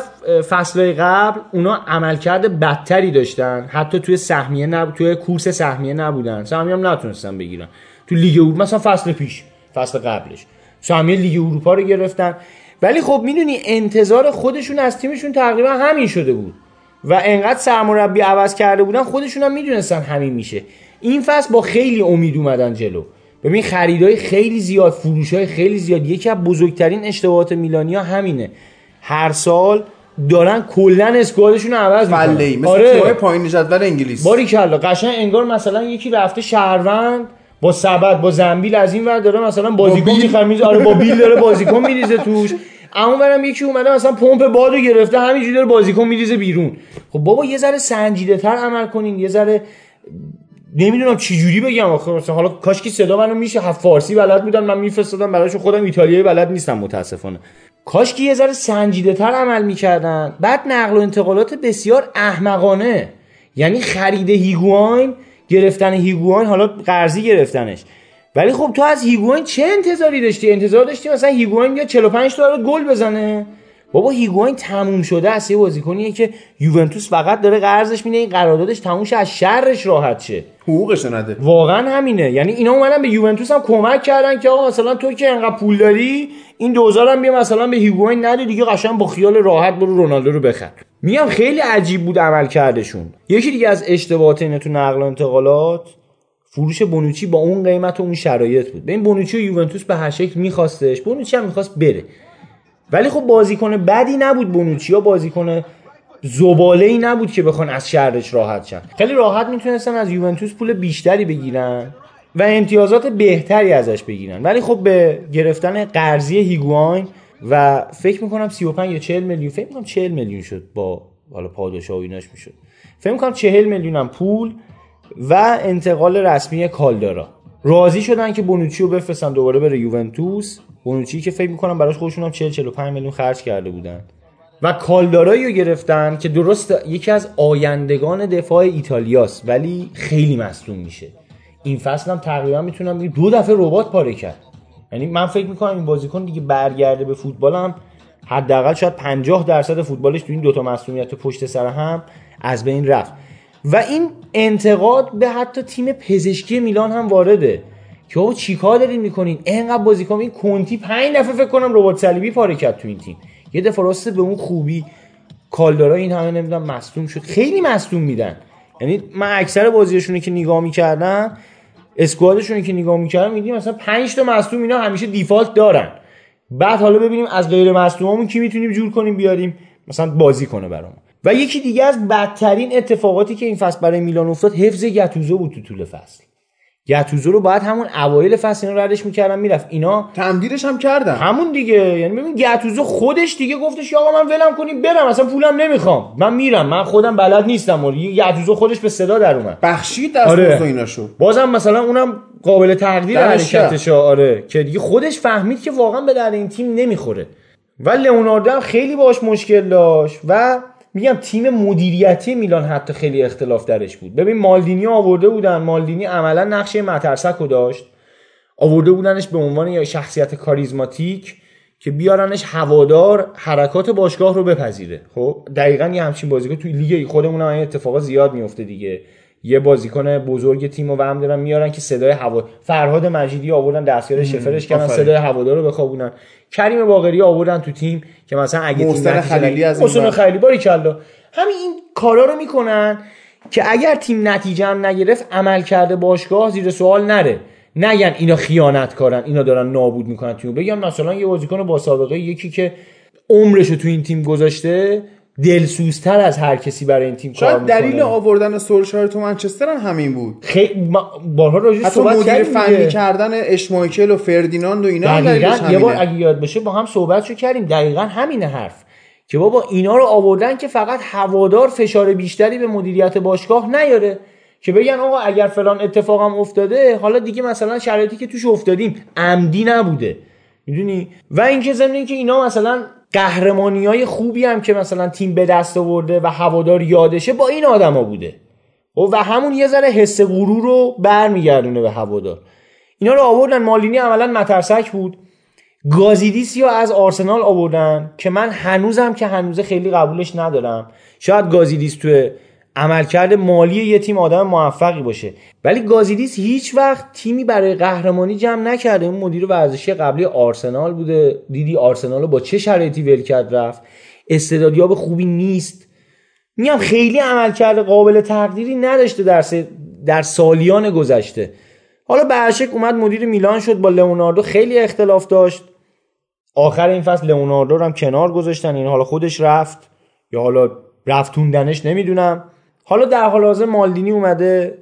فصلهای قبل اونا عملکرد بدتری داشتن. حتی توی سهمیه نب... توی کورس سهمیه نبودن. سهمیه هم نتونستن بگیرن. تو لیگ اروپا مثلا فصل پیش فصل قبلش. سهمیه لیگ اروپا رو گرفتن. ولی خب می‌دونی انتظار خودشون از تیمشون تقریبا همین شده بود. و انقدر سرمربی عوض کرده بودن خودشون هم می‌دونستن همین میشه. این فصل با خیلی امید اومدن جلو. ببین خریدای خیلی زیاد فروش های خیلی زیاد. یکی از بزرگترین اشتباهات میلانیا همینه. هر سال دارن کلا اسکوادشون رو عوض می‌کنن. فله مثل آره. پایین جدول انگلیس. باری کلا قشنگ انگار مثلا یکی رفته شهروند با سبد با زنبیل از این ور داره مثلا بازیکن بیل. می‌خره میز آره با بیل داره بازیکن میریزه توش. اون برم یکی اومده مثلا پمپ بادو گرفته همینجوری داره بازیکن میریزه بیرون. خب بابا یه ذره سنجیده تر عمل کنین یه ذره نمی‌دونم چی جوری بگم آخه مثلا حالا کاش که صدا منو میشه فارسی بلد بودم من میفرستادم براشون خودم ایتالیایی بلد نیستم متاسفانه. کاش که یه ذره سنجیده تر عمل می‌کردن. بعد نقل و انتقالات بسیار احمقانه. یعنی خرید هیگواین گرفتن هیگواین حالا قرضی گرفتنش. ولی خب تو از هیگواین چه انتظاری داشتی؟ انتظار داشتی مثلا هیگواین بیاد 45 تا گل بزنه؟ بابا هیگواین تموم شده است. یه بازیکنیه که یوونتوس فقط داره قرضش میده. این قراردادش تموم شه از شرش راحت شه. حقوقش نده. واقعا همینه. یعنی اینا اومدن به یوونتوس هم کمک کردن که آقا مثلا تو که انقدر پول داری این دوزار هم بیا مثلا به هیگواین نده دیگه قشنگ با خیال راحت برو رونالدو رو بخر. میگم خیلی عجیب بود عمل کردشون. یکی دیگه از اشتباهات اینا تو نقل و انتقالات فروش بونوچی با اون قیمت و اون شرایط بود. ببین بونوچی و یوونتوس به هر شکل میخواستش بونوچی هم می‌خواست بره. ولی خب بازیکن بدی نبود بونوچی ها بازیکن زباله ای نبود که بخوان از شرش راحت شن. خیلی راحت می‌تونستن از یوونتوس پول بیشتری بگیرن و امتیازات بهتری ازش بگیرن. ولی خب به گرفتن قرضی هیگواین و فکر می‌کنم 35 یا 40 میلیون فکر می‌کنم 40 میلیون شد با حالا پاداشا و ایناش می‌شد. فکر می‌کنم 40 میلیون هم پول و انتقال رسمی کالدارا. راضی شدن که بونوچی رو بفرستن دوباره بره یوونتوس. بونوچی که فکر می‌کنم براش خودشون هم 40 45 میلیون خرج کرده بودن. و کالدارایی رو گرفتن که درست یکی از آیندگان دفاع ایتالیاست ولی خیلی مصدوم میشه. این فصل هم تقریبا می‌تونم دو دفعه ربات پاره کرد. یعنی من فکر می‌کنم این بازیکن دیگه برگرده به فوتبال هم حداقل شاید 50 درصد فوتبالش تو این دوتا مصدومیت پشت سر هم از بین رفت. و این انتقاد به حتی تیم پزشکی میلان هم وارده. که آقا چیکار دارین می‌کنین؟ انقدر بازیکن این کنتی پنج دفعه فکر کنم ربات صلیبی پاره کرد تو این تیم. یه دفعه راسته به اون خوبی کالدارا این همه نمی‌دونم مصدوم شد. خیلی مصدوم میدن. یعنی من اکثر بازیشون که نگاه می‌کردم اسکوادشون که نگاه می‌کردم میدیم مثلا 5 تا مصدوم اینا همیشه دیفالت دارن. بعد حالا ببینیم از غیر مصدوممون کی می‌تونیم جور کنیم بیاریم مثلا بازی کنه برامون. و یکی دیگه از بدترین اتفاقاتی که این فصل برای میلان افتاد حفظ گتوزو بود تو طول فصل. گتوزو رو باید همون اوایل فصل اینا ردش می‌کردن می‌رفت. اینا تمدیدش هم کردن. همون دیگه. یعنی ببین گتوزو خودش دیگه گفتش آقا من ولم کنیم برم اصلا پولم نمی‌خوام. من میرم من خودم بلد نیستم. و گتوزو خودش به صدا در اومد. بخشید دست آره. ایناشو بازم مثلا اونم قابل تقدیر حرکتش آره. که دیگه خودش فهمید که واقعا به درد این تیم نمی‌خوره. و لئوناردو هم خیلی باش مشکل داشت و میگم تیم مدیریتی میلان حتی خیلی اختلاف درش بود. ببین مالدینی آورده بودن. مالدینی عملا نقشه مترسک رو داشت. آورده بودنش به عنوان یه شخصیت کاریزماتیک که بیارنش هوادار حرکات باشگاه رو بپذیره. خب دقیقا یه همچین بازیکن توی لیگ خودمون هم این اتفاقا زیاد میفته دیگه. یه بازیکن بزرگ تیم رو هم دارن میارن که صدای هوا فرهاد مجیدی آوردن دستیار شفرش کردن. صدای هوادار رو بخوابونن. کریم باقری آوردن تو تیم که مثلا اگه محسن تیم نتیجه خلیلی از محسن. خیلی باری کلا همین این کارا رو می‌کنن که اگر تیم نتیجه هم نگرفت عمل کرده باشگاه زیر سوال نره. نگن اینا خیانت کارن اینا دارن نابود می‌کنن تیمو. بگن مثلا یه بازیکن با سابقه یکی که عمرش رو تو این تیم گذاشته دلسوزتر از هر کسی برای این تیم کار می‌کنه دلیل آوردن سولشار تو منچستر هم همین بود. خیلی بارها راجعش حتی صحبت مدیر فنی. کردن اشمایکل و فردیناند و اینا دقیقا یه بار اگه یاد باشه با هم صحبتشو کردیم. دقیقا همین حرف. که بابا اینا رو آوردن که فقط هوادار فشار بیشتری به مدیریت باشگاه نیاره. که بگن آقا اگر فلان اتفاقم افتاده حالا دیگه مثلا شرایطی که توش افتادیم عمدی نبوده. می‌دونی؟ و اینکه ضمن اینکه اینا مثلا قهرمانی های خوبی هم که مثلا تیم به دست آورده و هوادار یادشه با این آدما بوده. خب و همون یه ذره حس غرور رو برمیگردونه به هوادار. اینا رو آوردن. مالینی عملا مترسک بود. گازیدیس یا از آرسنال آوردن که من هنوزم که هنوزه خیلی قبولش ندارم. شاید گازیدیس تو عملکرد مالی یه تیم آدم موفقی باشه. ولی گازیدیس هیچ وقت تیمی برای قهرمانی جمع نکرده. اون مدیر ورزشی قبلی آرسنال بوده. دیدی آرسنال رو با چه شرایطی ول کرد رفت. استعدادیاب خوبی نیست. میگم خیلی عملکرد قابل تقدیری نداشته در, س- در سالیان گذشته. حالا برشک اومد مدیر میلان شد با لئوناردو. خیلی اختلاف داشت. آخر این فصل لئوناردو رو هم کنار گذاشتن. این حالا خودش رفت. یا حالا رفتوندنش نمی‌دونم. حالا در حال حاضر مالدینی اومده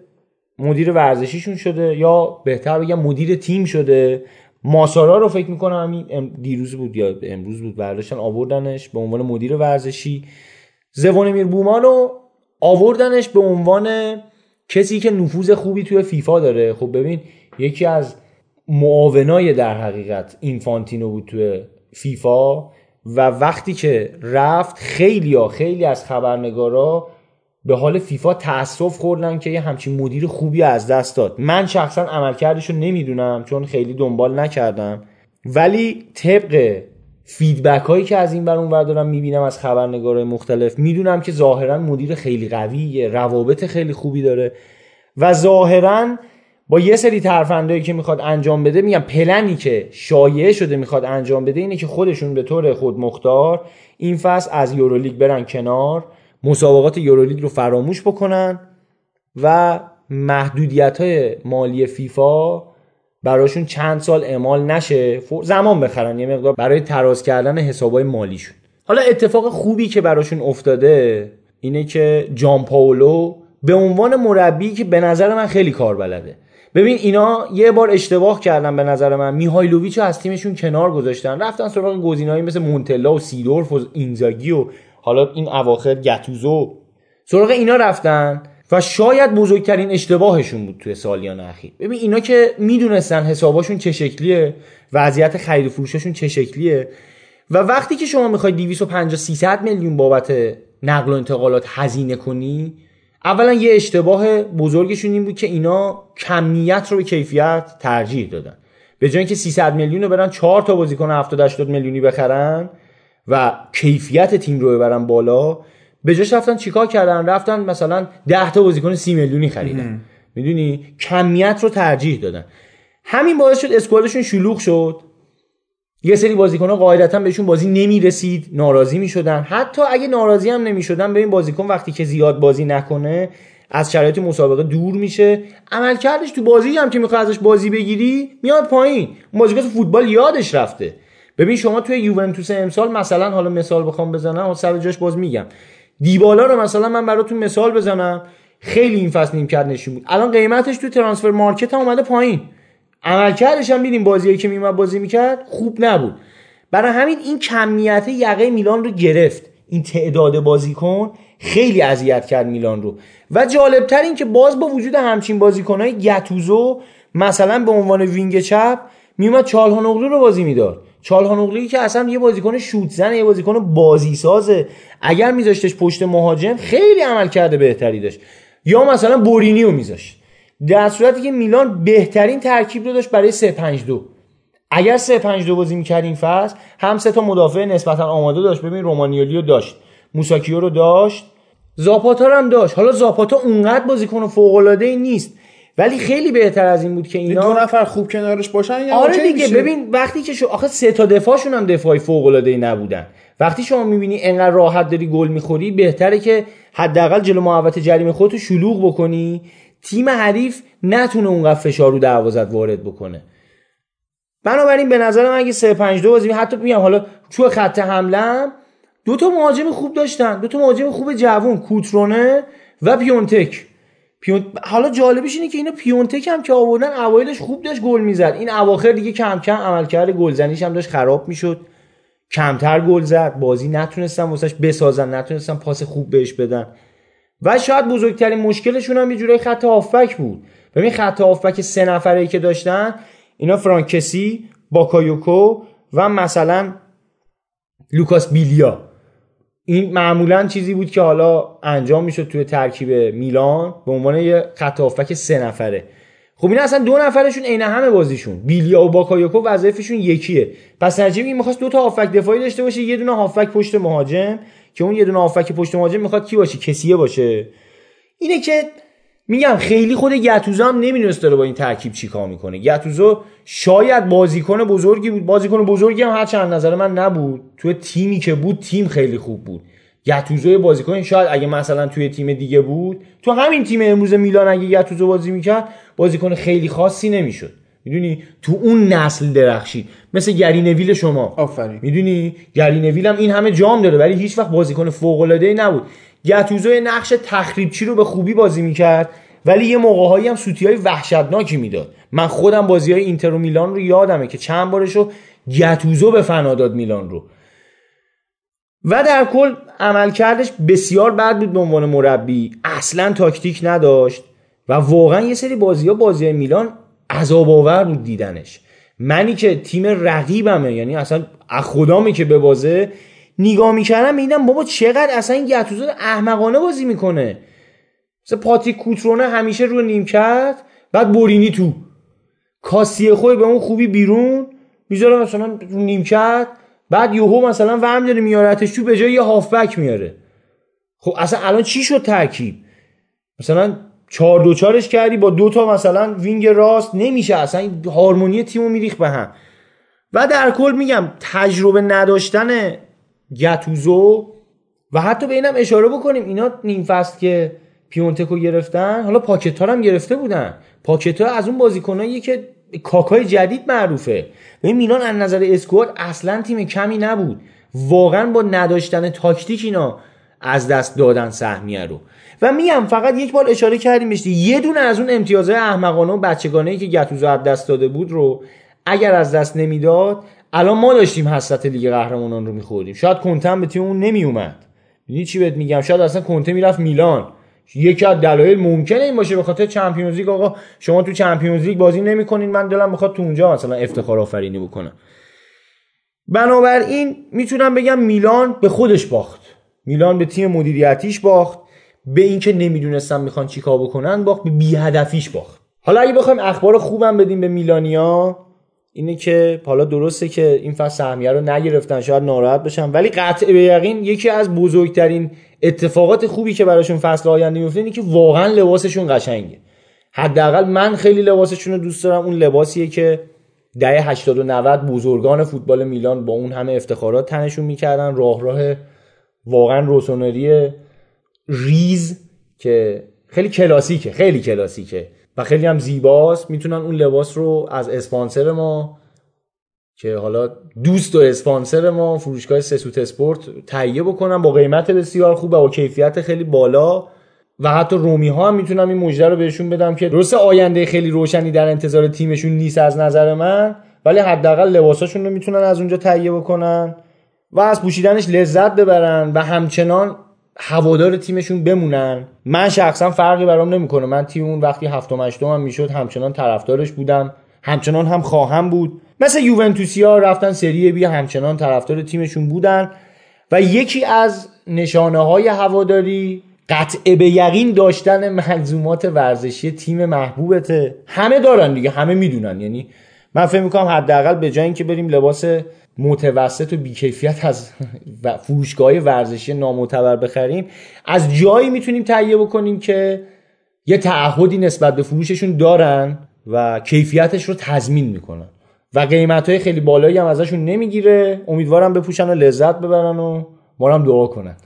مدیر ورزشیشون شده یا بهتر بگم مدیر تیم شده. ماسارا رو فکر می‌کنم دیروز بود یا امروز بود برداشتن آوردنش به عنوان مدیر ورزشی. زوانیمیر بومان رو آوردنش به عنوان کسی که نفوذ خوبی توی فیفا داره. خب ببین یکی از معاونای در حقیقت اینفانتینو بود توی فیفا و وقتی که رفت خیلی ها خیلی از خبرنگارا به حال فیفا تاسف خوردن که یه همچین مدیر خوبی از دست داد. من شخصا عملکردش رو نمی‌دونم چون خیلی دنبال نکردم. ولی طبق فیدبک هایی که از این بر اون ور دارم می‌بینم از خبرنگارهای مختلف می‌دونم که ظاهرا مدیر خیلی قویه روابط خیلی خوبی داره و ظاهرا با یه سری ترفندایی که می‌خواد انجام بده میگم پلنی که شایعه شده می‌خواد انجام بده اینه که خودشون به طور خود مختار این فصل از یورولیگ برن کنار. مسابقات یورولیگ رو فراموش بکنن و محدودیت های مالی فیفا براشون چند سال اعمال نشه زمان بخرن یه مقدار برای تراز کردن حسابای مالیشون. حالا اتفاق خوبی که براشون افتاده اینه که جان پاولو به عنوان مربی که به نظر من خیلی کار بلده ببین اینا یه بار اشتباه کردن به نظر من. میهایلوویچ رو از تیمشون کنار گذاشتن. رفتن سراغ گزینه‌ای مثل مونتلا و سیدورف و اینزاگی و حالا این اواخر گتوزو. سراغ اینا رفتن و شاید بزرگترین اشتباهشون بود توی سالیان اخیر. ببین اینا که می‌دونستن حساباشون چه شکلیه وضعیت خرید و فروششون چه شکلیه و وقتی که شما می‌خوای 250 300 میلیون بابت نقل و انتقالات هزینه کنی اولا یه اشتباه بزرگشون این بود که اینا کمیت رو به کیفیت ترجیح دادن. به جای اینکه 300 میلیون رو برن 4 تا بازیکن 70 80 میلیونی بخرن و کیفیت تیم رو ببرن بالا به جاش رفتن چیکار کردن؟ رفتن مثلا 10 تا بازیکن 30 میلیونی خریدن. می‌دونی؟ کمیت رو ترجیح دادن. همین باعث شد اسکوادشون شلوغ شد. یه سری بازیکن‌ها قاعدتا بهشون بازی نمی‌رسید ناراضی می‌شدن. حتی اگه ناراضی هم نمی‌شدن به این بازیکن وقتی که زیاد بازی نکنه از شرایط مسابقه دور میشه. عملکردش تو بازی هم که می‌خوای ازش بازی بگیری میاد پایین. بازیکن فوتبال یادش رفته. ببین شما توی یوونتوس امسال مثلا حالا مثال بخوام بزنم سر جاش باز میگم. دیبالا رو مثلا من براتون مثال بزنم. خیلی این فصل نیمکت نشون بود. الان قیمتش تو ترانسفر مارکت هم اومده پایین. عملکردش هم دیدیم بازیایی که میومد بازی می‌کرد خوب نبود. برای همین این کمیت یقه میلان رو گرفت. این تعداد بازیکن خیلی اذیت کرد میلان رو. و جالبتر این که باز با وجود همچین بازیکنهای گتوزو مثلا به عنوان وینگ چپ میومد چالهانوغلو رو بازی می‌داد. چالهانوغلویی که اصلا یه بازیکن شوت زنه یه بازیکن بازی سازه اگر میذاشتش پشت مهاجم خیلی عمل کرده بهتری داشت. یا مثلا بورینی رو میذاشت. در صورتی که میلان بهترین ترکیب رو داشت برای 352 اگر 352 بازی می‌کرد این فصل هم سه تا مدافع نسبتا آماده داشت. ببین رومانیولی رو داشت موساکیو رو داشت. زاپاتا هم داشت. حالا زاپاتا اونقدر بازیکن فوق العاده ای نیست. ولی خیلی بهتر از این بود که اینا دو نفر خوب کنارش باشن یعنی آره دیگه میشه. ببین وقتی که شو آخه سه تا دفاعشون هم دفاعی فوق العاده ای نبودن. وقتی شما می‌بینی انقدر راحت داری گل می‌خوری بهتره که حداقل جلو محوطه جریمه خودتو شلوغ بکنی. تیم حریف نتونه اونقدر فشار رو دروازت وارد بکنه. بنابراین به نظر من اگه 3 5 2 بازی حتی میگم حالا تو خط حمله دو تا مهاجم خوب داشتن. دو تا مهاجم خوب جوون کوترونه و پیونتک پیون... حالا جالبش اینه که اینا پیونتک هم که آوردن اوایلش خوب داشت گل می‌زد. این اواخر دیگه کم کم عملکرد گلزنیش هم داشت خراب می‌شد. کمتر گل زد. بازی نتونستن واسش بسازن نتونستن پاس خوب بهش بدن. و شاید بزرگترین مشکلشون هم یه جورای خط هافبک بود. ببین خط هافبک سه نفره ای که داشتن اینا فرانک کسیه باکایوکو و مثلا لوکاس بیلیا. این معمولا چیزی بود که حالا انجام می‌شد توی ترکیب میلان به عنوان یه خط هافبک سه نفره. خب اینا اصلا دو نفرشون عین همه بازیشون. بیلیا و باکایوکو وظایفشون یکیه. پس نجیب این می‌خواست دو تا هافبک دفاعی داشته باشه یه دونه هافبک پشت مهاجم که اون یه دونه هافبک پشت مهاجم می‌خواد کی باشه؟ کسیه باشه. اینه که میگم خیلی خود گتوزو هم نمی‌دونست داره با این ترکیب چیکار می‌کنه. گتوزو شاید بازیکن بزرگی بود. بازیکن بزرگی هم هرچند نظر من نبود. توی تیمی که بود تیم خیلی خوب بود. گتوزو بازیکن شاید اگه مثلا توی تیم دیگه بود تو همین تیم امروز میلان اگه گتوزو بازی می‌کرد بازیکن خیلی خاصی نمی‌شد. می‌دونی؟ تو اون نسل درخشید. مثل گرینویل شما. آفرین. می‌دونی؟ گرینویل هم این همه جام داره ولی هیچ وقت بازیکن فوق العاده ای نبود. گتوزو نقش تخریبچی رو به خوبی بازی می‌کرد ولی یه موقعهایی هم سوتی های وحشتناکی می‌داد. من خودم بازی های اینتر و میلان رو یادمه که چند بارشو گتوزو به فنا داد میلان رو. و در کل عملکردش بسیار بد بود به عنوان مربی. اصلا تاکتیک نداشت و واقعا یه سری بازی ها بازی های میلان عذاب آور بود دیدنش. منی که تیم رقیبمه یعنی اصلا خدامی که به بازه نگاه می‌کردم میدم بابا چقدر اصلا این گتوزو احمقانه بازی می‌کنه. مثل پاتریک کوترونه همیشه رو نیمکت بعد بورینی تو. کاسیه خوی به اون خوبی بیرون می‌ذاره مثلا رو نیمکت بعد یوهو مثلا ورم داره میارتش تو به جای یه هافبک میاره خب اصلا الان چی شد ترکیب؟ مثلا چهار دو چارش کردی با دو تا مثلا وینگ راست نمیشه اصلا هارمونی تیمو میریخ به هم. و در کل میگم تجربه نداشتن گتوزو و حتی به اینم اشاره بکنیم. اینا نیم فصل که پیونتکو گرفتن حالا پاکتا هم گرفته بودن. پاکتا از اون بازیکنایی که کاکای جدید معروفه. به میلان از نظر squad اصلا تیم کمی نبود. واقعا با نداشتن تاکتیک اینا از دست دادن سهمیه رو. و میگم فقط یک بار اشاره کردیم بهش یه دونه از اون امتیازهای احمقانه و بچگانه که گتوزو از دست داده بود رو اگر از دست نمی‌داد الان ما داشتیم حسرت لیگ قهرمانان رو میخوردیم. شاید کنته به تیم اون نمیومد می‌دونی چی بهت میگم؟ شاید اصلا کنته می‌رفت میلان. یکی از دلایل ممکنه این باشه به خاطر چمپیونز لیگ. آقا شما تو چمپیونز لیگ بازی نمی‌کنین. من دلم می‌خواد تو اونجا مثلا افتخار آفرینی بکنم. بنابراین می‌تونم بگم میلان به خودش باخت. میلان به تیم مدیریتیش باخت. به اینکه نمی‌دونستن می‌خوان چیکار بکنن باخت. به بیهدفیش باخت. حالا اگه بخوایم اخبار خوبم بدیم به میلانیا اینه که حالا درسته که این فصل سهمیه رو نگرفتن شاید ناراحت بشن ولی قطع به یقین یکی از بزرگترین اتفاقات خوبی که براشون فصل آینده میفته اینه که واقعا لباسشون قشنگه. حداقل من خیلی لباسشون رو دوست دارم. اون لباسیه که دهه 80 و 90 بزرگان فوتبال میلان با اون همه افتخارات تنشون می‌کردن. راه راه واقعا روسونری ریز که خیلی کلاسیکه خیلی کلاسیکه. خیلی هم زیباست. می‌تونن اون لباس رو از اسپانسر ما که حالا دوست و اسپانسر ما فروشگاه سسوت اسپورت تهیه بکنن با قیمت بسیار خوب و کیفیت خیلی بالا. و حتی رومی ها هم می‌تونم این مژده رو بهشون بدم که درسته آینده خیلی روشنی در انتظار تیمشون نیست از نظر من ولی حداقل لباساشون رو می‌تونن از اونجا تهیه بکنن و از پوشیدنش لذت ببرن و همچنان هوادار تیمشون بمونن. من شخصا فرقی برام نمی‌کنه. من تیم اون وقتی هفتم هشتم هم می‌شد همچنان طرفدارش بودم. همچنان هم خواهم بود. مثل یوونتوسیا رفتن سری بی همچنان طرفدار تیمشون بودن. و یکی از نشانه های هواداری قطع به یقین داشتن ملزومات ورزشی تیم محبوبته. همه دارن دیگه همه می‌دونن. یعنی من فکر می‌کنم حداقل به جای اینکه بریم لباس متوسط و بیکیفیت از فروشگاه ورزشی نامعتبر بخریم از جایی می‌تونیم تهیه بکنیم که یه تعهدی نسبت به فروششون دارن و کیفیتش رو تضمین می‌کنن. و قیمت های خیلی بالایی هم ازشون نمی‌گیره. امیدوارم بپوشن و لذت ببرن و ما هم دعا کنن.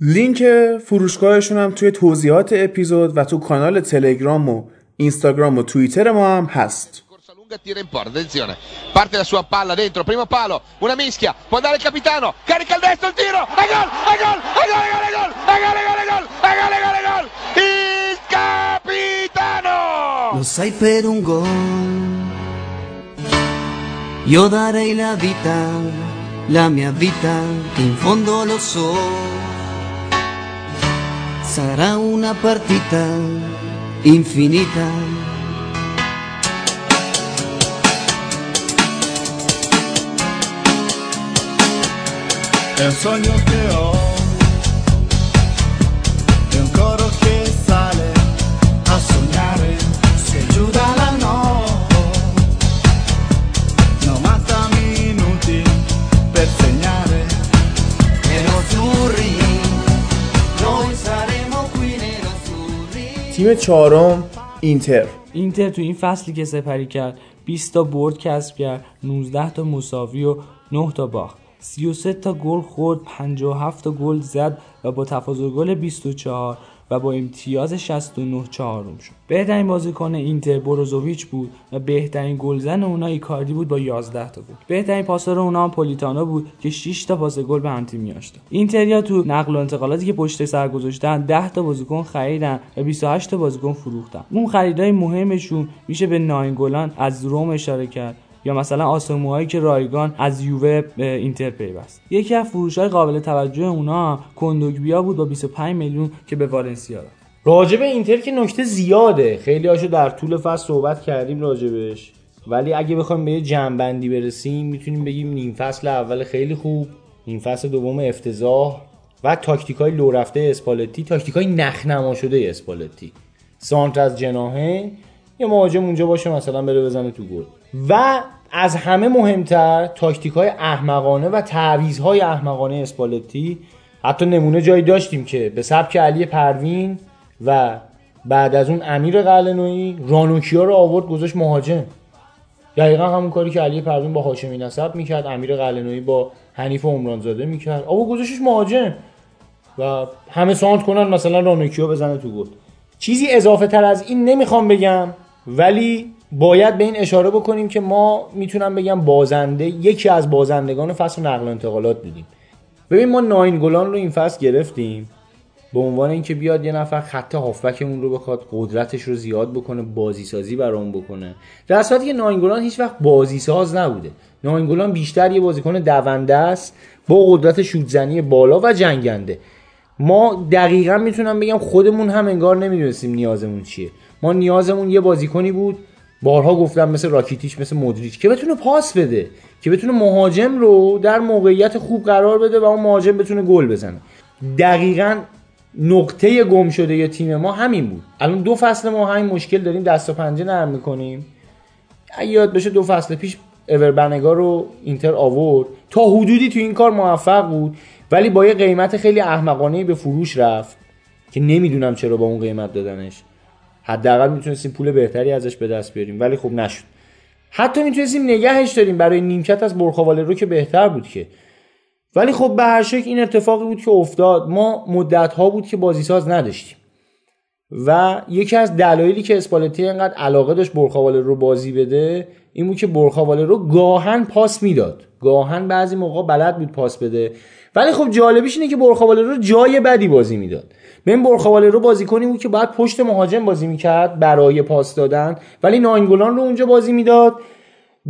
لینک فروشگاهشون هم توی توضیحات اپیزود و تو کانال تلگرام و اینستاگرام و توییتر ما هم هست. Tira in porta attenzione parte la sua palla dentro primo palo una mischia può andare il capitano carica il destro il tiro e gol e gol e gol e gol e gol e gol e gol e gol e e e gol il capitano Lo sai per un gol. Io darei la vita, la mia vita, che in fondo lo so. Sarà una partita infinita. Un sogno che ho, un coro che sale a sognare, se giù dalla notte, 90 minuti per segnare. Nerazzurri, noi saremo qui nerazzurri. تیم چهارم اینتر اینتر تو این فصلی که سپری کرد 20 تا برد کسب کرد 19 تا مساوی و 9 تا باخت 33 تا گل خورد 57 تا گل زد و با تفاضل گل 24 و با امتیاز 69 چهارم شد. بهترین بازیکن اینتر بروزوویچ بود و بهترین گلزن اونا ایکاردی بود با 11 تا گل. بهترین پاسور اونا هم پولیتانو بود که 6 تا پاس گل به هم تیمیاش داد اینتریا تو نقل و انتقالاتی که پشت سر گذاشتن 10 تا بازیکن خریدن و 28 تا بازیکن فروختن. اون خریدای مهمشون میشه به ناینگولان از روم اشاره کرد. یا مثلا آسموهایی که رایگان از یووه به اینتر پیوست. یکی از فروش‌های قابل توجه اونا کندوگبیا بود با 25 میلیون که به والنسیا رفت. راجب اینتر که نکته زیاده. خیلی هاشو در طول فصل صحبت کردیم راجبش. ولی اگه بخوایم به یه جمع‌بندی برسیم می‌تونیم بگیم نیم فصل اول خیلی خوب نیم فصل دوم افتضاح و تاکتیک های لو رفته اسپالتی تاکتیک های نخنما شده اسپالتی. سانتر از جناهه یه مهاجم اونجا باشه مثلا بره بزنه تو گل. و از همه مهمتر تاکتیک های احمقانه و تعویض های احمقانه اسپالتی. حتی نمونه جایی داشتیم که به سبک علی پروین و بعد از اون امیر قلنویی رانوکیا رو آورد گذاشت مهاجم. دقیقا همون کاری که علی پروین با هاشمی نسب می‌کرد امیر قلنویی با حنیف عمرانزاده می‌کرد. آقا گذاشتش مهاجم. و همه سانت کنن مثلا رانوکیا بزنه تو گل. چیزی اضافه تر از این نمی‌خوام بگم ولی باید به این اشاره بکنیم که ما می‌تونم بگم بازنده یکی از بازندگان فصل نقل و انتقالات بودیم. ببین ما ناینگولان رو این فصل گرفتیم به عنوان اینکه بیاد یه نفر خط هافبکمون رو بخواد قدرتش رو زیاد بکنه بازی سازی برامون بکنه. در صورتی که ناینگولان هیچ وقت بازی ساز نبوده ناینگولان بیشتر یه بازیکن دونده است با قدرت شوتزنی بالا و جنگنده. ما دقیقا می‌تونم بگم خودمون هم انگار نمی‌دونستیم نیازمون چیه. ما نیازمون یه بازیکنی بود بارها گفتم مثل راکیتیش مثل مدریچ که بتونه پاس بده که بتونه مهاجم رو در موقعیت خوب قرار بده و اون مهاجم بتونه گل بزنه. دقیقا نقطه گم شده یه تیم ما همین بود. الان دو فصل ما همین مشکل داریم دست و پنجه نرم می‌کنیم. یاد بشه دو فصل پیش اوربنگا رو اینتر آورد. تا حدودی تو این کار موفق بود ولی با یه قیمت خیلی احمقانه به فروش رفت که نمی‌دونم چرا با اون قیمت دادنش. حداقل می‌تونستیم پول بهتری ازش به دست بیاریم ولی خب نشد. حتی می‌تونستیم نگهش داریم برای نیمکت از برخواله رو که بهتر بود که. ولی خب به هر شکل این اتفاقی بود که افتاد. ما مدت ها بود که بازیساز نداشتیم. و یکی از دلایلی که اسپالتی اینقدر علاقه داشت برخواله رو بازی بده این بود که برخواله رو گاهن پاس می‌داد. گاهن بعضی موقع بلد بود پاس بده. ولی خب جالبیش اینه که برخواله رو جای بدی بازی می‌داد. این برخواله رو بازی کنی بود که باید پشت مهاجم بازی می‌کرد برای پاس دادن. ولی ناینگولان رو اونجا بازی می‌داد.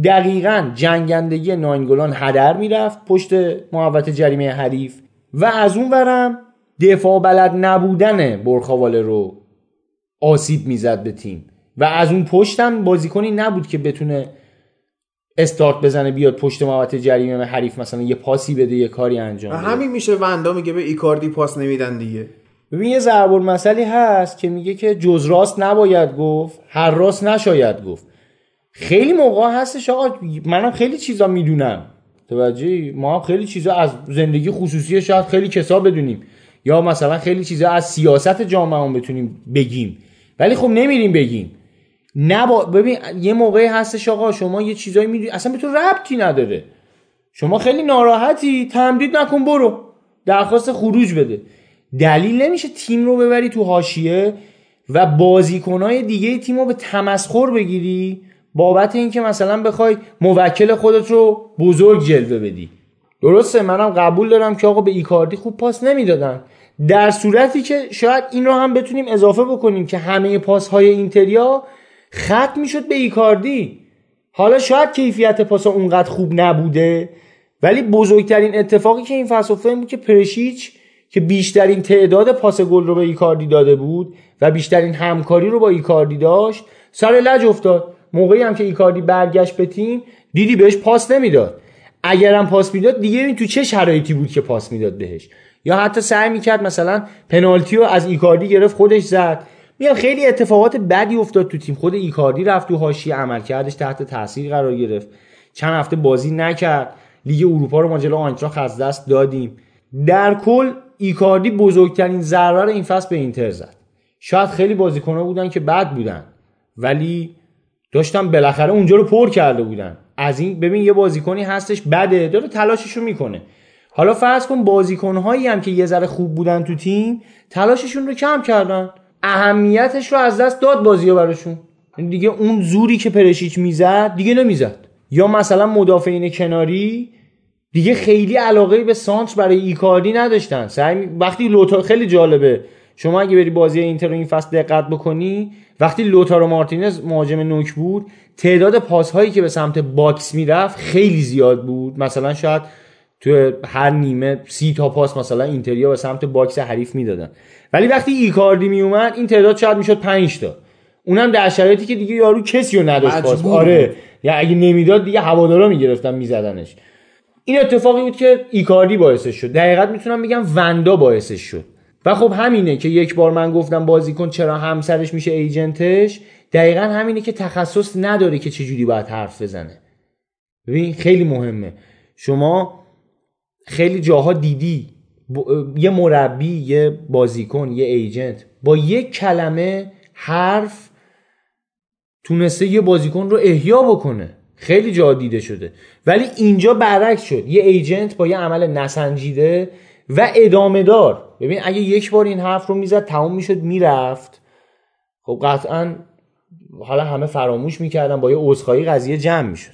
دقیقا جنگندگی ناینگولان هدر می‌رفت پشت محوت جریمه حریف. و از اون ورم دفاع بلد نبودن برخواله رو آسیب می‌زد به تیم. و از اون پشتم بازیکنی نبود که بتونه استارت بزنه بیاد پشت محوطه جریمه حریف مثلا یه پاسی بده یه کاری انجام بده. همین میشه وندا میگه به ایکاردی پاس نمیدن دیگه. ببین یه ضرب المثلی هست که میگه که جز راست نباید گفت هر راست نشاید گفت. خیلی موقع هستش آقا منم خیلی چیزا می‌دونم. توجهی؟ ما هم خیلی چیزا از زندگی خصوصی شاید خیلی کسا بدونیم. یا مثلا خیلی چیزا از سیاست جامعه بتونیم بگیم. ولی خب نمیریم بگیم. با... ببین یه موقعی هستش آقا شما یه چیزایی می‌دونی اصلا به تو ربطی نداره. شما خیلی ناراحتی تمدید نکن برو. درخواست خروج بده. دلیل نمیشه تیم رو ببری تو حاشیه و بازیکنهای دیگه تیم رو به تمسخر بگیری بابت اینکه مثلا بخوای موکل خودت رو بزرگ جلوه بدی. درسته؟ منم قبول دارم که آقا به ایکاردی خوب پاس نمی‌دادن. در صورتی که شاید این رو هم بتونیم اضافه بکنیم که همه پاس های اینتریا ختم می‌شد به ایکاردی. حالا شاید کیفیت پاس اونقدر خوب نبوده ولی بزرگترین اتفاقی که این فصل بود که پرشیچ که بیشترین تعداد پاس گل رو به ایکاردی داده بود و بیشترین همکاری رو با ایکاردی داشت سر لج افتاد. موقعی هم که ایکاردی برگشت به تیم دیدی بهش پاس نمی‌داد. اگرم پاس می‌داد دیگه این تو چه شرایطی بود که پاس می‌داد بهش؟ یا حتی سعی می‌کرد مثلا پنالتی رو از ایکاردی گرفت خودش زد. میگم خیلی اتفاقات بدی افتاد تو تیم. خود ایکاردی رفت تو حاشیه عملکردش تحت تاثیر قرار گرفت. چند هفته بازی نکرد. لیگ اروپا رو ما جلو آینتراخت از دست دادیم. در کل ایکاردی بزرگترین ضرر این فصل به اینتر زد. شاید خیلی بازیکن‌ها بودن که بد بودن ولی داشتن بالاخره اونجا رو پر کرده بودن. از این ببین یه بازیکنی هستش بده داره تلاششو می‌کنه. حالا فرض کن بازیکنهایی هم که یه ذره خوب بودن تو تیم تلاششون رو کم کردن. اهمیتش رو از دست داد بازی براشون. یعنی دیگه اون زوری که پرشیچ می‌زد دیگه نمی‌زد. یا مثلا مدافعین کناری دیگه خیلی علاقه به سانتر برای ایکاردی نداشتن. سعی وقتی لوتارو خیلی جالبه. شما اگه بری بازی اینتر رو این فصل دقت بکنی وقتی لوتارو مارتینز مهاجم نوک بود تعداد پاس هایی که به سمت box می‌رفت خیلی زیاد بود. مثلا شاید تو هر نیمه سی تا پاس مثلا اینتریا به سمت box حریف می‌دادن. ولی وقتی ایکاردی میومد این تعداد شاید می‌شد 5 تا. اونم در شرایطی که دیگه یارو کسی رو نداشت پاس آره. یا اگه نمی‌داد دیگه هوادارا می‌گرفتن میزدنش. این اتفاقی بود که ایکاردی باعثش شد. دقیقت می‌تونم بگم وندا باعثش شد. و خب همینه که یک بار من گفتم بازیکن چرا همسرش میشه ایجنتش؟ دقیقا همینه که تخصص نداره که چجوری باید حرف بزنه. ببین خیلی مهمه. شما خیلی جاها دیدی یه مربی یه بازیکن یه ایجنت با یک کلمه حرف تونسته یه بازیکن رو احیا بکنه. خیلی جا دیده شده. ولی اینجا برعکس شد. یه ایجنت با یه عمل نسنجیده و ادامه دار. ببین اگه یک بار این حرف رو می‌زد تموم می‌شد می‌رفت. خب قطعا حالا همه فراموش می‌کردن با یه عذرخواهی قضیه جمع می‌شد.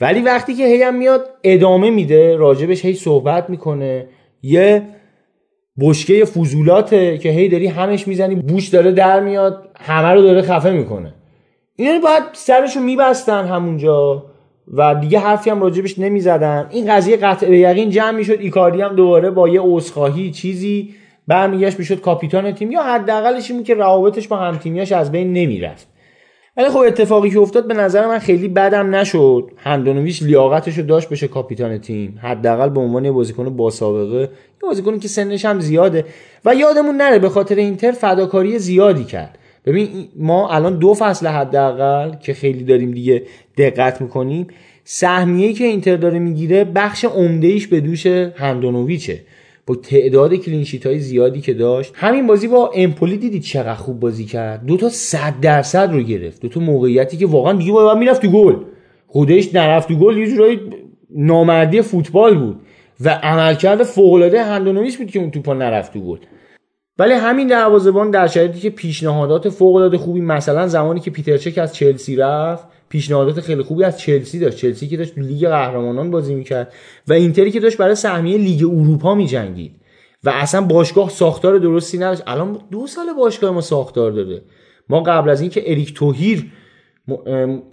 ولی وقتی که هی هم میاد ادامه میده راجبش هی صحبت می‌کنه. یه بشکه فضولاته که هی داری همش می‌زنی بوش داره در میاد همه رو داره خفه می‌کنه. اینا باید سرشو میبستن همونجا و دیگه حرفی هم راجبش نمی‌زدن. این قضیه قطع به یقین جمع می‌شد. ایکاردی هم دوباره با یه عذرخواهی چیزی برمیگشت می‌شد کاپیتان تیم. یا حداقلش این که روابطش با همتیمیاش از بین نمی‌رفت. ولی خب اتفاقی که افتاد به نظر من خیلی بدم نشد. هندونویچ لیاقتش رو داشت بشه کاپیتان تیم. حداقل به عنوان یه بازیکن با سابقه. یه بازیکنی که سنش هم زیاده. و یادمون نره به خاطر اینتر فداکاری زیادی کرد. ببین ما الان دو فصل حداقل که خیلی داریم دیگه دقت می‌کنیم سهمیه‌ای که اینتر داره می‌گیره بخش عمده ایش به دوش هندونویچه با تعداد کلینشیت های زیادی که داشت. همین بازی با امپولی دیدید چقدر خوب بازی کرد؟ دو تا 100 درصد رو گرفت. دو تا موقعیتی که واقعا دیگه باید می‌رفت تو گل. خودش نرفت تو گل یه جورایی نامردی فوتبال بود. و عملکرد فوق العاده هندونویچ بود که اون توپا نرفت تو گل. ولی همین دروازه‌بان در شرایطی که پیشنهادات فوق‌العاده خوبی مثلا زمانی که پیتر چک از چلسی رفت پیشنهادات خیلی خوبی از چلسی داشت. چلسی که داشت لیگ قهرمانان بازی می‌کرد و اینتری که داشت برای سهمیه لیگ اروپا میجنگید. و اصلا باشگاه ساختار درستی نداشت. الان دو سال باشگاه ما ساختار داره ما قبل از اینکه اریک توهیر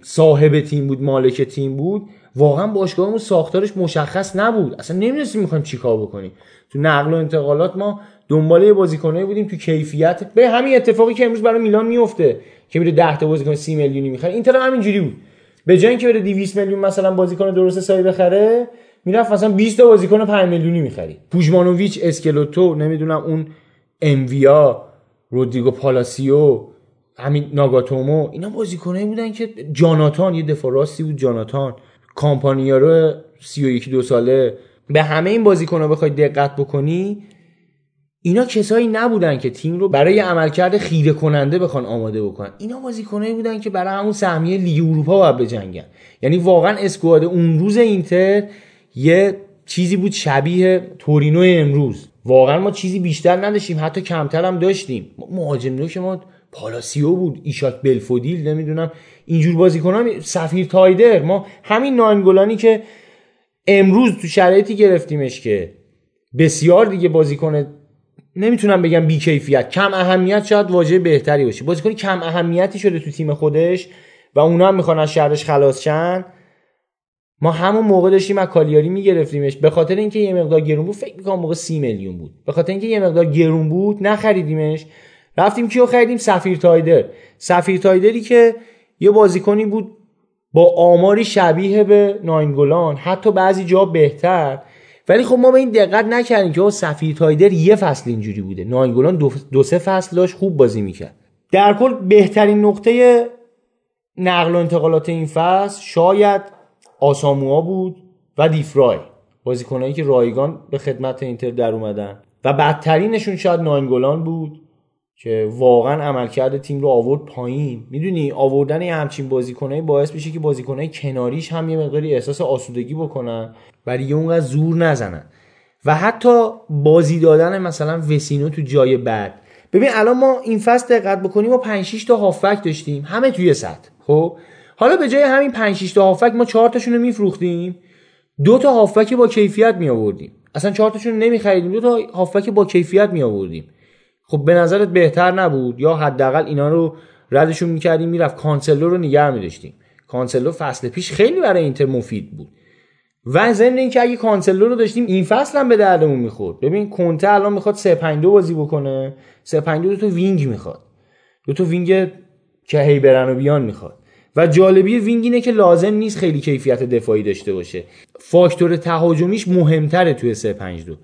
صاحب تیم بود مالک تیم بود واقعا باشگاهمون ساختارش مشخص نبود. اصلا نمی‌دونستیم می‌خوایم چیکار بکنیم. تو نقل و انتقالات ما دنبال یه بازیکنایی بودیم تو کیفیت. به همین اتفاقی که امروز برای میلان میفته که میره 10 تا بازیکن 30 میلیونی می‌خره. اینتر هم همینجوری بود. به جای اینکه بره 200 میلیون مثلا بازیکن درست حسابی بخره می‌رفت مثلا 20 تا بازیکن 5 میلیونی می‌خرید. پوجمانوویچ اسکلوتو نمی‌دونم اون امویا رودریگو پالاسیو همین ناگاتومو. اینا بازیکنایی بودن که جاناتان یه دفاع راستی بود جاناتان. کامپانیارو 31 دو ساله. به همه این بازیکن‌ها بخوای دقت بکنی اینا کسایی نبودن که تیم رو برای عملکرد خیره کننده بخوان آماده بکنن. اینا بازیکنایی بودن که برای همون سهمیه لیگ اروپا باید بجنگن. یعنی واقعا اسکواد اون روز اینتر یه چیزی بود شبیه تورینو امروز. واقعا ما چیزی بیشتر نداشتیم حتی کمتر هم داشتیم. مهاجم نوک ما پالاسیو بود ایشاک بلفودیل نمی‌دونم. اینجور بازیکنان سفیر تایدر. ما همین ناینگولانی که امروز تو شرایطی گرفتیمش که بسیار دیگه بازیکن نمی‌تونم بگم بیکیفیت. کم اهمیت شاید واژه بهتری باشه. بازیکن کم اهمیتی شده تو تیم خودش و اونا هم می‌خوان از شهرش خلاص شن. ما همون موقع داشتیم از کالیاری میگرفتیمش. به خاطر اینکه یه مقدار گرون بود فکر می‌کنم موقع سی میلیون بود. به خاطر اینکه یه مقدار گرون بود نخریدیمش. رفتیم کیو خریدیم؟ سفیر تایدر. سفیر تایدری که یه بازیکنی بود با آماری شبیه به ناینگولان. حتی بعضی جا بهتر. ولی خب ما به این دقت نکردیم که سفیر تایدر یه فصل اینجوری بوده. ناینگولان دو, دو سه فصل داشت خوب بازی می‌کرد. در کل بهترین نقطه نقل و انتقالات این فصل شاید آساموا بود و دیفرای. بازیکنایی که رایگان به خدمت اینتر در اومدن. و بدترینشون شاید ناینگولان بود. که واقعا عملکرد تیم رو آورد پایین. می‌دونی آوردن یه همچین بازیکنایی باعث میشه که بازیکنای کناریش هم یه مقداری احساس آسودگی بکنن ولی اونقدر زور نزنن. و حتی بازی دادن مثلا وسینو تو جای بعد. ببین الان ما این فصل دقت بکنیم ما 5 6 تا هافک داشتیم همه توی سطح خب؟ حالا به جای همین 5 6 تا هافک ما 4 تاشون رو میفروختیم. دو تا هافک با کیفیت می آوردیم اصلا 4 تاشون نمیخریدیم دو تا هافک با کیفیت می آوردیم خب به نظرت بهتر نبود؟ یا حداقل اینا رو ردشون می‌کردیم می‌رفت کانسلو رو نگه میداشتیم. کانسلو فصل پیش خیلی برای اینتر مفید بود. و ضمن اینکه اگه کانسلو رو داشتیم این فصل هم به دردمون می‌خورد. ببین کنته الان می‌خواد 3 5 2 بازی بکنه. 3 5 2 دو wing می‌خواد. دو تا wing که هی برن و بیان می‌خواد. و جالبی wing اینه که لازم نیست خیلی کیفیت دفاعی داشته باشه. فاکتور تهاجمیش مهمتره توی 3 5 2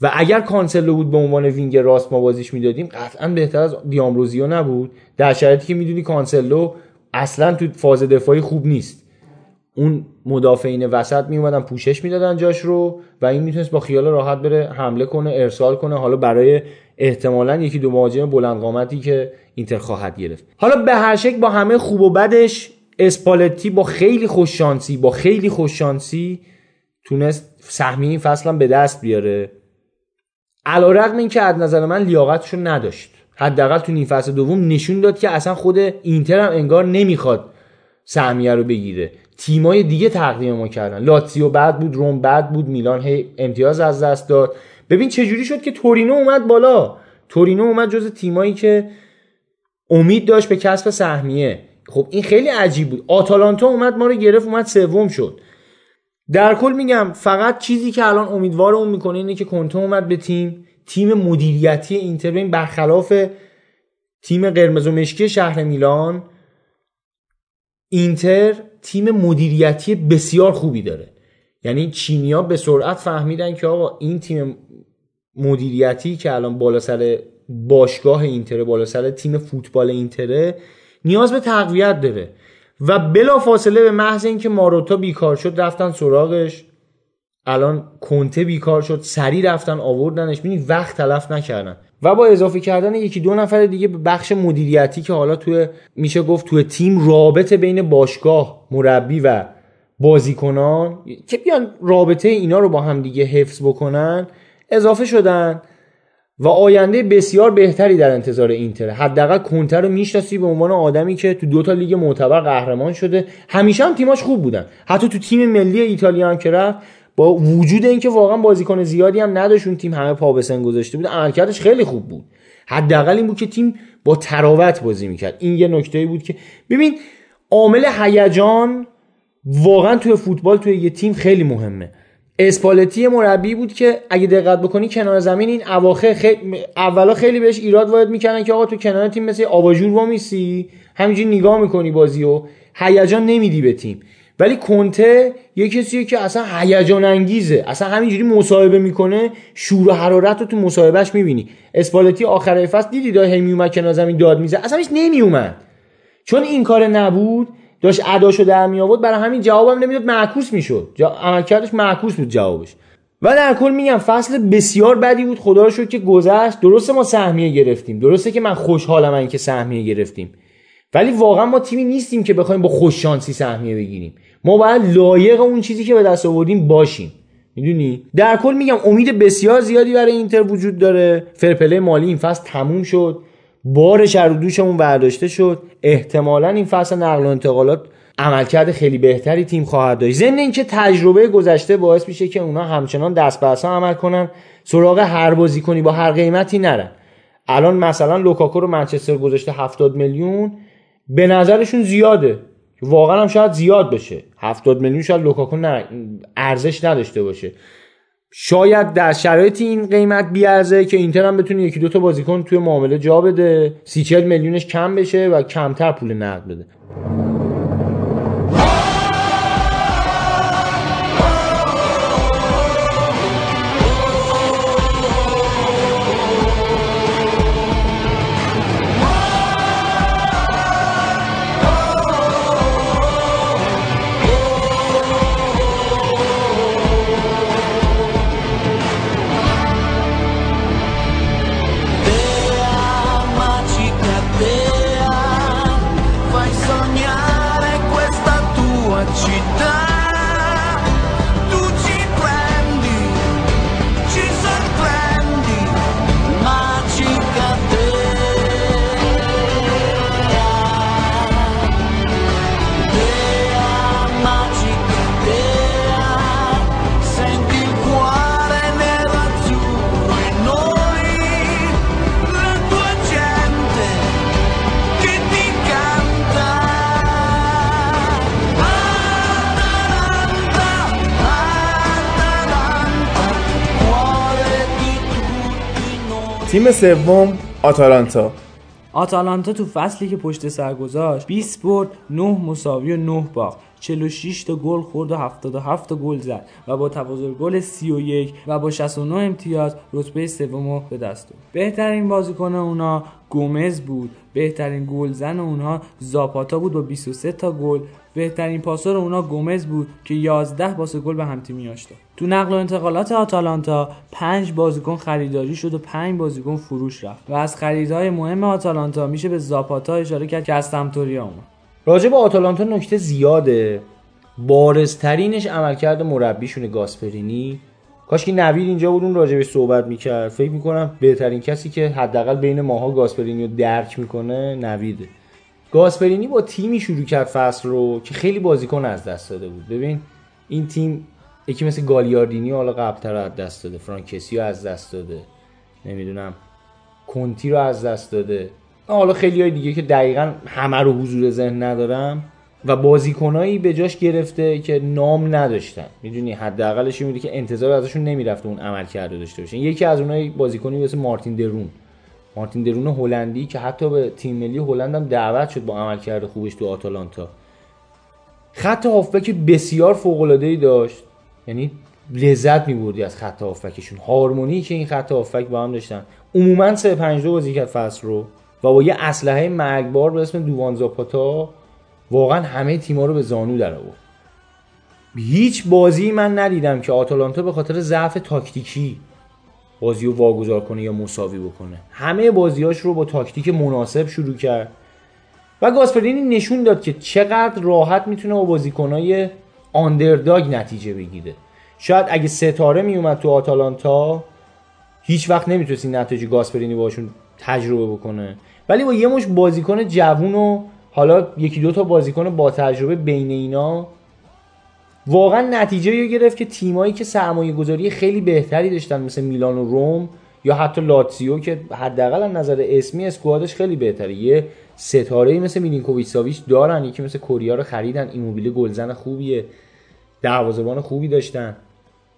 و اگر کانسلو بود به عنوان wing راست ما بازیش می‌دادیم قطعا بهتر از دامبروزیو نبود. در شرایطی که می‌دونی کانسلو اصلا تو فاز دفاعی خوب نیست. اون مدافعین وسط می اومدن پوشش می‌دادن جاش رو و این می‌تونست با خیال راحت بره حمله کنه ارسال کنه. حالا برای احتمالا یکی دو مهاجم بلند قامتی که اینتر خواهد گرفت. حالا به هر شکل با همه خوب و بدش اسپالتی با خیلی خوش شانسی با خیلی خوش شانسی تونست سهمیه این فصل هم به دست بیاره. علیرغم اینکه از نظر من لیاقتشو نداشت. حداقل تو نیم فصل دوم نشون داد که اصلا خود اینتر هم انگار نمی‌خواد سهمیه رو بگیره. تیمای دیگه تقدیم ما کردن. لاتزیو بعد بود روم بعد بود میلان هی امتیاز از دست داد. ببین چجوری شد که تورینو اومد بالا؟ تورینو اومد جز تیمایی که امید داشت به کسب سهمیه. خب این خیلی عجیب بود. آتالانتا اومد ما رو گرفت اومد سوم شد. در کل میگم فقط چیزی که الان امیدوارمون می‌کنه اینه که کنته اومد به تیم تیم مدیریتی اینتر. ببین برخلاف تیم قرمز و مشکی شهر میلان اینتر تیم مدیریتی بسیار خوبی داره. یعنی چینیا به سرعت فهمیدن که آقا این تیم مدیریتی که الان بالا سر باشگاه اینتر بالا سر تیم فوتبال اینتره نیاز به تقویت داره. و بلا فاصله به محض اینکه ماروتا بیکار شد رفتن سراغش. الان کنته بیکار شد سری رفتن آوردنش. ببین وقت تلف نکردن. و با اضافه کردن یکی دو نفر دیگه به بخش مدیریتی که حالا توی میشه گفت توی تیم رابطه بین باشگاه مربی و بازیکنان که بیان رابطه اینا رو با هم دیگه حفظ بکنن اضافه شدن. و آینده بسیار بهتری در انتظار اینتر حداقل کنتر رو می‌شناسی به عنوان آدمی که تو دو تا لیگ معتبر قهرمان شده. همیشه هم تیماش خوب بودن. حتی تو تیم ملی ایتالیا هم که رفت با وجود اینکه واقعا بازیکن زیادی هم نداشت اون تیم همه پا به گذاشته بود عملکردش خیلی خوب بود. حداقل این بود که تیم با تراوت بازی می‌کرد. این یه نکته بود که ببین عامل هیجان واقعا توی فوتبال توی یه تیم خیلی مهمه. اسپالتی مربی بود که اگه دقت بکنی کنار زمین این اواخر خیلی اولا خیلی بهش ایراد وارد می‌کنن که آقا تو کنار تیم مثل آباجور وامیسی همینجوری نگاه می‌کنی بازی و هیجان نمیدی به تیم. ولی کنته یه کسیه که اصلا هیجان انگیزه. اصلا همینجوری مصاحبه می‌کنه شور و حرارت رو تو مصاحبهش می‌بینی. اسپالتی آخر فصل دیدی دا هی کنار زمین داد میزه اصلا هیچ نمیومد. چون این کار نبود داشت اداشو در می آورد برای همین جوابم نمی‌داد معکوس می‌شد. جا... عملکردش معکوس بود جوابش. و در کل میگم فصل بسیار بدی بود. خدا رو شکر که گذشت. درسته ما سهمیه گرفتیم. درسته که من خوشحالم اینکه سهمیه گرفتیم. ولی واقعا ما تیمی نیستیم که بخوایم با خوش شانسی سهمیه بگیریم. ما باید لایق اون چیزی که به دست آوردیم باشیم. می‌دونی؟ در کل میگم امید بسیار زیادی برای اینتر وجود داره. فرپله مالی این فصل تموم شد. بارش از دوشمون برداشته شد. احتمالا این فصل نقل و انتقالات عملکرد خیلی بهتری تیم خواهد داشت. ضمن اینکه تجربه گذشته باعث میشه که اونا همچنان دست به عمل کنن. سراغ هر بازیکنی با هر قیمتی نرن. الان مثلا لوکاکو رو منچستر گذاشته 70 میلیون. به نظرشون زیاده. واقعا هم شاید زیاد بشه. 70 میلیون شاید لوکاکو ارزش نداشته باشه. شاید در شرایط این قیمت بیارزه که اینتر هم بتونه یکی دو تا بازیکن توی معامله جا بده. سی میلیونش کم بشه و کمتر پول نقد بده. تیم سوم آتالانتا. آتالانتا تو فصلی که پشت سر گذاشت 20 برد 9 مساوی و 9 باخت. 46 تا گل خورد و 77 تا گل زد و با تفاضل گل 31 و با 69 امتیاز رتبه سوم به دست آورد. بهترین بازیکن اونا گومز بود. بهترین گلزن اونها زاپاتا بود با 23 تا گل. بهترین پاسور اونا گومز بود که 11 پاس گل به همتیمیاش داد تو نقل و انتقالات آتالانتا 5 بازیکن خریداری شد و 5 بازیکن فروش رفت و از خریدهای مهم آتالانتا میشه به زاپاتا اشاره کرد که از سمتوریا اومد. راجع به آتالانتا نکته زیاده. بارزترینش عملکرد مربیشونه گاسپرینی کاش که نوید اینجا بود اون راجبش صحبت می‌کرد. فکر می‌کنم بهترین کسی که حداقل بین ماها گاسپرینی رو درک می‌کنه نویده گاسپرینی با تیمی شروع کرد فصل رو که خیلی بازیکن از دست داده بود. ببین این تیم یکی مثل گالیاردینی حالا قبلتر از دست داده فرانکسی رو از دست داده نمی‌دونم کنتی رو از دست داده. حالا خیلی های دیگه که دقیقا همه رو حضور ذهن ندارم. و بازیکنایی به جاش گرفته که نام نداشتن. می‌دونی حداقلش این که انتظار ازشون نمی‌رفته اون عمل کرده داشته باشن یکی از اونایی بازیکنی مثل مارتین درون. مارتین درون هلندی که حتی به تیم ملی هلند هم دعوت شد با عمل کرده خوبش تو آتالانتا. خط هافبک بسیار فوق العاده داشت. یعنی لذت میبردی از خط هافبکشون. هارمونی که این خط هافبک با هم داشتن. عموما 3 5 2 بازی کرد فصل رو و با یه اسلحه مرگبار به اسم دووان زاپاتا واقعا همه تیما رو به زانو در آورد. هیچ بازی من ندیدم که آتالانتا به خاطر ضعف تاکتیکی بازی رو واگذار کنه یا مساوی بکنه. همه بازیاش رو با تاکتیک مناسب شروع کرد. و گاسپرینی نشون داد که چقدر راحت می‌تونه با بازیکنهای آندرداگ نتیجه بگیره. شاید اگه ستاره میومد تو آتالانتا هیچ وقت نمی‌تونست نتیجه گاسپرینی باشون تجربه بکنه. ولی با یه مش بازیکن جوون و حالا یکی دو تا بازیکن با تجربه بین اینا واقعا نتیجه رو گرفت که تیمایی که سرمایه گذاری خیلی بهتری داشتن مثل میلان و روم یا حتی لاتزیو که حداقل از نظر اسمی اسکوادش خیلی بهتره. یه ستاره مثل میلینکوویچ ساویچ دارن یکی مثل کوریا رو خریدن. ایموبیله گلزن خوبیه دروازه‌بان خوبی داشتن.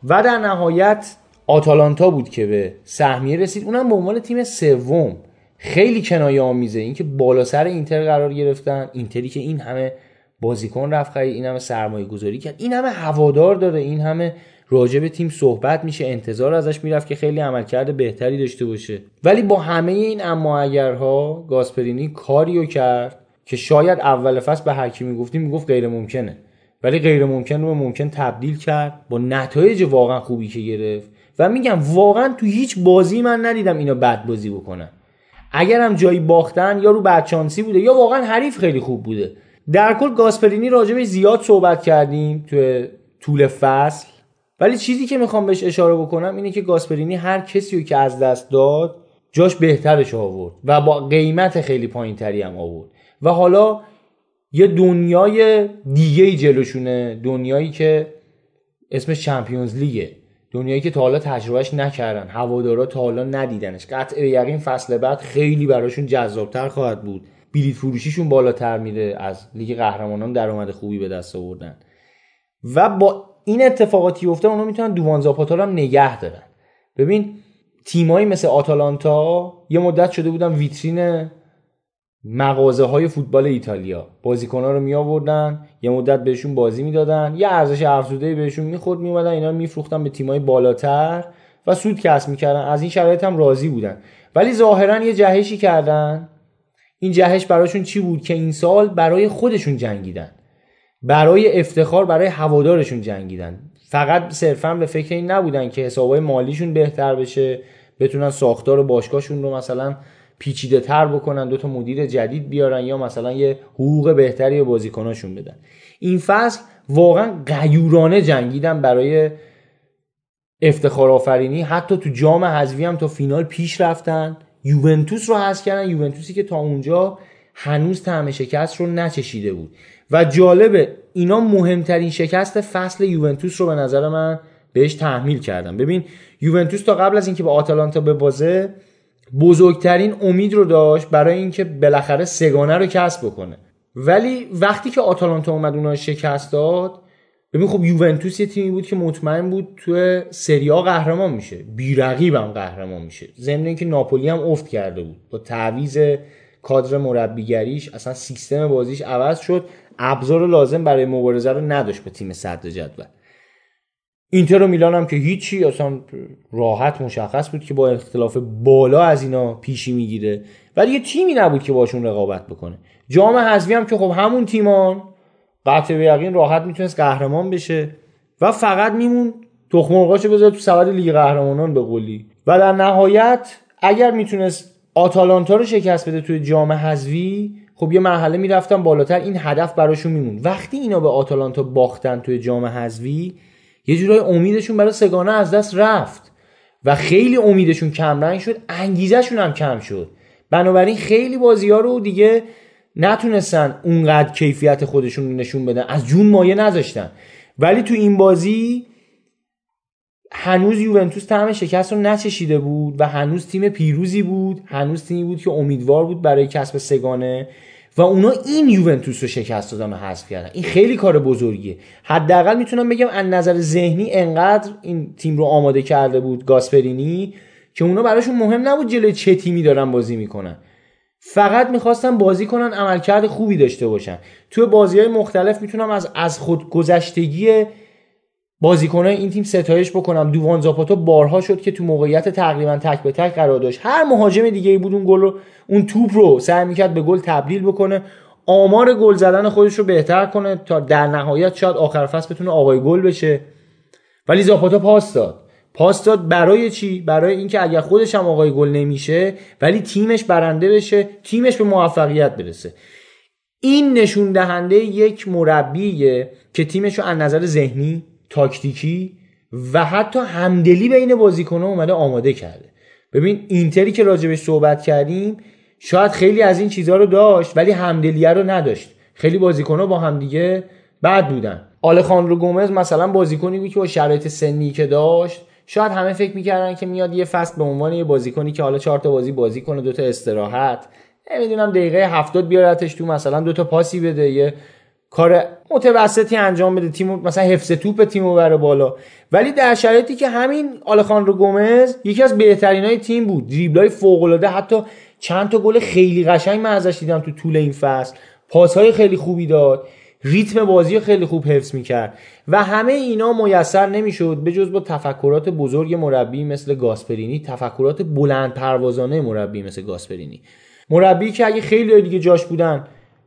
و در نهایت آتالانتا بود که به سهمیه رسید. اونم به عنوان تیم سوم. خیلی کنایه آمیزه اینکه بالا سر اینتر قرار گرفتن. اینتری که این همه بازیکن رفت خرید این همه سرمایه گذاری کرد. این همه هوادار داره این همه راجع تیم صحبت میشه انتظار ازش می‌رفت که خیلی عملکرد بهتری داشته باشه. ولی با همه این اما اگرها گاسپرینی کاریو کرد که شاید اول فصل به هر کی می‌گفتی می‌گفت غیر ممکنه ولی غیر ممکن رو به ممکن تبدیل کرد با نتایج واقعا خوبی که گرفت. و میگم واقعا تو هیچ بازی من ندیدم اینا بد بازی بکنن. اگرم جایی باختن یا رو بدچانسی بوده یا واقعا حریف خیلی خوب بوده. در کل گاسپرینی راجبش زیاد صحبت کردیم تو طول فصل. ولی چیزی که می‌خوام بهش اشاره بکنم اینه که گاسپرینی هر کسی رو که از دست داد جاش بهترش آورد و با قیمت خیلی پایین تری هم آورد. و حالا یه دنیای دیگه جلوشونه دنیایی که اسمش چمپیونز لیگه. دنیایی که تا حالا تجربهش نکردن هوادارا تا حالا ندیدنش. قطع یقین فصل بعد خیلی براشون جذابتر خواهد بود. بلیت فروشیشون بالاتر میره از لیگ قهرمانان درآمد خوبی به دست آوردن. و با این اتفاقاتی افتاد اونا می‌تونن دوان زاپاتا رو هم نگه دارن. ببین تیمایی مثل آتالانتا یه مدت شده بودن ویترین مغازه های فوتبال ایتالیا. بازیکن ها رو می آوردن یه مدت بهشون بازی می‌دادن یه ارزش افزوده بهشون می‌خورد میومدن اینا رو میفروختن به تیمای بالاتر و سود کسب می‌کردن. از این شرایط هم راضی بودن. ولی ظاهرا یه جهشی کردن. این جهش براشون چی بود که این سال برای خودشون جنگیدن. برای افتخار برای هوادارشون جنگیدن. فقط صرفا به فکر این نبودن که حسابای مالیشون بهتر بشه بتونن ساختار باشگاهشون رو مثلا پیچیده تر بکنن دو تا مدیر جدید بیارن یا مثلا یه حقوق بهتری به بازیکناشون بدن. این فصل واقعا غیورانه جنگیدن برای افتخار آفرینی. حتی تو جام حذفی هم تا فینال پیش رفتن. یوونتوس رو حذف کردن. یوونتوسی که تا اونجا هنوز طعم شکست رو نچشیده بود. و جالبه اینا مهمترین شکست فصل یوونتوس رو به نظر من بهش تحمیل کردم ببین یوونتوس تا قبل از اینکه به آتالانتا ببازه بزرگترین امید رو داشت برای اینکه بالاخره سگانه رو کسب بکنه. ولی وقتی که آتالانتا اومد اونها شکست داد ببین خب یوونتوس یه تیمی بود که مطمئن بود تو سریا قهرمان میشه. بیرقیبم قهرمان میشه. ضمن اینکه ناپولی هم افت کرده بود. با تعویض کادر مربیگریش اصلا سیستم بازیش عوض شد. ابزار لازم برای مبارزه رو نداشت با تیم صدر جدول. اینتر و میلان هم که هیچی اصلا راحت مشخص بود که با اختلاف بالا از اینا پیشی می‌گیره. ولی یه تیمی نبود که باشون رقابت بکنه. جام حذفی هم که خب همون تیمان قطع به یقین راحت می‌تونست قهرمان بشه و فقط میمون تخم مرغاشو بذاره تو سبد لیگ قهرمانان به قولی. و در نهایت اگر می‌تونست آتالانتا رو شکست بده توی جام حذفی خب یه مرحله می‌رفتن بالاتر. این هدف براشون میمون وقتی اینا به آتالانتا باختن توی جام حذفی یه جورای امیدشون برای سگانه از دست رفت. و خیلی امیدشون کم رنگ شد انگیزشون هم کم شد. بنابراین خیلی بازی ها رو دیگه نتونستن اونقدر کیفیت خودشون رو نشون بدن. از جون مایه نذاشتن. ولی تو این بازی هنوز یوونتوس طعم شکست رو نچشیده بود و هنوز تیم پیروزی بود. هنوز تیمی بود که امیدوار بود برای کسب سگانه و اونا این یوونتوس رو شکست دادن و حذف کردن. این خیلی کار بزرگیه. حداقل می‌تونم بگم از نظر ذهنی انقدر این تیم رو آماده کرده بود گاسپرینی که اونا براشون مهم نبود جلوی چه تیمی دارن بازی می‌کنن. فقط می‌خواستن بازی کنن عملکرد خوبی داشته باشن. توی بازی های مختلف می‌تونم از از خود گذشتگی بازیکنای این تیم ستایش بکنم. دووان زاپاتا بارها شد که تو موقعیت تقریبا تک به تک قرار داشت. هر مهاجم دیگه ای بود اون گل رو اون توپ رو سعی می‌کرد به گل تبدیل بکنه. آمار گل زدن خودش رو بهتر کنه تا در نهایت شاید آخر فصل بتونه آقای گل بشه. ولی زاپاتا پاس داد. پاس داد برای چی؟ برای اینکه اگر خودش هم آقای گل نمیشه ولی تیمش برنده بشه تیمش به موفقیت برسه. این نشون دهنده یک مربیه که تیمش رو از نظر ذهنی تاکتیکی و حتی همدلی بین بازیکن‌ها اومده آماده کرده. ببین اینتری که راجبش صحبت کردیم شاید خیلی از این چیزها رو داشت ولی همدلیه رو نداشت. خیلی بازیکن‌ها با همدیگه بد بودن. آلخاندرو گومز مثلا بازیکنی بود که با شرایط سنی که داشت شاید همه فکر می‌کردن که میاد یه فصل به عنوان یه بازیکنی که حالا چهار تا بازی بازی کنه دوتا استراحت. نمی‌دونم دقیقه هفتاد بیارتش تو مثلا دوتا پاسی بده یه کار متوسطی انجام بده. تیم مثلا حفظ توپ تیم بره بالا. ولی در شرایطی که همین آلخاندرو گومز یکی از بهترین های تیم بود. دریبلای فوق العاده حتی چند تا گل خیلی قشنگ من ازش دیدم تو طول این فصل. پاس های خیلی خوبی داد. ریتم بازی خیلی خوب حفظ می‌کرد. و همه اینا میسر نمی‌شد. به جز با تفکرات بزرگ مربی مثل گاسپرینی تفکرات بلند پروازانه مربی مثل گاسپرینی. مربی که اگه خیلی دیگه جاش بودن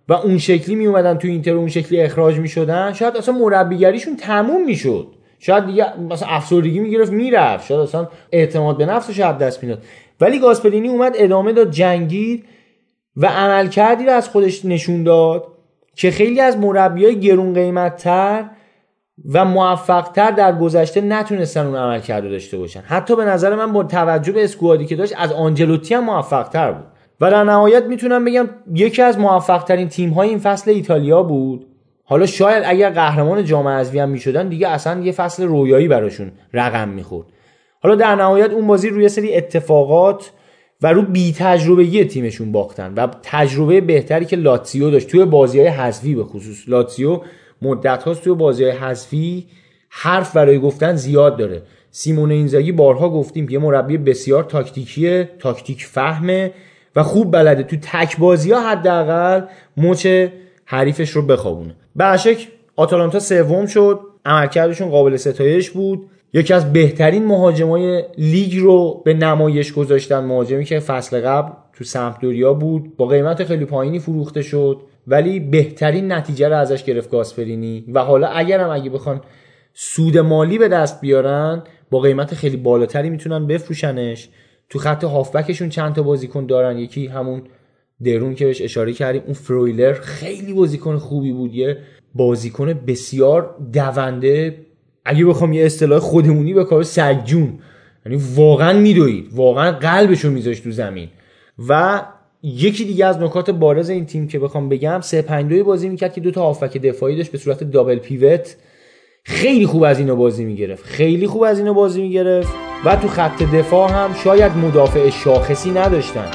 و اون شکلی می اومدن تو اینتر اون شکلی اخراج می شدن شاید اصلا مربیگریشون تموم می‌شد. شاید دیگه مثلا افسردگی می‌گرفت می‌رفت. شاید اصلا اعتماد به نفسش از دست می‌داد. ولی گاسپرینی اومد ادامه داد جنگید و عملکردی رو از خودش نشون داد که خیلی از مربیای گرون قیمتتر و موفقتر در گذشته نتونستن اون عمل کرده داشته باشن. حتی به نظر من با توجه به اسکوادی که داشت از آنجلوتی هم موفقتر بود. و در نهایت می‌تونم بگم یکی از موفقترین تیم های این فصل ایتالیا بود. حالا شاید اگر قهرمان جام حذفی هم می‌شدن دیگه اصلا یه فصل رویایی براشون رقم می‌خورد. حالا در نهایت اون بازی روی سری اتفاقات و رو بی تجربگی تیمشون باختن و تجربه بهتری که لاتسیو داشت. توی بازی های حذفی به خصوص. لاتسیو مدت هاست توی بازی های حذفی حرف برای گفتن زیاد داره. سیمون اینزاگی بارها گفتیم یه مربی بسیار تاکتیکیه تاکتیک فهمه. و خوب بلده. تو تک بازی ها حداقل مچ حریفش رو بخوابونه. به شک آتالانتا سوم شد. عملکردشون قابل ستایش بود. یکی از بهترین مهاجمای لیگ رو به نمایش گذاشتن مهاجمی که فصل قبل تو سمپدوریا بود. با قیمت خیلی پایینی فروخته شد. ولی بهترین نتیجه رو ازش گرفت گاسپرینی. و حالا اگرم اگه بخوان سود مالی به دست بیارن با قیمت خیلی بالاتری می‌تونن بفروشنش. تو خط هافبکشون چند تا بازیکن دارن. یکی همون درون که بهش اشاره کردیم اون فرویلر خیلی بازیکن خوبی بود. یه بازیکن بسیار دونده. اگه بخوام یه اصطلاح خودمونی به کار سگجون. یعنی واقعا میدوید. واقعا قلبشو میذاشت تو زمین. و یکی دیگه از نکات بارز این تیم که بخوام بگم 3 5 2 بازی می‌کرد که دو تا هافبک دفاعی داشت به صورت دابل پیوت. خیلی خوب از اینو بازی می‌گرفت. خیلی خوب از اینو بازی می‌گرفت. و تو خط دفاع هم شاید مدافع شاخصی نداشتن.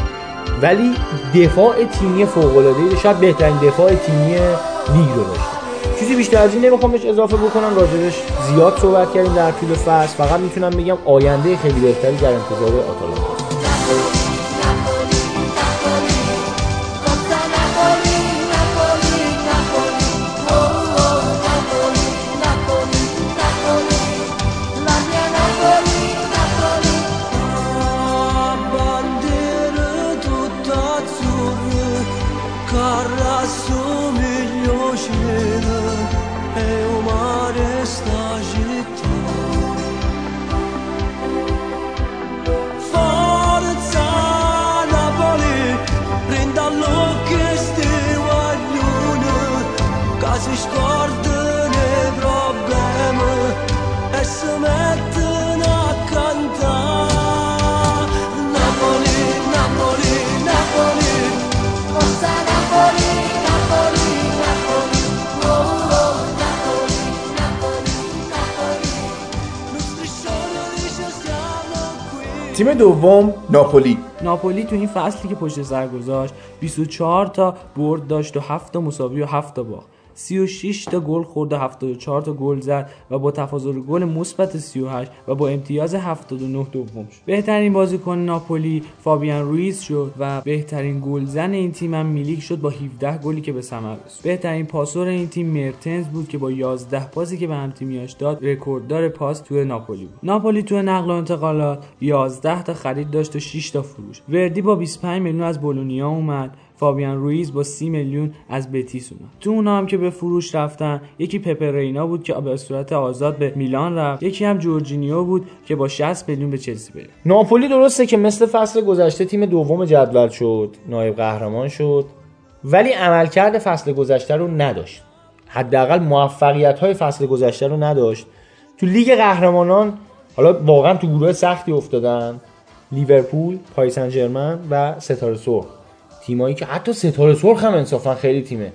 ولی دفاع تیمی فوق العاده شاید بهترین دفاع تیمی لیگ رو داشتن چیزی بیشتر از این نمی‌خوام بهش اضافه بکنم. راجبش زیاد صحبت کردیم در طول فصل. فقط می‌تونم بگم آینده خیلی بهتری در انتظار آتالانتا. تیم دوم ناپولی. ناپولی تو این فصلی که پشت سر گذاشت 24 تا برد داشت و 7 تا مساوی و 7 تا باخت. 36 تا گل خورد و 74 تا گل زد و با تفاضل گل مثبت 38 و با امتیاز 79 دوم شد. بهترین بازیکن ناپولی فابیان رویز شد و بهترین گلزن این تیم هم میلیک شد با 17 گلی که به ثمر رسید. بهترین پاسور این تیم مرتنز بود که با 11 پاسی که به هم تیمیاش داد رکورددار پاس توی ناپولی بود. ناپولی توی نقل و انتقالات 11 تا خرید داشت و 6 تا فروش. وردی با 25 میلیون از بولونیا اومد. فابیان رویز با 30 میلیون از بتیس اومد. تو اونا هم که به فروش رفتن یکی پپرینا بود که به صورت آزاد به میلان رفت یکی هم جورجینیو بود که با 60 میلیون به چلسی بره. ناپولی درسته که مثل فصل گذشته تیم دوم جدول شد نایب قهرمان شد ولی عملکرد فصل گذشته رو نداشت. حداقل موفقیت های فصل گذشته رو نداشت. تو لیگ قهرمانان حالا واقعا تو گروه سختی افتادن. لیورپول پاریس و ستاره سرخ. تیمایی که حتی ستاره سرخ هم انصافا خیلی تیمه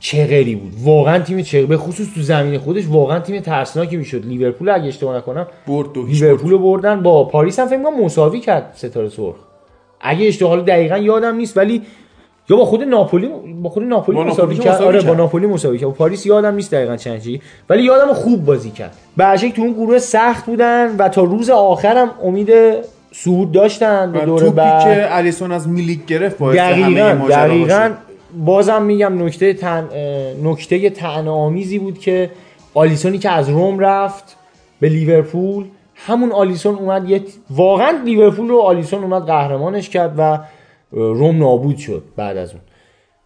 چغری بود. واقعا تیم چغری به خصوص تو زمین خودش واقعا تیم ترسناکی می‌شد. لیورپول اگه اشتباه نکنم برد دو هیچ لیورپول بردن با پاریس هم فکر کنم مساوی کرد ستاره سرخ. اگه اشتباه دقیقا یادم نیست ولی یا با خود ناپولی با خود ناپولی مساوی کرد. آره. با ناپولی مساوی کرد. با پاریس یادم نیست دقیقا چند چی ولی یادم خوب بازی کرد. بی‌شک تو اون گروه سخت بودن و تا روز آخرم امید صعود داشتن به دور توپی بعد. که الیسون از میلیک گرفت باعث همه دقیقا ماجرا دقیقا. بازم میگم نکته تن نکته طعنه آمیزی بود که آلیسونی که از روم رفت به لیورپول همون آلیسون اومد یه واقعا لیورپول رو آلیسون اومد قهرمانش کرد و روم نابود شد بعد از اون.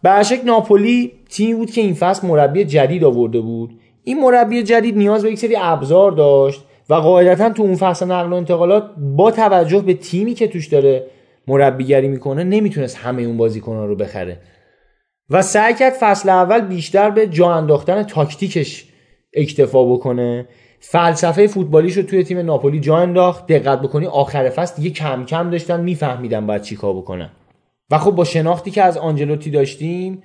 برشک ناپولی تیمی بود که این فصل مربی جدید آورده بود. این مربی جدید نیاز به یک سری ابزار داشت. و قاعدتا تو اون فصل نقل و انتقالات با توجه به تیمی که توش داره مربیگری می‌کنه نمی‌تونست همه اون بازیکنان رو بخره. و سعی کرد فصل اول بیشتر به جا انداختن تاکتیکش اکتفا بکنه. فلسفه فوتبالیش رو توی تیم ناپولی جا انداخت. دقت بکنی آخر فصل دیگه کم کم داشتن میفهمیدن باید چیکار بکنن. و خب با شناختی که از آنجلوتی داشتیم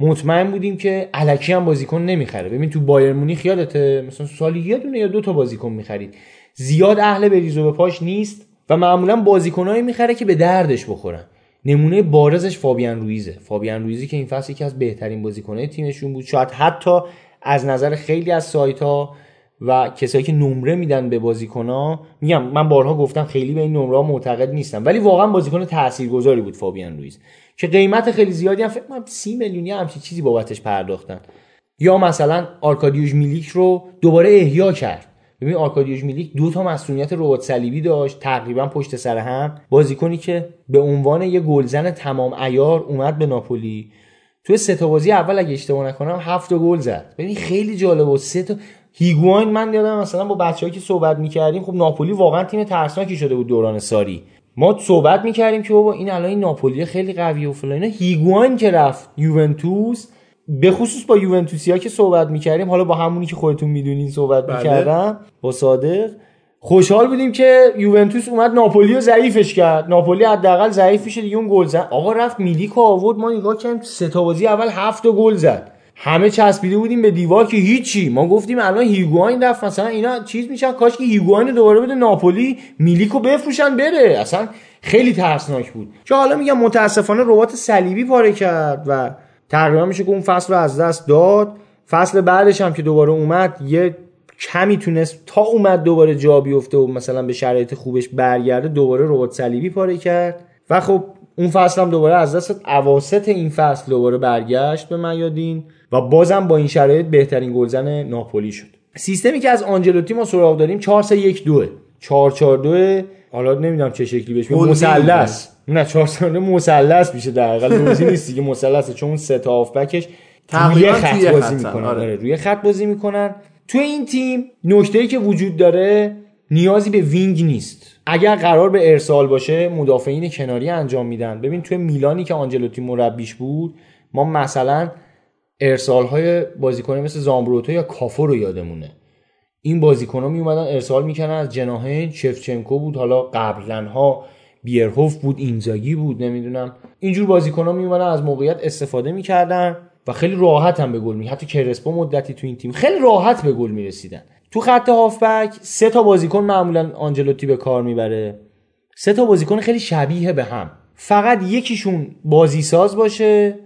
مطمئن بودیم که الکی هم بازیکن نمی‌خره. ببین تو بایر مونیخ یادته؟ مثلا سالی یه دونه یا دو تا بازیکن می‌خرید. زیاد اهل بریز و به پاش نیست و معمولا بازیکنایی می‌خره که به دردش بخورن. نمونه بارزش فابیان رویزه. فابیان رویزی که این فصل یکی از بهترین بازیکنهای تیمشون بود. شاید حتی از نظر خیلی از سایت ها و کسایی که نمره میدن به بازیکنها میگم من بارها گفتم خیلی به این نمره ها معتقد نیستم. ولی واقعا بازیکن تاثیرگذاری بود فابیان رویز. که قیمت خیلی زیادی هم فکر کنم 30 میلیونی همچین چیزی بابتش پرداختن. یا مثلا آرکادیوش میلیک رو دوباره احیا کرد. ببین آرکادیوش میلیک دو تا مصدومیت رباط صلیبی داشت تقریبا پشت سر هم. بازیکنی که به عنوان یه گلزن تمام عیار اومد به ناپولی. توی سه تا بازی اول اگه اشتباه نکنم هفت گل زد. ببین خیلی جالب بود سه تا هیگواین من یادم مثلا با بچه‌ای که صحبت می‌کردیم خب ناپولی واقعا تیم ترسناکی شده بود دوران ساری. ما صحبت می‌کردیم که بابا این الان این ناپولی خیلی قوی و فلان اینا. هیگواین که رفت یوونتوس به خصوص با یوونتوسیا که صحبت می‌کردیم حالا با همونی که خودتون می‌دونین صحبت بله. می‌کردم با صادق. خوشحال بودیم که یوونتوس اومد ناپولی رو ضعیفش کرد. ناپولی حداقل ضعیف میشه دیگه اون گل زد. آقا رفت میلیکو آورد ما نگاه کردیم سه تا بازی اول هفت گل زد. همه چسبیده بودیم به دیوار که هیچی. ما گفتیم الان هیگواین رفت. مثلا اینا چیز میشن. کاش که هیگواین دوباره بده ناپولی میلیکو بفروشن بره. اصلا خیلی ترسناک بود. که حالا میگم متاسفانه ربات صلیبی پاره کرد و تقریبا میشه که اون فصل رو از دست داد. فصل بعدش هم که دوباره اومد یه کمی تونست تا اومد دوباره جا بیفته و مثلا به شرایط خوبش برگرده دوباره ربات صلیبی پاره کرد. و خب اون فصل هم دوباره از دست اواسط این فصل دوباره برگشت به میادین. و بازم با این شرایط بهترین گلزن ناپولی شد. سیستمی که از آنجلوتی ما سراغ داریم 4 3 1 2 4 4 2 حالا نمی‌دونم چه شکلی بهش. مثلث. نه 4 3 2 مثلث میشه در حقیقت. روزی نیست دیگه مثلثه چون سه تا هافبکش تقریباً روی خط بازی می‌کنن. آره. آره. روی خط بازی می‌کنن. توی این تیم نکته که وجود داره نیازی به وینگ نیست. اگر قرار به ارسال باشه مدافعین کناری انجام میدن. ببین توی میلانی که آنجلوتی مربیش بود ما مثلا ارسال های بازیکن مثل زامبروتو یا کافو رو یادمونه. این بازیکن ها می اومدن ارسال می‌کنن از جناهین شفچنکو بود حالا قبلا ها بیرهوف بود اینزاگی بود نمی‌دونم. اینجور بازیکن ها می اومدن از موقعیت استفاده می‌کردن و خیلی راحت هم به گل می حتی کرسپو مدتی تو این تیم خیلی راحت به گل می‌رسیدن. تو خط هافبک سه تا بازیکن معمولا آنجلوتی به کار می‌بره. سه تا بازیکن خیلی شبیه به هم. فقط یکیشون بازی ساز باشه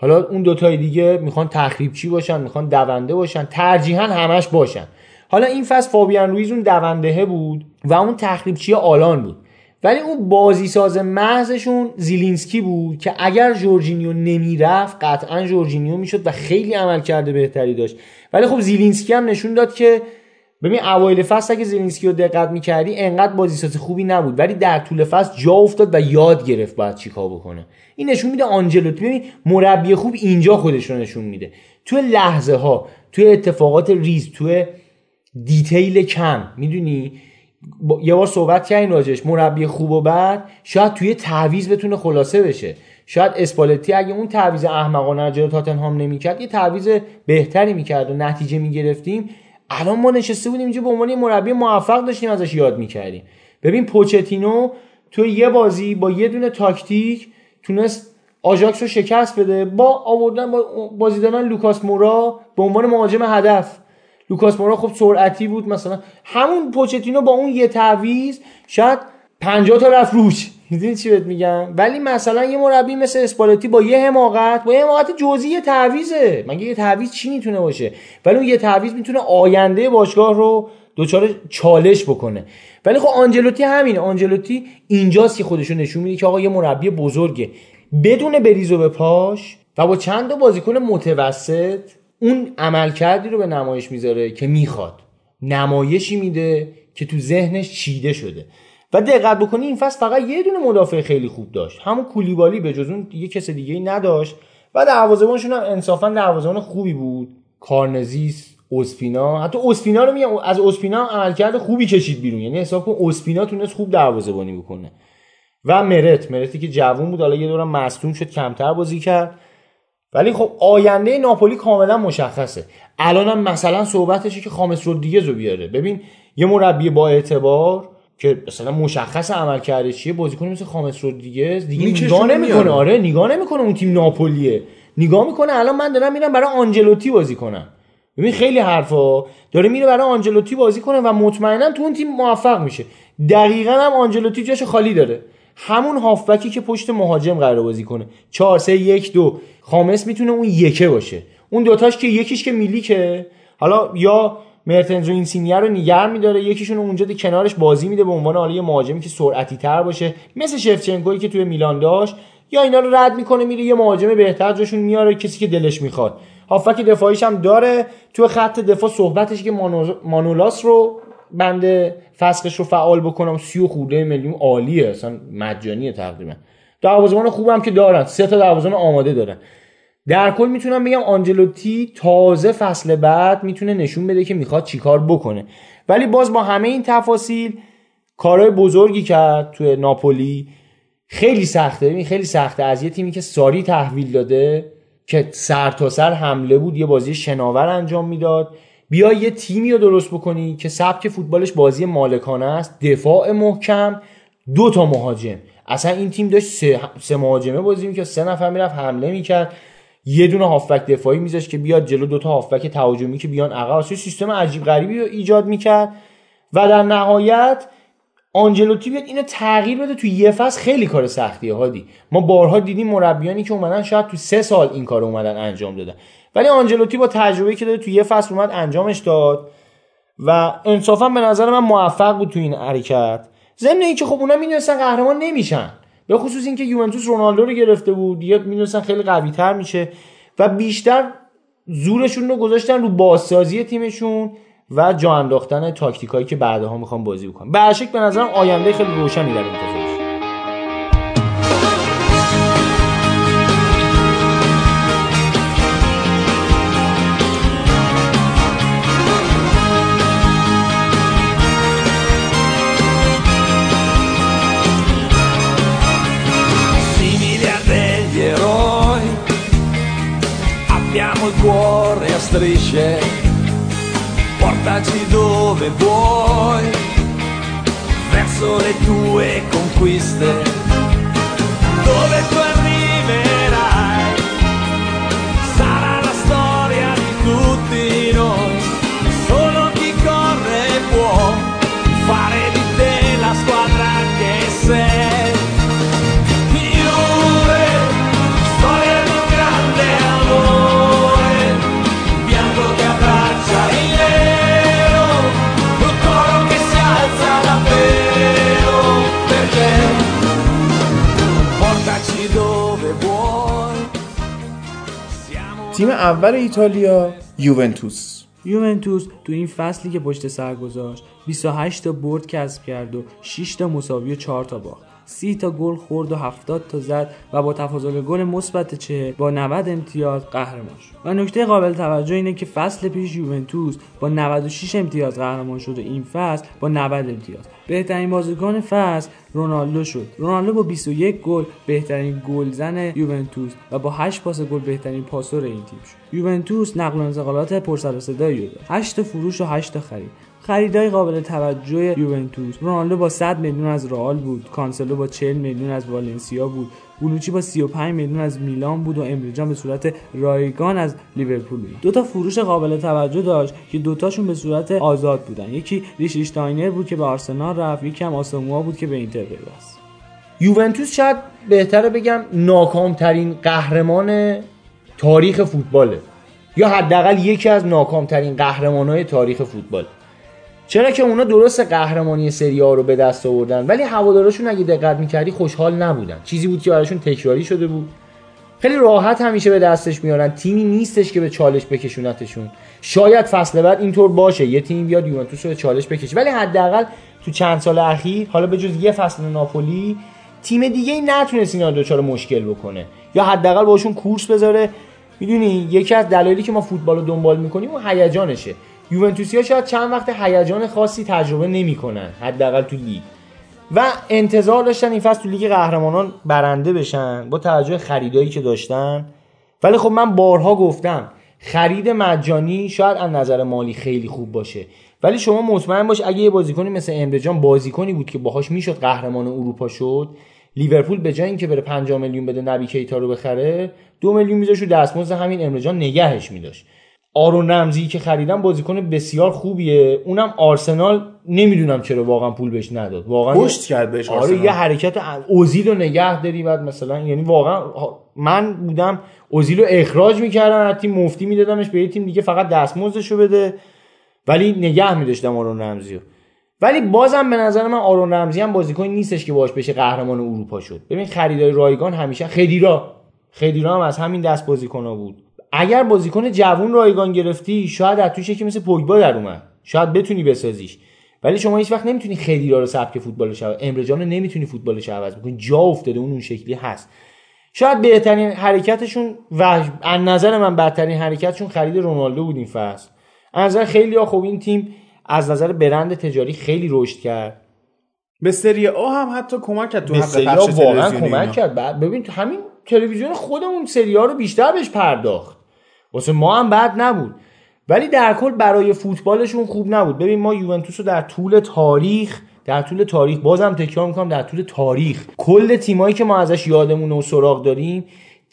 حالا اون دوتای دیگه می‌خوان تخریبچی باشن؟ می‌خوان دونده باشن؟ ترجیحاً همش باشن. حالا این فصل فابیان رویز اون دوندهه بود و اون تخریبچی آلان بود. ولی اون بازی ساز محضشون زیلینسکی بود که اگر جورجینیو نمی‌رفت قطعا جورجینیو می‌شد و خیلی عمل کرده بهتری داشت. ولی خب زیلینسکی هم نشون داد که ببین اوایل فصل اگه زیلینسکی رو دقت می‌کردی انقدر بازیساز خوبی نبود. ولی در طول فصل جا افتاد و یاد گرفت باید چیکار بکنه. این نشون میده آنجلوتی. ببین مربی خوب اینجا خودش رو نشون میده. توی لحظه ها توی اتفاقات ریز توی detail کم می‌دونی؟ با- یه بار صحبت کردیم راجبش مربی خوب و بد شاید توی تعویض بتونه خلاصه بشه. شاید اسپالتی اگه اون تعویض احمقانه جلو تاتنهام نمی‌کرد یه تعویض بهتری می‌کرد و نتیجه می‌گرفتیم. الان ما نشسته بودیم اینجا به عنوان مربی موفق داشتیم ازش یاد می‌کردیم. ببین پوچتینو تو یه بازی با یه دونه تاکتیک تونست آژاکس رو شکست بده با آوردن با بازی دادن لوکاس مورا به عنوان مهاجم هدف. لوکاس مورا خب سرعتی بود مثلا همون پوچتینو با اون یه تعویض شاید 50 تا رفت روش. می‌دونی چی بهت میگم؟ ولی مثلا یه مربی مثل اسپالتی با یه حماقت با یه حماقت جزئی یه تعویضه. مگه یه تعویض چی می‌تونه باشه؟ ولی اون یه تعویض می‌تونه آینده باشگاه رو دچار چالش بکنه. ولی خب آنجلوتی همینه. آنجلوتی اینجاست که خودشو نشون میده که آقا یه مربی بزرگه. بدون بریز و به پاش و با چند تا بازیکن متوسط اون عملکردی رو به نمایش می‌ذاره که می‌خواد. نمایشی میده که تو ذهنش چیده شده. و دقت بکنی این فصل فقط یه دونه مدافع خیلی خوب داشت. همون کولیبالی به جز اون دیگه کس دیگه ای نداشت. و دروازه‌بانشون هم انصافا دروازه‌بان خوبی بود. کارنزیس اوسپینا. حتی اوسپینا رو میگم از اوسپینا هم عملکرد خوبی کشید بیرون. یعنی حساب کن اوسپینا تونست خوب دروازه‌بانی بکنه. و مرت مرتی که جوون بود حالا یه دورم مصدوم شد کمتر بازی کرد. ولی خب آینده ناپولی کاملا مشخصه. الان هم مثلا صحبتشه که خامس رو بیاره. ببین یه مربی با اعتبار که مثلا مشخص عمل کرده چیه؟ بازیکن مثل خامس رودریگز دیگه میکشونه نگاه نمی‌کنه. آره نگاه نمی‌کنه اون تیم ناپولیه. نگاه می‌کنه الان من دارم میرم برای آنجلوتی بازی کنم. ببین خیلی حرفا. داره میره برای آنجلوتی بازی کنه و مطمئنا تو اون تیم موفق میشه. دقیقا هم آنجلوتی جاش خالی داره. همون هافبکی که پشت مهاجم قرار بازی کنه. 4 3 1 2 خامس می‌تونه اون یکه باشه. اون دوتاش که یکیش که میلیکه. حالا یا مرتنز و اینسینیه رو نگر میداره. یکیشون اونجا کنارش بازی میده به عنوان حالا یه مهاجمی که سرعتی تر باشه. مثل شفچنکویی که توی میلان داشت. یا اینا رو رد می‌کنه میره یه مهاجم بهتر جاشون میاره کسی که دلش می‌خواد. هافک دفاعیش هم داره. تو خط دفاع صحبتش که مانو- مانولاس رو بنده فسخش رو فعال بکنم. سی و خورده میلیون عالیه. اصلا مجانیه تقریبا. دروازه‌بان خوبم که دارن. سه تا دروازه‌بان آماده دارن. در کل می‌تونم بگم آنجلوتی تازه فصل بعد می‌تونه نشون بده که می‌خواد چیکار بکنه. ولی باز با همه این تفاصیل کارهای بزرگی کرد توی ناپولی. خیلی سخته. ببین خیلی سخته. از یه تیمی که ساری تحویل داده که سر تا سر حمله بود یه بازی شناور انجام می‌داد. بیا یه تیمی رو درست بکنی که سبک فوتبالش بازی مالکانه است. دفاع محکم. دو تا مهاجم. اصلا این تیم داشت سه, سه مهاجمه بازی می‌کرد. سه نفر می‌رفت حمله می‌کرد. یه دونه هافبک دفاعی میذاشت که بیاد جلو دو تا هافبک تهاجمی که بیان عقب. سیستم عجیب غریبی رو ایجاد می‌کرد. و در نهایت آنجلوتی بیاد اینو تغییر بده تو یه فصل. خیلی کار سختیه هادی. ما بارها دیدیم مربیانی که اومدن شاید تو سه سال این کار اومدن انجام دادن. ولی آنجلوتی با تجربه که داره تو یه فصل اومد انجامش داد. و انصافا به نظر من موفق بود تو این حرکت. ضمن اینکه خب اونا می‌دونستن قهرمان نمیشن. به خصوص اینکه یوونتوس رونالدو رو گرفته بود دیگه می‌دونستن خیلی قوی تر میشه و بیشتر زورشون رو گذاشتن رو بازسازی تیمشون و جا انداختن تاکتیکایی که بعدها می‌خوان بازی بکنن. به به نظرم آینده خیلی روشنی در انتظارش اول ایتالیا یوونتوس. یوونتوس تو این فصلی که پشت سر گذاشت 28 تا برد کسب کرد و 6 تا مساوی و 4 تا باخت. 30 تا گل خورد و 70 تا زد و با تفاضل گل مثبت 40 با 90 امتیاز قهرمان شد. و نکته قابل توجه اینه که فصل پیش یوونتوس با 96 امتیاز قهرمان شد و این فصل با 90 امتیاز. بهترین بازیکن فصل رونالدو شد. رونالدو با 21 گل بهترین گلزن یوونتوس و با 8 پاس گل بهترین پاسور این تیم شد. یوونتوس نقل و انتقالات پر سر و صدایی داشت 8 تا فروش و 8 تا خرید. خریدای قابل توجه یوونتوس. رونالدو با 100 میلیون از رئال بود. کانسلو با 40 میلیون از والنسیا بود. بونوچی با 35 میلیون از میلان بود و امره جان به صورت رایگان از لیورپول بود. دو تا فروش قابل توجه داشت که دوتاشون به صورت آزاد بودن. یکیش لیشتاینر بود که به آرسنال رفت یکی هم آساموا بود که به اینتر پیوست. یوونتوس شاید بهتره بگم ناکامترین قهرمان تاریخ فوتباله. یا حداقل یکی از ناکامترین قهرمانهای تاریخ فوتبال. چرا که اونا درست قهرمانی سری آ رو به دست آوردن؟ ولی هوادارشون اگه دقت می‌کردی خوشحال نبودن. چیزی بود که براشون تکراری شده بود. خیلی راحت همیشه به دستش میارن تیمی نیستش که به چالش بکشونتشون. شاید فصل بعد اینطور باشه. یه تیم بیاد یوونتوس رو به چالش بکشه. ولی حداقل تو چند سال اخیر حالا به جز یه فصل ناپولی تیم دیگه ای نتونست اینا دچار مشکل بکنه. یا حداقل باشون کورس بذاره. می‌دونی یکی از دلایلی که ما فوتبال رو دنبال می‌کنیم اون هیجانشه. یوونتوسیا شاید چند وقت هیجان خاصی تجربه نمی‌کنن حداقل تو لیگ. و انتظار داشتن این فصل تو لیگ قهرمانان برنده بشن با توجه خریدایی که داشتن. ولی خب من بارها گفتم خرید مجانی شاید از نظر مالی خیلی خوب باشه. ولی شما مطمئن باش اگه یه بازیکنی مثل امرجان بازیکنی بود که باهاش می‌شد قهرمان اروپا شد لیورپول به جای اینکه بره 5 میلیون بده نبی کیتا رو بخره دو میلیون میذاش رو دستمزد همین امرجان نگهش میداشت. آرون رمزی که خریدم بازیکن بسیار خوبیه. اونم آرسنال نمی‌دونم چرا واقعا پول بهش نداد. واقعا پشت کرد بهش آره آرسنال. یه حرکت اوزیل رو نگه داری بعد مثلا یعنی واقعا من بودم اوزیل رو اخراج می‌کردم از تیم مفتی میدادمش به یه تیم دیگه فقط دستمزدش رو بده. ولی نگه میداشتم آرون رمزی رو. ولی بازم به نظر من آرون رمزی هم بازیکن نیستش که باش بشه قهرمان اروپا شد. ببین خریدای رایگان همیشه خدیرا. خدیرا هم از همین دست بازیکن بود. اگر بازیکن جوون رایگان گرفتی شاید از توش یکی مثل پوگبا در اومد. شاید بتونی بسازیش. ولی شما هیچ وقت نمی‌تونی خدیرا رو سبک فوتبالش عوض امرجان نمی‌تونی فوتبالش عوض بکنی. جا افتاده اون اون شکلی هست. شاید بهترین حرکتشون و از نظر من بدترین حرکتشون خرید رونالدو بود این فصل. از نظر خیلی ها خب این تیم از نظر برند تجاری خیلی رشد کرد. به سری آ هم حتی کمک کرد تو به سری واقعا کمک اینا. کرد. ببین تو همین تلویزیون خودمون سری رو بیشتر بهش پرداخت. واسه ما هم بد نبود. ولی در کل برای فوتبالشون خوب نبود. ببین ما یوونتوس رو در طول تاریخ در طول تاریخ بازم تکرار می‌کنم در طول تاریخ. کل تیمایی که ما ازش یادمون و سراغ داریم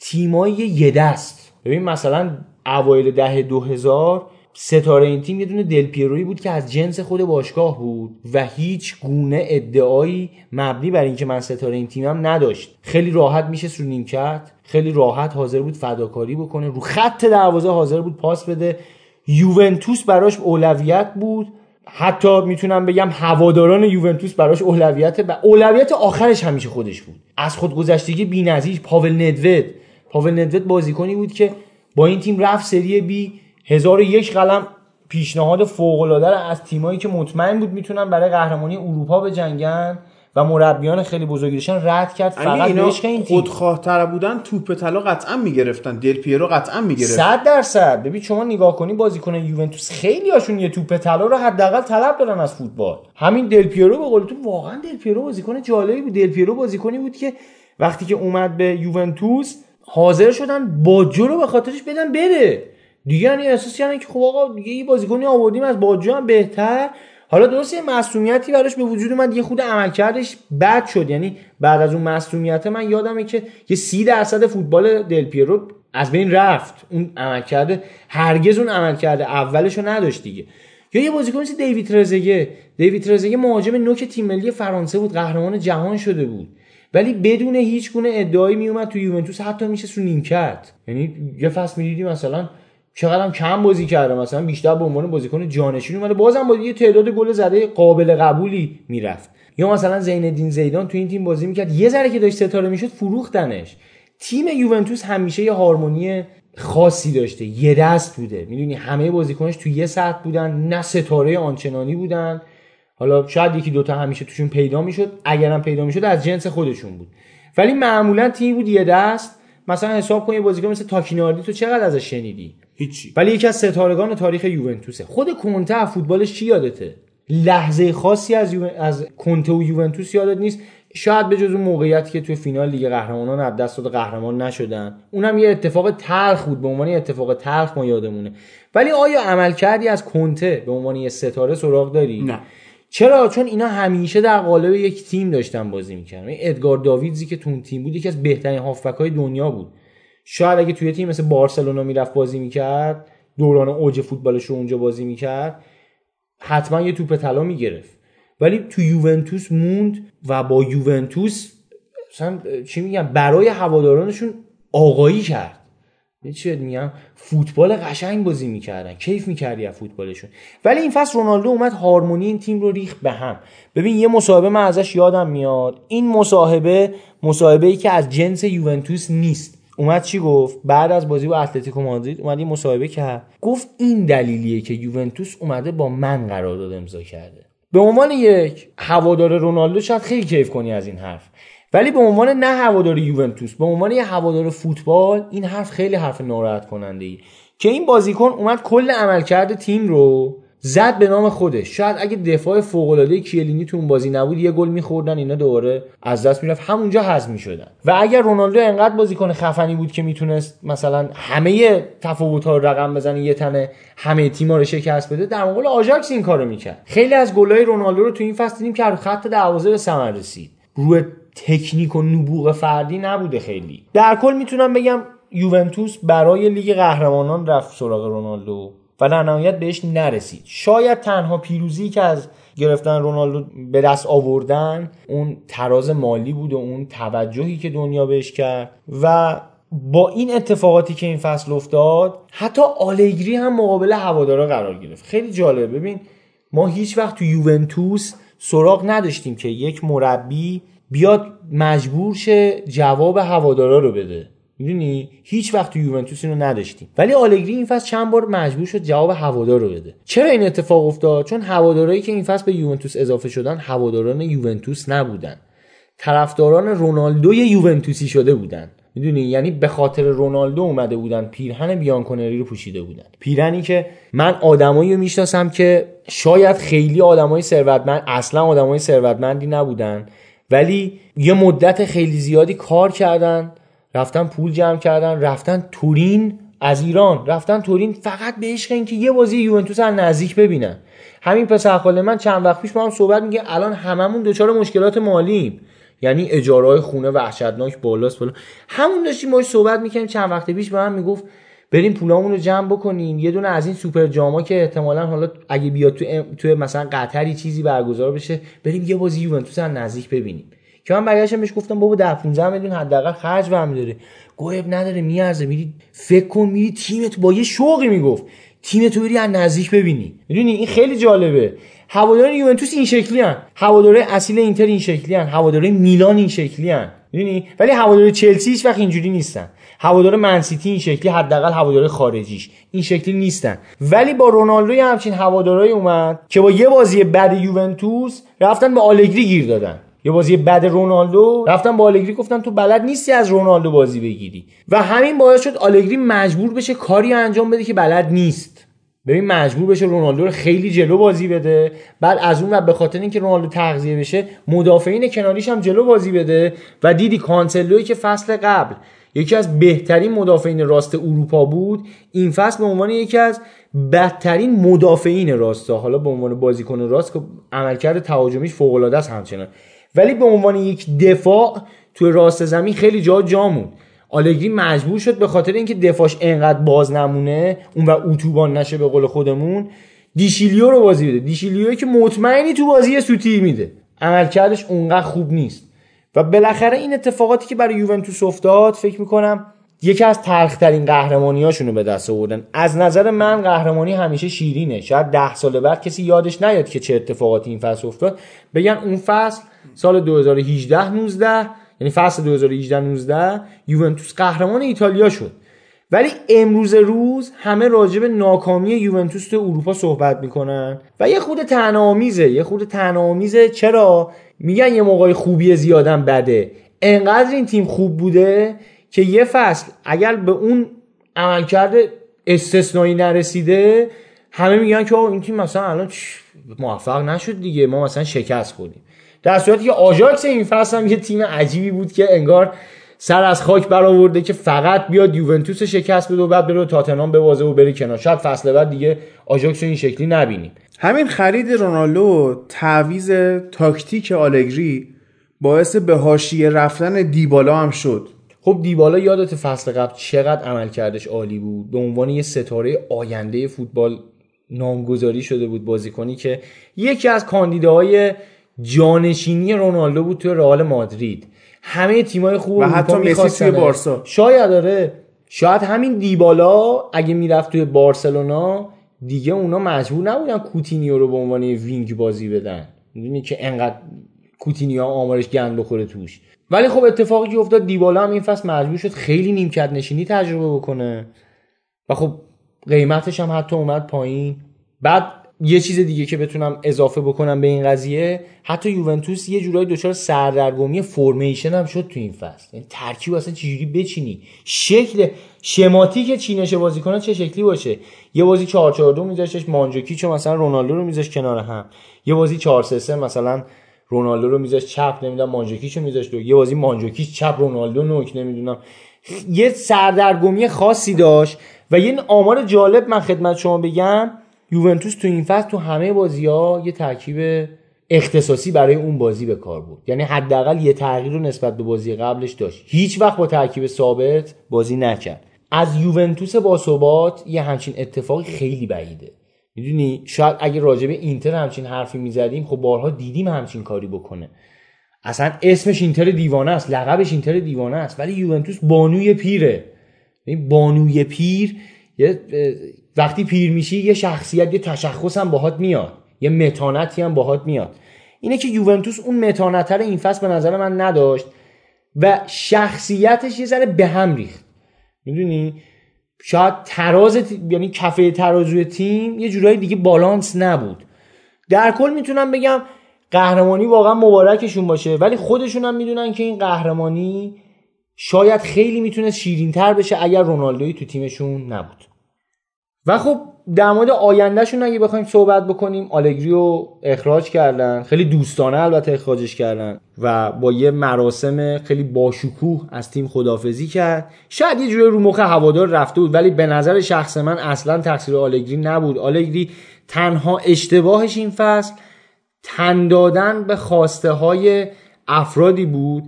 تیمایی یه دست. ببین مثلا اوایل دهه 2000 ستاره این تیم یه دونه دل پیروی بود که از جنس خود باشگاه بود و هیچ گونه ادعایی مبنی بر اینکه من ستاره این تیمم نداشت. خیلی راحت میشه رو نیمکت خیلی راحت حاضر بود فداکاری بکنه. رو خط دروازه حاضر بود پاس بده. یوونتوس براش اولویت بود. حتی می‌تونم بگم هواداران یوونتوس براش اولویت و اولویت آخرش همیشه خودش بود. از خودگذشتگی بی‌نظیر پاول ندوید پاول ندوید بازیکنی بود که با این تیم رفت سری بی. هزار یک قلم پیشنهاد فوق العاده از تیمایی که مطمئن بود می‌تونن برای قهرمانی اروپا بجنگن. و مربیان خیلی بزرگی داشتن رد کرد اگه فقط اینا به عشق این تیم. خودخواه بودن توپ طلا قطعا می‌گرفتن دل پیرو قطعا می‌گرفت صد درصد. ببین شما نگاه کنی بازیکن یوونتوس خیلی هاشون یه توپ طلا رو حداقل طلب دارن از فوتبال. همین دل پیرو به قول تو واقعا دل پیرو بازیکن جالبی بود. دل پیرو بازیکنی بود که وقتی که اومد به یوونتوس حاضر شدن باجو رو به خاطرش بدن بره. دیگه یعنی احساس کردن که خب آقا دیگه یه بازیکنی آوردیم از باجو هم بهتر. حالا درست یه مسئولیتی براش به وجود اومد یه خود عملکردش بد شد. یعنی بعد از اون مسئولیت من یادمه که یه سی درصد فوتبال دل پیرو از بین رفت. اون عملکرد هرگز اون عملکرد اولش رو نداشت دیگه. یا یه بازیکن مثل دیوید ترزگه دیوید ترزگه مهاجم نوک تیم ملی فرانسه بود قهرمان جهان شده بود. ولی بدون هیچ گونه ادعایی میومد تو یوونتوس حتی میشه رو نیمکت. یعنی یه فصل می‌دیدی مثلا چقدر هم کم بازی کرده. مثلا بیشتر به عنوان بازیکن جانشین اومده. بازم با یه تعداد گل زده قابل قبولی می‌رفت. یا مثلا زین الدین زیدان تو این تیم بازی می‌کرد. یه ذره که داشت ستاره می‌شد فروختنش. تیم یوونتوس همیشه یه هارمونی خاصی داشته. یه دست بوده. می‌دونی همه بازیکنش تو یه سطح بودن. نه ستاره آنچنانی بودن. حالا شاید یکی دوتا همیشه توشون پیدا می‌شد. اگرم پیدا می‌شد از جنس خودشون بود. ولی معمولا تیم بود یه دست. مثلا حساب کن یه بازیکن مثل تاکیناردی تو چقدر ازش شنیدی؟ هیچی. ولی یکی از ستارگان تاریخ یوونتوسه. خود کنته از فوتبالش چی یادته؟ لحظه خاصی از یو... از کنته و یوونتوس یادت نیست؟ شاید به جز اون موقعیتی که توی فینال لیگ قهرمانان از دست داد قهرمان نشدن. اونم یه اتفاق تلخ بود به عنوان یه اتفاق تلخ ما یادمونه. ولی آیا عمل کردی از کنته به عنوان یه ستاره سراغ داری؟ نه. چرا؟ چون اینا همیشه در قالب یک تیم داشتن بازی می‌کردن. ادگار داویدزی که تو اون تیم بود یکی از بهترین هافبک های دنیا بود. شاید اگه توی تیم مثل بارسلونا می‌رفت بازی می‌کرد دوران اوج فوتبالش رو اونجا بازی می‌کرد حتما یه توپ طلا می‌گرفت. ولی تو یوونتوس موند و با یوونتوس مثلا چی میگم برای هوادارانشون آقایی کرد. چی بهت میگم؟ فوتبال قشنگ بازی می‌کردن کیف می‌کردی از فوتبالشون. ولی این فصل رونالدو اومد هارمونی این تیم رو ریخت به هم. ببین یه مصاحبه من ازش یادم میاد. این مصاحبه مصاحبه ای که از جنس یوونتوس نیست. اومد چی گفت؟ بعد از بازی با اتلتیکو مادرید اومد یه مصاحبه کرد. گفت این دلیلیه که یوونتوس اومده با من قرارداد امضا کرده. به عنوان یک هوادار رونالدو شاید خیلی کیف کنی از این حرف. ولی به عنوان نه هوادار یوونتوس به عنوان یه هوادار فوتبال این حرف خیلی حرف ناراحت کننده ای که این بازیکن اومد کل عملکرد تیم رو زد به نام خودش. شاید اگه دفاع فوق العاده کیلینی تو اون بازی نبود یه گل میخوردن اینا دوباره از دست می‌رفت. همونجا حذف می‌شدن. و اگر رونالدو انقدر بازیکن خفنی بود که می‌تونست مثلا همه تفاوت ها رو رقم بزنه یه تنه همه تیم‌ها رو شکست بده در مقابل آژاکس این کارو می‌کرد. خیلی از گلای رونالدو رو تو این فصل دیدیم که خط دروازه به ثمر رسید. روی تکنیک و نبوغ فردی نبوده خیلی. در کل می‌تونم بگم یوونتوس برای لیگ قهرمانان رفت سراغ رونالدو و در نهایت بهش نرسید. شاید تنها پیروزی که از گرفتن رونالدو به دست آوردن اون تراز مالی بود و اون توجهی که دنیا بهش کرد و با این اتفاقاتی که این فصل افتاد حتی آلگری هم مقابل هوادارا قرار گرفت. خیلی جالب ببین ما هیچ وقت تو یوونتوس سراغ نداشتیم که یک مربی بیاد مجبور شه جواب هوادارا رو بده. می‌دونی؟ هیچ وقت تو یوونتوس اینو نداشتیم. ولی آلگری این فصل چند بار مجبور شد جواب هوادار رو بده. چرا این اتفاق افتاد؟ چون هوادارایی که این فصل به یوونتوس اضافه شدن هواداران یوونتوس نبودن. طرفداران رونالدوی یوونتوسی شده بودن. می‌دونی؟ یعنی به خاطر رونالدو اومده بودن پیرهن بیانکونری رو پوشیده بودن. پیرهنی که من آدمایی رو می‌شناسم که شاید خیلی آدمای ثروتمند اصلا آدمای ثروتمندی نبودن. ولی یه مدت خیلی زیادی کار کردن رفتن پول جمع کردن رفتن تورین از ایران. رفتن تورین فقط به عشق اینکه یه بازی یوونتوس از نزدیک ببینن. همین پسر من چند وقت پیش با هم صحبت میگه الان هممون دچار مشکلات مالیم. یعنی اجاره خونه وحشتناک بالاست بالا. همون داشتیم باش صحبت می‌کنیم چند وقت پیش به من می‌گفت بریم پولامون رو جمع بکنیم. یه دونه از این سوپر جاما که احتمالا حالا اگه بیاد تو تو مثلا قطری چیزی برگزار بشه بریم یه بازی یوونتوس از نزدیک ببینیم. که من برگشتم بهش گفتم بابا 10 15 میلیون حداقل خرج برمیداره گوهب نداره میارزه میری فکر کن میری تیمت با یه شوقی می‌گفت. تیمت رو بری از نزدیک ببینی. می‌دونی؟ این خیلی جالبه. هواداران یوونتوس این شکلی هن. هواداره اصیل اینتر این شکلی هن. هواداره میلان این شکلی هن. می‌دونی؟ ولی هواداره چلسی هیچ وقت اینجوری نیستن. هوادار منسیتی این شکلی حداقل هوادار خارجیش. این شکلی نیستن. ولی با رونالدو یه همچین هوادارایی اومد که با یه بازی بد یوونتوس رفتن به آلگری گیر دادن. یه بازی بد رونالدو رفتن با آلگری گفتن تو بلد نیستی از رونالدو بازی بگیری. و همین باعث شد آلگری مجبور بشه کاری انجام بده که بلد نیست. ببین مجبور بشه رونالدو رو خیلی جلو بازی بده. بعد از اون و به خاطر اینکه رونالدو تغذیه بشه مدافعین کناریش هم جلو بازی بده. و دیدی کانسلوی که فصل قبل یکی از بهترین مدافعین راست اروپا بود. این فصل به عنوان یکی از بدترین مدافعین راست حالا به عنوان بازیکن راست که عملکرد تهاجمیش فوق العاده است همچنان. ولی به عنوان یک دفاع توی راست زمین خیلی جا جامون آلگری مجبور شد به خاطر اینکه دفاعش انقدر باز نمونه اون و اتوبان نشه به قول خودمون دیشیلیو رو بازی بده. دیشیلیو که مطمئنی تو بازی سوتی میده. عملکردش اونقدر خوب نیست. و بالاخره این اتفاقاتی که برای یوونتوس افتاد فکر می‌کنم یکی از تلخترین قهرمانیاشونو به دست آوردن. از نظر من قهرمانی همیشه شیرینه. شاید ده سال بعد کسی یادش نیاد که چه اتفاقاتی این فصل افتاد. بگن اون فصل سال 2018 19 یعنی فصل 2018 19 یوونتوس قهرمان ایتالیا شد. ولی امروز روز همه راجع به ناکامی یوونتوس تو اروپا صحبت می‌کنن. و یه خود تنامیزه یه خود تنامیزه. چرا؟ میگن یه موقع خوبی زیادم بده. انقدر این تیم خوب بوده که یه فصل اگر به اون عملکرد استثنایی نرسیده همه میگن که این تیم مثلا الان موفق نشد دیگه ما مثلا شکست خوردیم. در صورتی که آژاکس این فصل هم یه تیم عجیبی بود که انگار سر از خاک برآورده که فقط بیاد یوونتوس شکست بده و بعد بره تاتنهام ببازه و بره کنار. شاید فصل بعد دیگه آژاکس این شکلی نبینیم. همین خرید رونالدو تعویز تاکتیک آلگری باعث به حاشیه رفتن دیبالا هم شد. خب دیبالا یادت فصل قبل چقدر عمل کردش عالی بود؟ به عنوان یه ستاره آینده فوتبال نامگذاری شده بود بازیکنی که یکی از کاندیداهای جانشینی رونالدو بود توی رئال مادرید. همه تیمای خوب و حتی مسی توی بارسا. شاید داره شاید همین دیبالا اگه می‌رفت توی بارسلونا دیگه اونا مجبور نبودن کوتینیو رو به عنوان wing بازی بدن. می‌دونی که انقدر کوتینیو آمارش گند بخوره توش. ولی خب اتفاقی که افتاد دیبالا هم این فصل مجبور شد خیلی نیمکت نشینی تجربه بکنه. و خب قیمتش هم حتی اومد پایین. بعد یه چیز دیگه که بتونم اضافه بکنم به این قضیه حتی یوونتوس یه جورایی دچار سردرگمی formation هم شد تو این فصل. یعنی ترکیب اصلا چجوری بچینی؟ شکل شماتیک چینش بازیکنان چه شکلی باشه؟ یه بازی 4 4 2 میذاشتش مانجوکیچ و مثلا رونالدو رو میذاش کنار هم. یه بازی 4 3 3 مثلا رونالدو رو میذاش چپ نمی‌دونم مانجوکیچ رو میذاشت یه بازی مانجوکیچ چپ رونالدو نوک نمی‌دونم. یه سردرگمی خاصی داشت و یه آمار جالب من خدمت شما بگم. یوونتوس تو این فصل تو همه بازی ها یه ترکیب اختصاصی برای اون بازی به کار بود یعنی حداقل یه تغییر رو نسبت به بازی قبلش داشت. هیچ وقت با ترکیب ثابت بازی نکرد. از یوونتوس با ثبات یه همچین اتفاقی خیلی بعیده. می‌دونی؟ شاید اگه راجع به اینتر همچین حرفی می‌زدیم خب بارها دیدیم همچین کاری بکنه. اصلا اسمش اینتر دیوانه است لقبش اینتر دیوانه است ولی یوونتوس بانوی پیره. این بانوی پیر یه وقتی پیر میشی یه شخصیت یه تشخص هم باهات میاد. یه متانتی هم باهات میاد. اینه که یوونتوس اون متانت رو این فصل به نظر من نداشت و شخصیتش یه ذره به هم ریخت. می‌دونی؟ شاید تراز یعنی کفه ترازوی تیم یه جورایی دیگه بالانس نبود. در کل می‌تونم بگم قهرمانی واقعا مبارکشون باشه ولی خودشون هم می‌دونن که این قهرمانی شاید خیلی می‌تونست شیرینتر بشه اگر رونالدوی تو تیمشون نبود. و خب در مورد آیندهشون اگه بخوایم صحبت بکنیم آلگری رو اخراج کردن. خیلی دوستانه البته اخراجش کردن. و با یه مراسم خیلی باشکوه از تیم خدافزی کرد. شاید یه جوری رو مخ هوادار رفته بود ولی به نظر شخص من اصلا تقصیر آلگری نبود. آلگری تنها اشتباهش این فصل تن دادن به خواسته های افرادی بود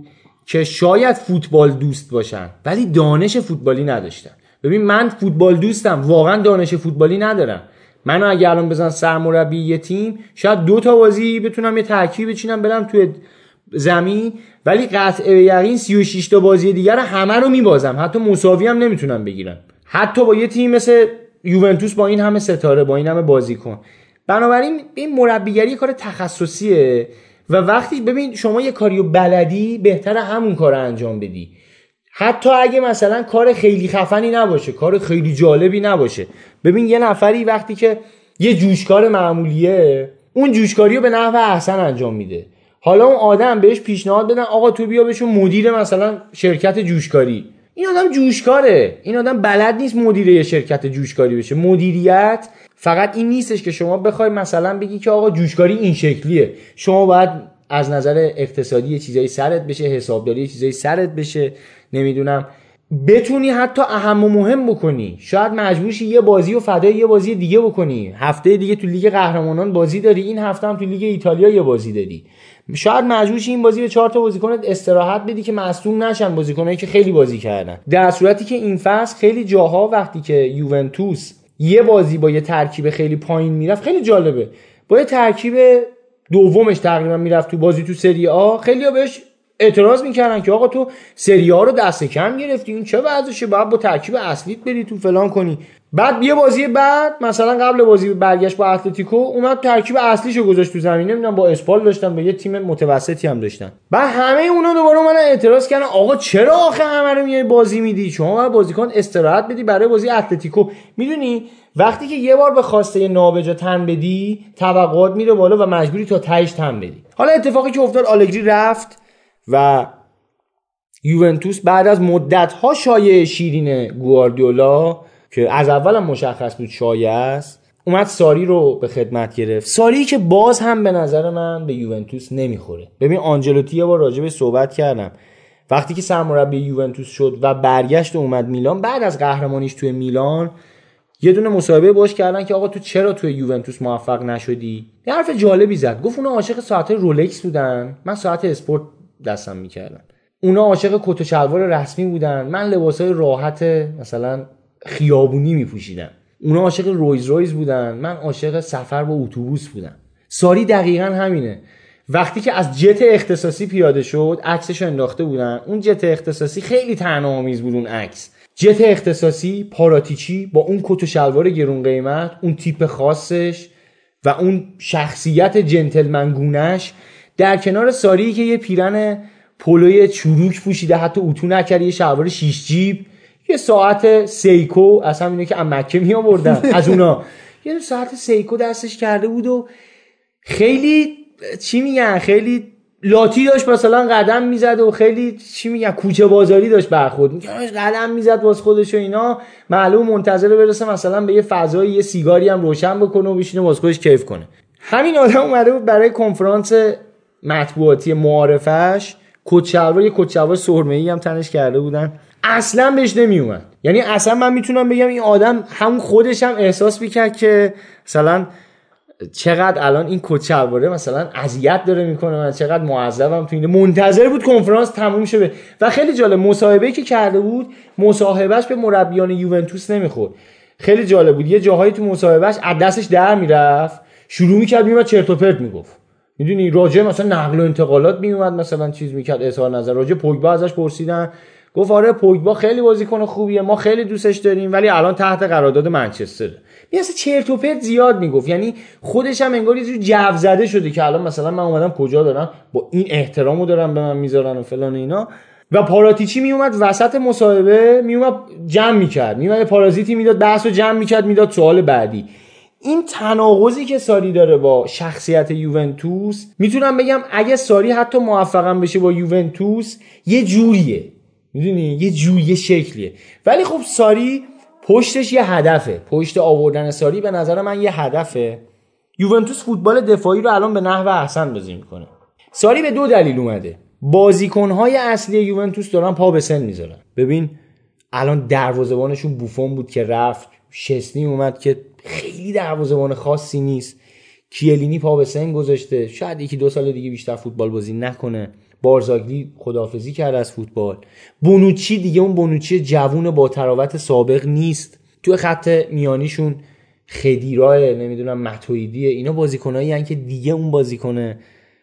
که شاید فوتبال دوست باشن ولی دانش فوتبالی نداشتن. ببین من فوتبال دوستم. واقعا دانش فوتبالی ندارم. منو اگه الان بزن سرمربی یه تیم شاید دو تا بازی بتونم یه ترکیب بچینم برم توی زمین. ولی قطع یقین 36 تا بازی دیگر رو همه رو میبازم. حتی مساوی هم نمی‌تونم بگیرم. حتی با یه تیم مثل یوونتوس با این همه ستاره با این همه بازیکن. بنابراین این مربیگری کار تخصصیه و وقتی ببین شما یه کاریو بلدی بهتر همون کار انجام بدی. حتی اگه مثلا کار خیلی خفنی نباشه کار خیلی جالبی نباشه. ببین یه نفری وقتی که یه جوشکار معمولیه اون جوشکاری رو به نحو احسن انجام میده. حالا اون آدم بهش پیشنهاد بدن آقا تو بیا بشون مدیر مثلا شرکت جوشکاری. این آدم جوشکاره. این آدم بلد نیست مدیر یه شرکت جوشکاری بشه. مدیریت فقط این نیستش که شما بخوای مثلا بگی که آقا جوشکاری این شکلیه. شما باید از نظر اقتصادی چیزایی سرت بشه حسابداری چیزایی سرت بشه. نمی‌دونم. بتونی حتی اهم و مهم بکنی. شاید مجبورشی یه بازی و فدای یه بازی دیگه بکنی. هفته دیگه تو لیگ قهرمانان بازی داری. این هفته هم تو لیگ ایتالیا یه بازی داری. شاید مجبورشی این بازی به چهار تا بازیکنت استراحت بدی که مصدوم نشن بازیکنایی که خیلی بازی کردن. در صورتی که این فصل خیلی جاها وقتی که یوونتوس یه بازی با یه ترکیب خیلی پایین می‌رفت خیلی جالبه. با یه ترکیب دومش تقریبا می‌رفت تو بازی تو سری آ خیلی بهش اعتراض می‌کردن که آقا تو سری ها رو دست کم گرفتی این چه وضعشه باید با ترکیب اصلیت بری تو فلان کنی. بعد یه بازی بعد مثلا قبل بازی برگشت با اتلتیکو اومد ترکیب اصلیشو گذاشت تو زمین نمی‌دونم با اسپال داشتن به یه تیم متوسطی هم داشتن. بعد همه اونا دوباره من اعتراض کردن آقا چرا آخه همه رو میای بازی میدی؟ شما باید بازیکن استراحت بدی برای بازی اتلتیکو. می‌دونی؟ وقتی که یه بار به خواسته نابجا تن بدی توقعات میره بالا و مجبوری تا تهش تن بدی. حالا اتفاقی که افتاد آلگری رفت. و یوونتوس بعد از مدت ها شایع شیرین گواردیولا که از اول هم مشخص بود شایع است اومد ساری رو به خدمت گرفت. ساری که باز هم به نظر من به یوونتوس نمی‌خوره. ببین آنجلوتی یه راجع به صحبت کردم. وقتی که سرمربی یوونتوس شد و برگشت و اومد میلان بعد از قهرمانیش توی میلان یه دونه مصاحبه باش کردن که آقا تو چرا توی یوونتوس موفق نشدی؟ یه حرف جالبی زد. گفت اونا عاشق ساعت رولکس بودن. من ساعت اسپورت دستم می‌کردم اونا عاشق کت و شلوار رسمی بودن. من لباسای راحت مثلا خیابونی میپوشیدم. اونا عاشق رویز رویز بودن. من عاشق سفر با اتوبوس بودم. ساری دقیقا همینه. وقتی که از جت اختصاصی پیاده شد عکسش انداخته بودن. اون جت اختصاصی خیلی طعنه‌آمیز بود اون عکس. جت اختصاصی پاراتیچی با اون کت و شلوار گرون قیمت اون تیپ خاصش و اون شخصیت جنتلمن گونش در کنار ساری که یه پیرن پلوی چروک پوشیده حتی اتو نکرد یه شلوار شیش جیب یه ساعت سیکو اصلا اینه که از مکه می آوردن از اونا. یه ساعت سیکو دستش کرده بود و خیلی چی میگن؟ خیلی لاتی داشت مثلا قدم می‌زد و خیلی چی میگن؟ کوچه بازاری داشت برخورد می‌کرد. قدم می‌زد واس خودش و اینا. معلوم منتظر برسه مثلا به یه فضایی یه سیگاری هم روشن بکنه و بشینه واس خودش کیف کنه. همین آدم اومده بود برای کنفرانس مطبوعاتی معارفش کچلوار یه کچلوار سرمه‌ای هم تنش کرده بودن. اصلا بهش نمیومد یعنی اصلا من می‌تونم بگم این آدم همون خودش هم احساس می‌کرد که مثلا چقدر الان این کچلواره مثلا اذیت داره می‌کنه من چقدر معذبم تو این منتظر بود کنفرانس تموم شه و خیلی جالب مصاحبه که کرده بود مصاحبهش به مربیان یوونتوس نمی‌خورد. خیلی جالب بود. یه جاهایی تو مصاحبهش از دستش در می‌رفت شروع می‌کرد میومد چرت و پرت می‌گفت. می‌دونی راجع مثلا نقل و انتقالات میومد مثلا چیز می‌کرد اظهار نظر. راجع پوگبا ازش پرسیدن. گفت آره پوگبا خیلی بازیکن خوبیه ما خیلی دوستش داریم ولی الان تحت قرارداد منچستره. یه اصلا چرت و پرت زیاد می‌گفت. یعنی خودش هم انگار یه جو زده شده که الان مثلا من اومدم کجا دارم؟ با این احترامو دارم به من می‌ذارن و فلان اینا. و پاراتیچی میومد وسط مصاحبه میومد جمع می‌کرد. میومد پارازیتی می‌داد بحث رو جمع می‌کرد می‌داد سوال بعدی. این تناقضی که ساری داره با شخصیت یوونتوس می‌تونم بگم اگه ساری حتی موفقم بشه با یوونتوس یه جوریه. می‌دونی؟ یه جوری یه شکلیه. ولی خب ساری پشتش یه هدفه. پشت آوردن ساری به نظر من یه هدفه. یوونتوس فوتبال دفاعی رو الان به نحو احسن بازی می‌کنه. ساری به دو دلیل اومده. بازیکنهای اصلی یوونتوس دارن پا به سن می‌ذارن. ببین الان دروازه‌بانشون بوفون بود که رفت. شسنی اومد که خیلی دروازه‌بان خاصی نیست. کیلینی پا به سن گذاشته. شاید یکی دو سال دیگه بیشتر فوتبال بازی نکنه. بارزاگلی خدافزی کرده از فوتبال. بونوچی دیگه اون بونوچی جوون با تراوت سابق نیست. تو خط میانیشون خدیراه نمی‌دونم متویدیه. اینا بازیکنایی که دیگه اون بازیکن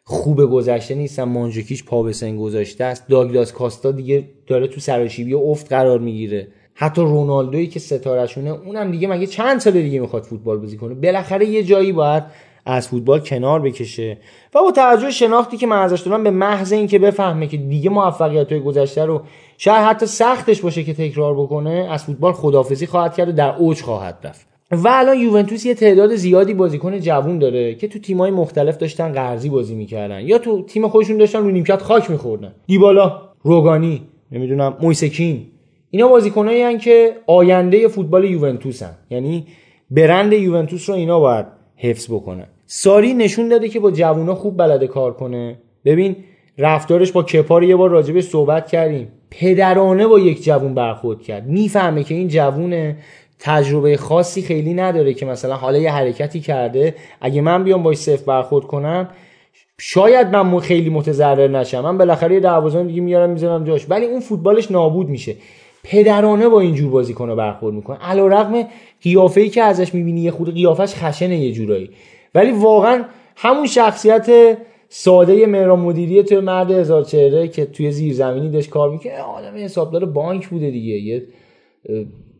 خوب گذشته نیستن. مانجوکیش پا به سن گذاشته است. داگلاس کاستا دیگه داره تو سراشیبی افت قرار می‌گیره. حتی رونالدویی که ستارهشونه اونم دیگه مگه چند سال دیگه می‌خواد فوتبال بازی کنه؟ بالاخره یه جایی باید از فوتبال کنار بکشه. و با توجه شناختی که من ازش دارم به محض اینکه بفهمه که دیگه موفقیت های گذشته رو شاید حتی سختش باشه که تکرار بکنه از فوتبال خدافزی خواهد کرد و در اوج خواهد رفت. و الان یوونتوس یه تعداد زیادی بازیکن جوون داره که تو تیمای مختلف داشتن قرضی بازی می‌کردن. یا تو تیم خودشون داشتن رو نیمکت خاک میخوردن. دیبالا روگانی نمی‌دونم مویسکین اینا بازیکنایی هن که آینده فوتبال یوونتوسن یعنی برند یوونتوس رو اینا باید حفظ بکنن. ساری نشون داده که با جوونا خوب بلده کار کنه. ببین رفتارش با کپار یه بار راجبش صحبت کردیم. پدرانه با یک جوون برخورد کرد. می‌فهمه که این جوونه تجربه خاصی خیلی نداره که مثلا حالا یه حرکتی کرده. اگه من بیام باش صفر برخورد کنم شاید من خیلی متضرر نشم. من بالاخره یه دروازه‌بان دیگه میارم می‌ذارم جاش. ولی اون فوتبالش نابود میشه. پدرانه با اینجور بازیکن‌ها برخورد می‌کنه. علیرغم قیافه‌ای که ازش می‌بینی یه خورده قیافش خشنه یه جورایی. ولی واقعا همون شخصیت ساده مهران مدیری تو مرد هزار چهره که توی زیرزمینی داشت کار می‌کنه آدم حسابدار بانک بوده دیگه. یه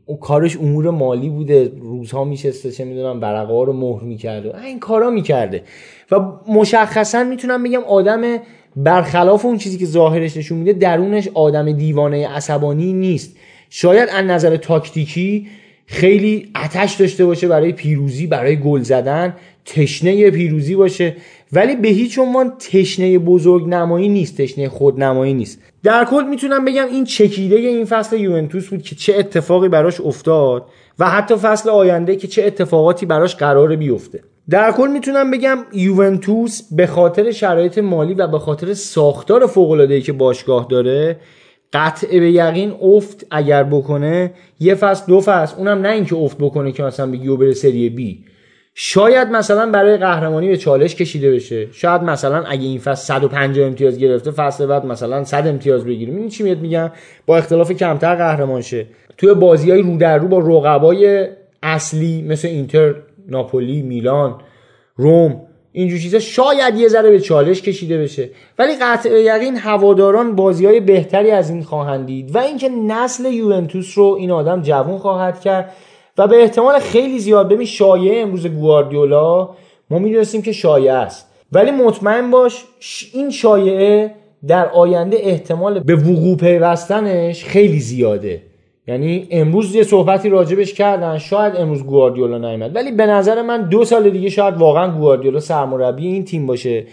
اون کارش امور مالی بوده. روزها میشسته چه می‌دونم برقا رو مهر می‌کرده. این کارا می‌کرده. و مشخصا می‌تونم بگم آدم برخلاف اون چیزی که ظاهرش نشون میده درونش آدم دیوانه عصبانی نیست. شاید از نظر تاکتیکی خیلی آتش داشته باشه برای پیروزی برای گل زدن. تشنه پیروزی باشه. ولی به هیچ عنوان تشنه بزرگ نمایی نیست تشنه خودنمایی نیست. در کل می‌تونم بگم این چکیده این فصل یوونتوس بود که چه اتفاقی براش افتاد و حتی فصل آینده که چه اتفاقاتی براش قراره بیفته. در کل می‌تونم بگم یوونتوس به خاطر شرایط مالی و به خاطر ساختار فوق که باشگاه داره قطع به یقین افت اگر بکنه یه فصل دو فصل اونم نه اینکه افت بکنه که مثلا بگی بره سری بی. شاید مثلا برای قهرمانی به چالش کشیده بشه. شاید مثلا اگه این فصل 150 امتیاز گرفته فصل بعد مثلا 100 امتیاز بگیره این چی میاد میگم با اختلاف کمتر قهرمان شه. توی بازی های رو در رو با رقبای اصلی مثل اینتر ناپولی میلان روم اینجور چیزا شاید یه ذره به چالش کشیده بشه. ولی قطع یقین هواداران بازی های بهتری از این خواهند دید و اینکه نسل یوونتوس رو این آدم جوون خواهد کرد و به احتمال خیلی زیاد ببین شایعه امروز گواردیولا ما می‌دونستیم که شایعه است. ولی مطمئن باش این شایعه در آینده احتمال به وقوع پیوستنش خیلی زیاده. یعنی امروز یه صحبتی راجبش کردن شاید امروز گواردیولا نیامد ولی به نظر من دو سال دیگه شاید واقعا گواردیولا سرمربی این تیم باشه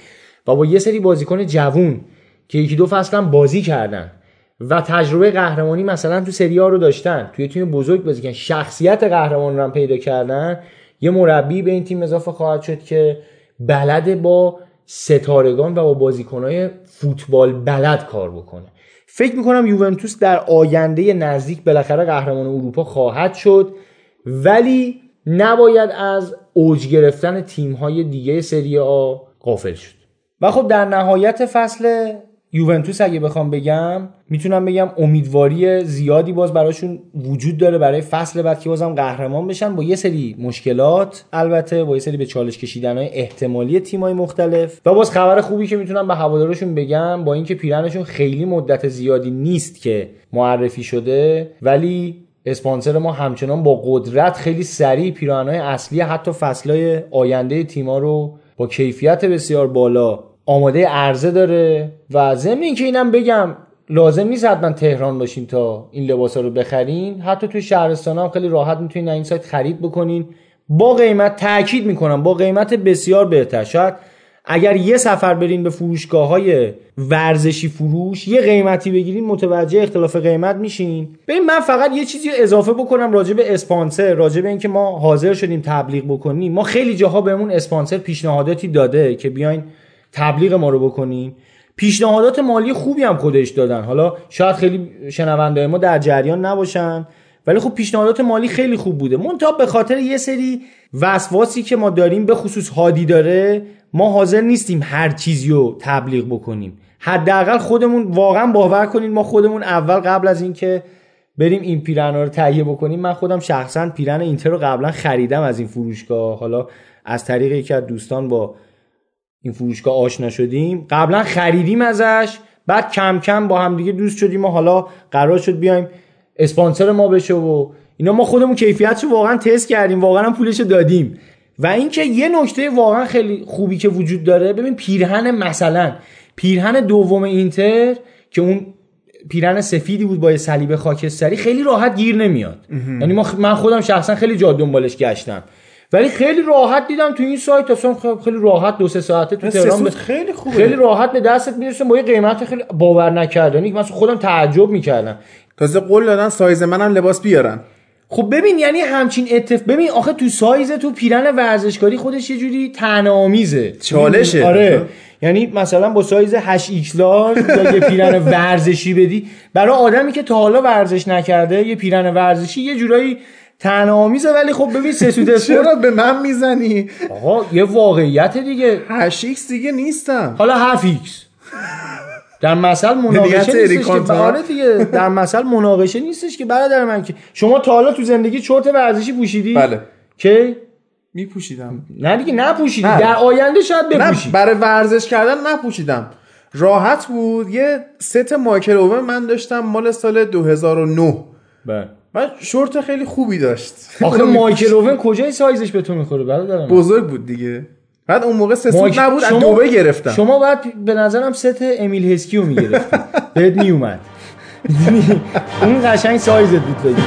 و با یه سری بازیکن جوون که یکی دو فصل هم بازی کردن و تجربه قهرمانی مثلا تو سری رو داشتن توی تیم بزرگ بازی کردن شخصیت قهرمان رو هم پیدا کردن یه مربی به این تیم اضافه خواهد شد که بلد با ستارگان و با بازیکنهای فوتبال بلد کار بکنه. فکر می‌کنم یوونتوس در آینده نزدیک بالاخره قهرمان اروپا خواهد شد ولی نباید از اوج گرفتن تیم‌های دیگه سری آ غافل شد. و خب در نهایت فصل یوونتوس اگه بخوام بگم می‌تونم بگم امیدواری زیادی باز براشون وجود داره برای فصل بعد که بازم قهرمان بشن با یه سری مشکلات. البته با یه سری به چالش کشیدن های احتمالی تیمای مختلف. و باز خبر خوبی که می‌تونم به هوادارشون بگم با اینکه پیرنشون خیلی مدت زیادی نیست که معرفی شده ولی اسپانسر ما همچنان با قدرت خیلی سریع پیراهنهای اصلی حتی فصلهای آینده تیما رو با کیفیت بسیار بالا آماده عرضه داره و ضمن اینکه اینم بگم لازم نیست حتما تهران باشین تا این لباس رو بخرین. حتی توی شهرستان هم خیلی راحت می‌تونین این سایت خرید بکنین. با قیمت تاکید می‌کنم با قیمت بسیار بهتر. شاید اگر یه سفر برین به فروشگاه های ورزشی فروش یه قیمتی بگیرین متوجه اختلاف قیمت میشین. ببین من فقط یه چیزی اضافه بکنم راجع به اسپانسر راجع به اینکه ما حاضر شدیم تبلیغ بکنیم. ما خیلی جاها بهمون اسپانسر پیشنهاداتی داده که بیاین تبلیغ ما رو بکنین پیشنهادات مالی خوبی هم خودش دادن. حالا شاید خیلی شنونده ما در جریان نباشن ولی خب پیشنهادات مالی خیلی خوب بوده. منتها به خاطر یه سری وسواسی که ما داریم به خصوص هادی داره ما حاضر نیستیم هر چیزی رو تبلیغ بکنیم. حداقل خودمون واقعا باور کنین ما خودمون اول قبل از اینکه بریم این پیرن رو تهیه بکنیم من خودم شخصا پیرن اینتر رو قبلا خریدم از این فروشگاه. حالا از طریق یکی از دوستان با این فروشگاه آشنا شدیم قبلا خریدیم ازش بعد کم کم با هم دیگه دوست شدیم و حالا قرار شد بیایم اسپانسر ما بشه و اینا. ما خودمون کیفیتشو واقعا تست کردیم واقعا هم پولشو دادیم. و اینکه یه نکته واقعا خیلی خوبی که وجود داره ببین پیرهن مثلا پیرهن دوم اینتر که اون پیرهن سفیدی بود با یه صلیب خاکستری خیلی راحت گیر نمیاد. یعنی من خودم شخصا خیلی جا دنبالش گشتم. ولی خیلی راحت دیدم تو این سایت اصلا خیلی راحت دو سه ساعته تو تهران خیلی خوبه. خیلی راحت به دستت می‌رسه با یه قیمت خیلی باور نکردنی که مثلا خودم تعجب می‌کردم. تازه قول دادن سایز منم لباس بیارن. خب ببین یعنی همچین اتف ببین آخه تو سایز تو پیرن ورزشکاری خودش یه جوری طعنه‌آمیزه چالشه. آره. یعنی مثلا با سایز 8 X Large یا یه پیرن ورزشی بدی. برای آدمی که تا حالا ورزش نکرده یه پیرن ورزشی یه جورایی طعنه‌آمیزه ولی خب ببین سسود چرا به من می‌زنی؟ آقا یه واقعیت دیگه. 8 X دیگه نیستم. حالا 7 X. در مثل مناقشه نیستش که. آره دیگه در مثل مناقشه نیستش که برادر من که شما تا حالا تو زندگی شرت ورزشی پوشیدی؟ بله. که میپوشیدم. نه دیگه نپوشیدی. نه. در آینده شاید بپوشی. برای ورزش کردن نپوشیدم. راحت بود. یه ست مایکل اوون من داشتم مال سال 2009 بله. و شورت خیلی خوبی داشت. آخه مایکل اوون کجای سایزش به تو می‌خوره برادر من؟ بزرگ بود دیگه. بعد اون موقع سسود مایک- نبود از شما- دوبه گرفتم. شما باید به نظرم ست امیل هسکیو می‌گرفتی. بهت میومد می‌دونی؟ اون قشنگ سایزت بود بگی.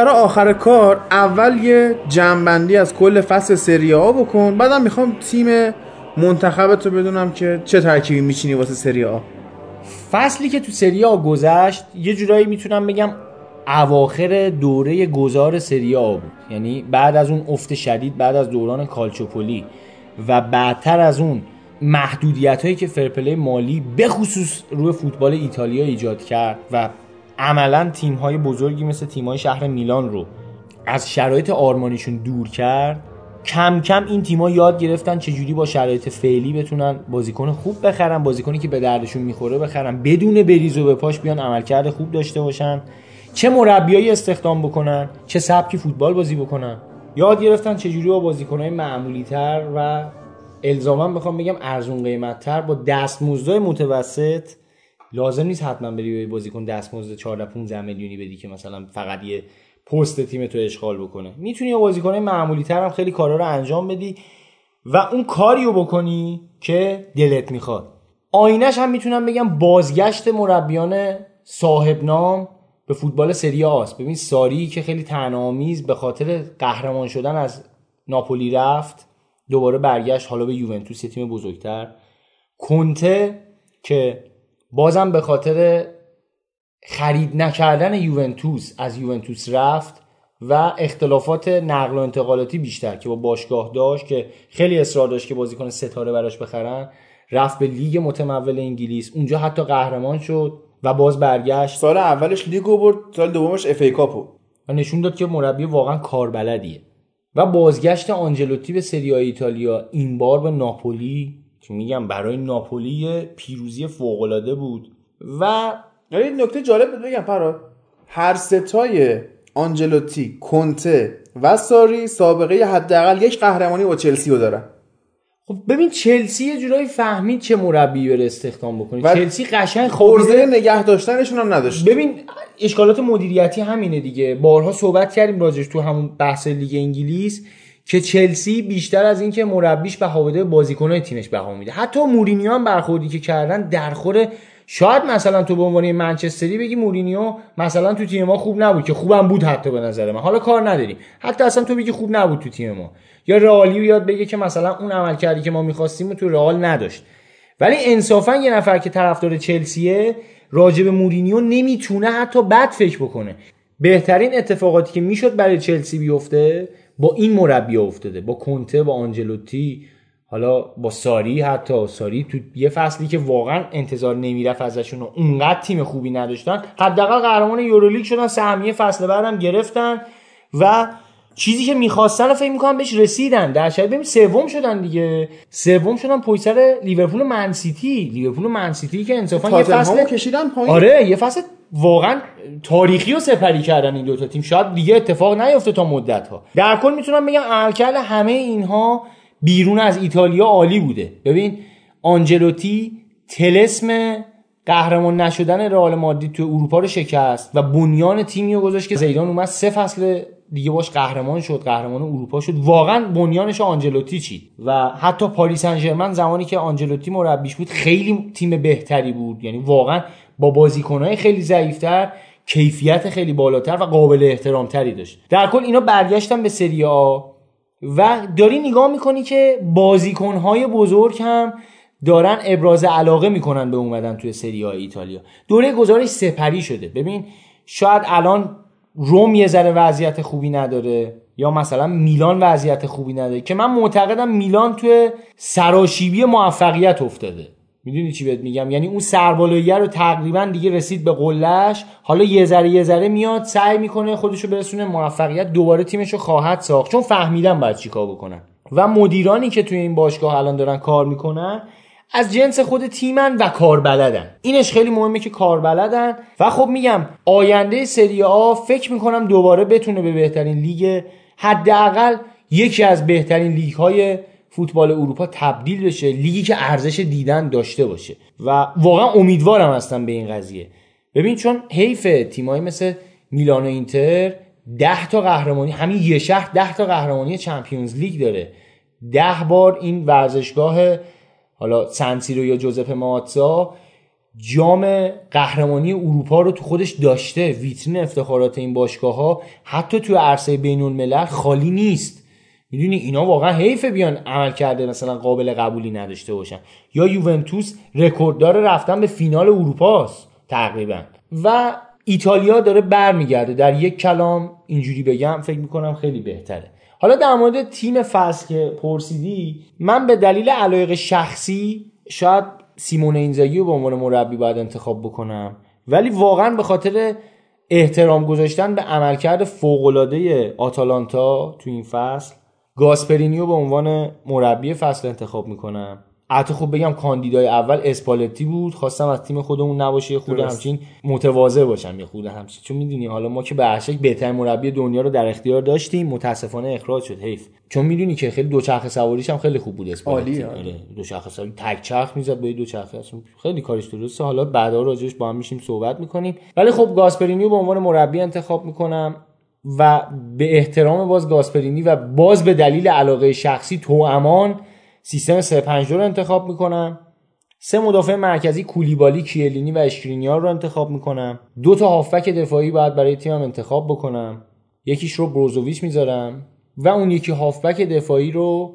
برای آخر کار اول یه جمعبندی از کل فصل سری آ بکن بعدم می‌خوام تیم منتخبت رو بدونم که چه ترکیبی میچینی واسه سری آ. فصلی که تو سری آ گذشت یه جورایی می‌تونم بگم اواخر دوره گذار سری آ بود. یعنی بعد از اون افت شدید بعد از دوران کالچوپولی و بعدتر از اون محدودیت هایی که فرپلی مالی بخصوص روی فوتبال ایتالیا ایجاد کرد و عملا تیم های بزرگی مثل تیم های شهر میلان رو از شرایط آرمانیشون دور کرد. کم کم این تیم‌ها یاد گرفتن چجوری با شرایط فعلی بتونن بازیکن خوب بخرن بازیکنی که به دردشون می‌خوره بخرن بدون بریز و به پاش بیان عملکرد خوب داشته باشن. چه مربیایی استخدام بکنن چه سبکی فوتبال بازی بکنن. یاد گرفتن چجوری با بازیکنهای معمولی تر و الزاما بخوام بگم ارزون قیمت تر با دستمزدهای متوسط لازم نیست حتما بری به بازیکن دستمزد 14 15 میلیونی بدی که مثلا فقط یه پست تیم تو اشغال بکنه. می‌تونی با بازیکن معمولی تر هم خیلی کارا رو انجام بدی و اون کاری رو بکنی که دلت می‌خواد. آینش هم می‌تونم بگم بازگشت مربیان صاحب نام به فوتبال سری آست. ببین ساری که خیلی تنامیز به خاطر قهرمان شدن از ناپولی رفت دوباره برگشت حالا به یوونتوس تیم بزرگتر. کنته که بازم به خاطر خرید نکردن یوونتوس از یوونتوس رفت و اختلافات نقل و انتقالاتی بیشتر که با باشگاه داشت که خیلی اصرار داشت که بازیکن ستاره براش بخرن رفت به لیگ متمول انگلیس. اونجا حتی قهرمان شد و باز برگشت. سال اولش لیگو برد سال دومش FA Cup و و نشون داد که مربی واقعا کاربلدیه. و بازگشت آنجلوتی به سری ایتالیا این بار به ناپولی. که میگم برای ناپولی یه پیروزی فوق‌العاده بود. و یعنی نکته جالب بود بگم فراد هر ستای آنجلوتی کنته و ساری سابقه حداقل یک قهرمانی با چلسی رو دارن. خب ببین چلسی یه جورایی فهمید چه مربی بره استخدام بکنه. و چلسی قشنگ خورده نگه داشتنشون هم نداشت. ببین اشکالات مدیریتی همینه دیگه. بارها صحبت کردیم راجش تو همون بحث لیگ انگلیس. که چلسی بیشتر از اینکه مربیش به حواده بازیکنهای تیمش بها میده. حتی مورینیو هم برخوردی که کردن درخور شاید مثلا تو به عنوان منچستری بگی مورینیو مثلا تو تیم ما خوب نبود که خوبم بود حتی به نظر من. حالا کار نداریم. حتی اصلا تو بگی خوب نبود تو تیم ما. یا رئالی رو یاد بگه که مثلا اون عمل کردی که ما می‌خواستیم تو رئال نداشت. ولی انصافا یه نفر که طرفدار چلسیه راجب مورینیو نمی‌تونه حتی بد فکر بکنه. بهترین اتفاقاتی که می‌شد برای چلسی بیفته با این مربی افتاده با کنته با آنجلوتی حالا با ساری حتی ساری تو یه فصلی که واقعا انتظار نمی‌رفت ازشون و اونقدر تیم خوبی نداشتن حداقل قهرمان یورولیگ شدن سهمیه فصل بعدم گرفتن و چیزی که می‌خواستن رو فکر می‌کنم بهش رسیدن. در شاید ببین سوم شدن دیگه. سوم شدن پشت سر لیورپول و منسیتی لیورپول و منسیتی که انصافا یه فصل کشیدن پایین. آره یه فصل واقعا تاریخی رو سپری کردن این دوتا تیم. شاید دیگه اتفاق نیفته تا مدت ها در کل می‌تونم بگم عملکرد همه اینها بیرون از ایتالیا عالی بوده. ببین آنجلوتی تلسم قهرمان نشدن رئال مادرید تو اروپا رو شکست و بنیان تیمی رو گذاشت که زیدان اومد سه فصل دیگه باش قهرمان شد قهرمان اروپا شد. واقعا بنیانش آنجلوتی چید و حتی پاریس سن ژرمن زمانی که آنجلوتی مربیش بود خیلی تیم بهتری بود. یعنی واقعا با بازیکنهای خیلی ضعیفتر کیفیت خیلی بالاتر و قابل احترامتری داشت. در کل اینا برگشتن به سری آ و داری نگاه می‌کنی که بازیکنهای بزرگ هم دارن ابراز علاقه می‌کنن به اومدن توی سری آ ایتالیا. دوره گزارش سپری شده. ببین شاید الان روم یه ذره وضعیت خوبی نداره یا مثلا میلان وضعیت خوبی نداره که من معتقدم میلان توی سراشیبی موفقیت افتاده. می‌دونی چی بهت میگم؟ یعنی اون سربالاییه رو تقریبا دیگه رسید به قلهش حالا یه ذره یه ذره میاد سعی می‌کنه خودشو برسونه موفقیت دوباره تیمشو خواهد ساخت. چون فهمیدن باید چیکار بکنن. و مدیرانی که توی این باشگاه الان دارن کار می‌کنن از جنس خود تیمن و کاربلدن. اینش خیلی مهمه که کاربلدن. و خب میگم آینده سری آ فکر می‌کنم دوباره بتونه به بهترین لیگ حداقل یکی از بهترین لیگ های فوتبال اروپا تبدیل بشه لیگی که ارزش دیدن داشته باشه. و واقعا امیدوارم هستم به این قضیه. ببین چون حیف تیمایی مثل میلان و اینتر ده تا قهرمانی همین یه شهر ده تا قهرمانی چمپیونز لیگ داره. ده بار این ورزشگاه حالا سنسیرو یا جوزپ ماتزا جام قهرمانی اروپا رو تو خودش داشته. ویترین افتخارات این باشگاه ها حتی تو عرصه بین الملل خالی نیست. می‌دونی اینا واقعا حیف بیان عمل کرده مثلا قابل قبولی نداشته باشن. یا یوونتوس رکورددار رفتن به فینال اروپاست تقریبا. و ایتالیا داره برمیگرده. در یک کلام اینجوری بگم فکر می‌کنم خیلی بهتره. حالا در مورد تیم فصل که پرسیدی من به دلیل علایق شخصی شاید سیمون اینزاگی رو به عنوان مربی باید انتخاب بکنم ولی واقعا به خاطر احترام گذاشتن به عملکرد فوق‌العاده آتالانتا تو این فصل گاسپرینی رو به عنوان مربی فصل انتخاب می‌کنم. حتی خوب بگم کاندیدای اول اسپالتی بود خواستم از تیم خودمون نباشه خود. همچین متواضع باشم یه خود همچین. چون می‌دونی حالا ما که به شکل بهترین مربی دنیا رو در اختیار داشتیم متاسفانه اخراج شد. حیف. چون می‌دونی که خیلی دوچرخه سواریش هم خیلی خوب بود اسپالتی. آره، دوچرخه سواری. تک چرخ می‌زد به دوچرخه اصلا خیلی کارش درسته. حالا بعدا راجعش با هم میشیم صحبت می‌کنیم. ولی خب گاسپرینیو به عنوان مربی انتخاب می‌کنم و به احترام باز گاسپرینی و باز به دلیل علاقه شخصی تو امان سیستم 352 رو انتخاب می‌کنم. سه مدافع مرکزی کولیبالی کیه‌لینی و اشکرینیار رو انتخاب می‌کنم. دو تا هافبک دفاعی باید برای تیمم انتخاب بکنم. یکیش رو بروزوویچ می‌ذارم و اون یکی هافبک دفاعی رو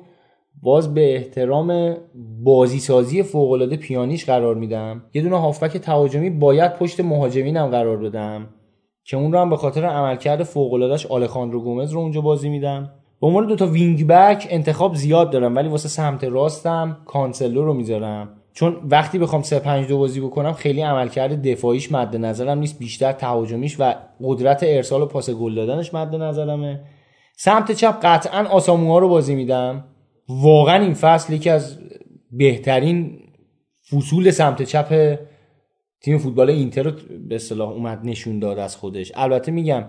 باز به احترام بازی سازی فوق العاده پیانیش قرار میدم. یه دونه هافبک تهاجمی باید پشت مهاجمینم قرار بدم که اون رو هم به خاطر عملکرد فوق العاده‌اش آلخاندرو گومز رو اونجا بازی میدم به عنوان دو تا wing back انتخاب زیاد دارم ولی واسه سمت راستم کانسلو رو می‌ذارم. چون وقتی بخوام 3 5 2 بازی بکنم خیلی عملکرد دفاعیش مد نظرم نیست بیشتر تهاجمیش و قدرت ارسال و پاس گل دادنش مد نظرمه. سمت چپ قطعا آساموها رو بازی میدم. واقعا این فصل یکی از بهترین فصول سمت چپ تیم فوتبال اینتر به اصطلاح اومد نشون داد از خودش. البته میگم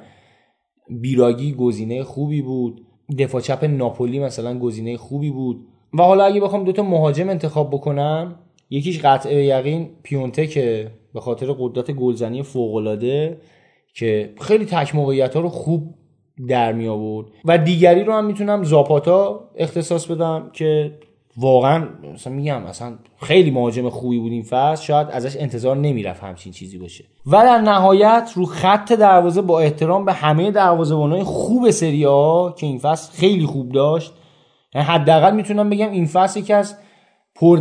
بیراگی گزینه خوبی بود. دفاع چپ ناپولی مثلا گزینه خوبی بود. و حالا اگه بخوام دوتا مهاجم انتخاب بکنم یکیش قطع به یقین پیونته که به خاطر قدرت گلزنی فوق‌العاده که خیلی تک موقعیت ها رو خوب در می آورد و دیگری رو هم می‌تونم زاپاتا اختصاص بدم که واقعا مثلا میگم اصلا خیلی مهاجم خوبی بود این فصل شاید ازش انتظار نمی‌رفت همچین چیزی باشه. و در نهایت رو خط دروازه با احترام به همه دروازه‌بانای خوب سری ها که این فصل خیلی خوب داشت. یعنی حداقل می‌تونم بگم این فصل یکی از پر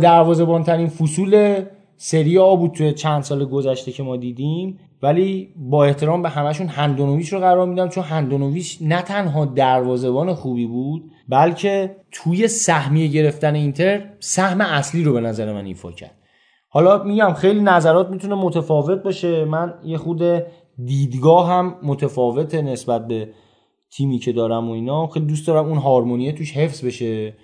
ترین فصول سری آ بود توی چند سال گذشته که ما دیدیم. ولی با احترام به همشون هندونویچ رو قرار میدم چون هندونویچ نه تنها دروازه‌بان خوبی بود بلکه توی سهمیه گرفتن اینتر سهم اصلی رو به نظر من ایفا کرد. حالا میگم خیلی نظرات می‌تونه متفاوت باشه. من یه خود دیدگاه هم متفاوته نسبت به تیمی که دارم و اینا. خیلی دوست دارم اون هارمونیه توش حفظ بشه.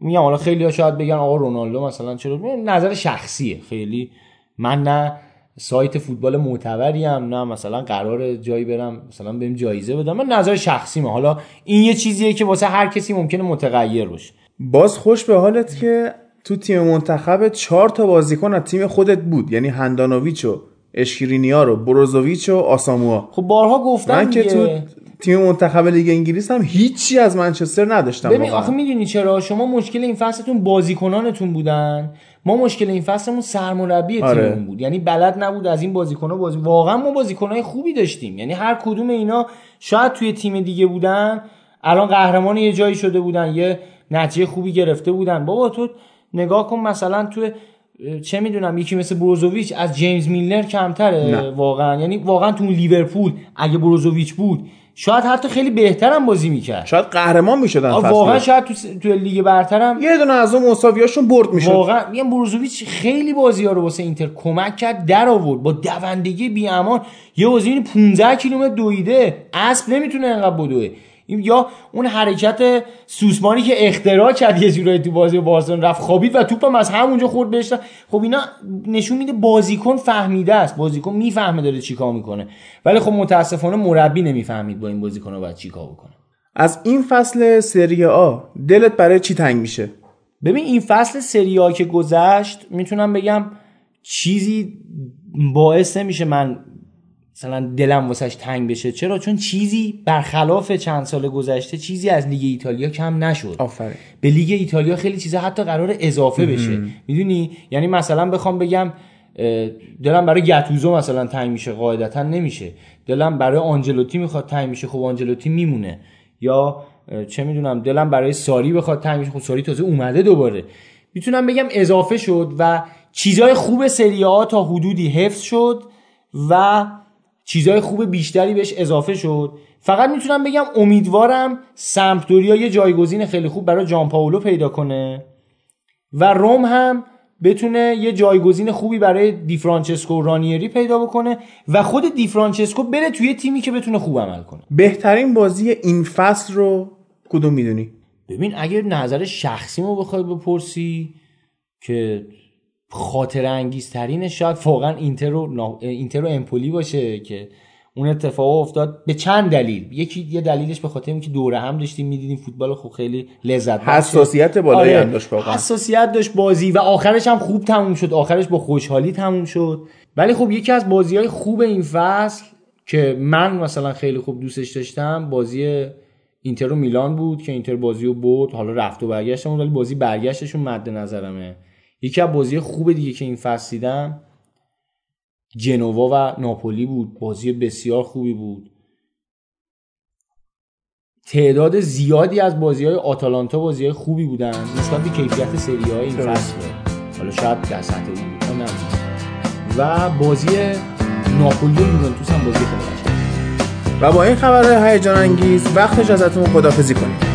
میگم حالا خیلی ها شاید بگن آقا رونالدو مثلا چرا؟ نظر شخصیه. خیلی من نه سایت فوتبال معتبری هم نه مثلا قرار جایی برم مثلا بهم جایزه بدم. من نظر شخصیمه. حالا این یه چیزیه که واسه هر کسی ممکنه متغیر باشه. باز خوش به حالت که تو تیم منتخب چهار تا بازیکن از تیم خودت بود. یعنی هندانویچ و اشکرینیار و بروزوویچ و آساموا خب بارها گفتم من که. تو تیم منتخب لیگ انگلیس هم هیچی از منچستر نداشتم ببین. آخه می‌دونی چرا؟ شما مشکل این فصلتون بازیکنانتون بودن. ما مشکل این فصلمون سرمربی آره. تیممون بود یعنی بلد نبود از این بازیکن‌ها بازی واقعا ما بازیکنهای خوبی داشتیم یعنی هر کدوم اینا شاید توی تیم دیگه بودن الان قهرمان یه جایی شده بودن یه نتیجه خوبی گرفته بودن بابا تو نگاه کن مثلا اه، چه می‌دونم یکی مثل بروزوویچ از جیمز میلنر کمتره نه. واقعا یعنی واقعا تو لیورپول اگه بروزوویچ بود شاید حتی خیلی بهترم بازی می‌کرد. شاید قهرمان می‌شدن واقعا شاید تو, تو لیگ برترم. یه دونه از اون مساویاشون برد می‌شد. واقعا میگم بروزوویچ خیلی بازی ها رو واسه اینتر کمک کرد در آورد. با دوندگی بی امان یه بازی 15 کیلومتر دویده. اسب نمی‌تونه انقدر بدوه. یا اون حرکت سوسمانی که اختراع کرد یه جورایی تو بازی بارسلون رفت خوابید و توپم از همونجا خورد بهش خب اینا نشون میده بازیکن فهمیده است. بازیکن می‌فهمه داره چیکار می‌کنه. ولی خب متاسفانه مربی نمی‌فهمید با این بازیکن باید چیکار بکنه. از این فصل سری آ دلت برای چی تنگ میشه؟ ببین این فصل سری آ که گذشت می‌تونم بگم چیزی باعث نمیشه من مثلا دلم واسش تنگ بشه. چرا؟ چون چیزی برخلاف چند سال گذشته چیزی از لیگ ایتالیا کم نشد. آفرین. به لیگ ایتالیا خیلی چیزا حتی قرار اضافه بشه. می‌دونی؟ یعنی مثلا بخوام بگم دلم برای گتوزو مثلا تنگ میشه قاعدتا نمیشه. دلم برای آنجلوتی می‌خواد تنگ میشه خب آنجلوتی میمونه. یا چه می‌دونم دلم برای ساری بخواد تنگ میشه خب ساری تازه اومده دوباره. می‌تونم بگم اضافه شد و چیزای خوب سری تا حدودی حفظ شد و چیزای خوب بیشتری بهش اضافه شد. فقط می‌تونم بگم امیدوارم سمپدوریا یه جایگزین خیلی خوب برای جان پاولو پیدا کنه و روم هم بتونه یه جایگزین خوبی برای دی فرانچسکو رانیری پیدا بکنه و خود دی فرانچسکو بره توی تیمی که بتونه خوب عمل کنه. بهترین بازی این فصل رو کدوم می‌دونی؟ ببین اگر نظر شخصی ما بخوای بپرسی که خاطر انگیزترینش شاید واقعا اینتر و, نا- اینتر و امپولی باشه که اون اتفاق افتاد. به چند دلیل. یکی یه دلیلش به خاطر اینکه دوره هم داشتیم می‌دیدیم فوتبال خب خیلی لذت بخشه. حساسیت بالایی هم داشت واقعا. حساسیت داشت بازی و آخرش هم خوب تموم شد. آخرش با خوشحالی تموم شد. ولی خب یکی از بازی های خوب این فصل که من مثلا خیلی خوب دوستش داشتم بازی اینتر و میلان بود که اینتر بازی رو برد. حالا رفت و برگشتمون ولی بازی برگشتشون مد نظرمه. یکی از بازی خوب دیگه که این فصل دیدم جنوا و ناپولی بود. بازی بسیار خوبی بود. تعداد زیادی از بازی های آتالانتا بازی های خوبی بودن. نسبت به کیفیت سری های این فصل. حالا شاید در سطح اروپا و بازی ناپولی و یوونتوس هم بازی خیلی. و با این خبر هیجان انگیز وقتش ازتون خدافزی کنیم.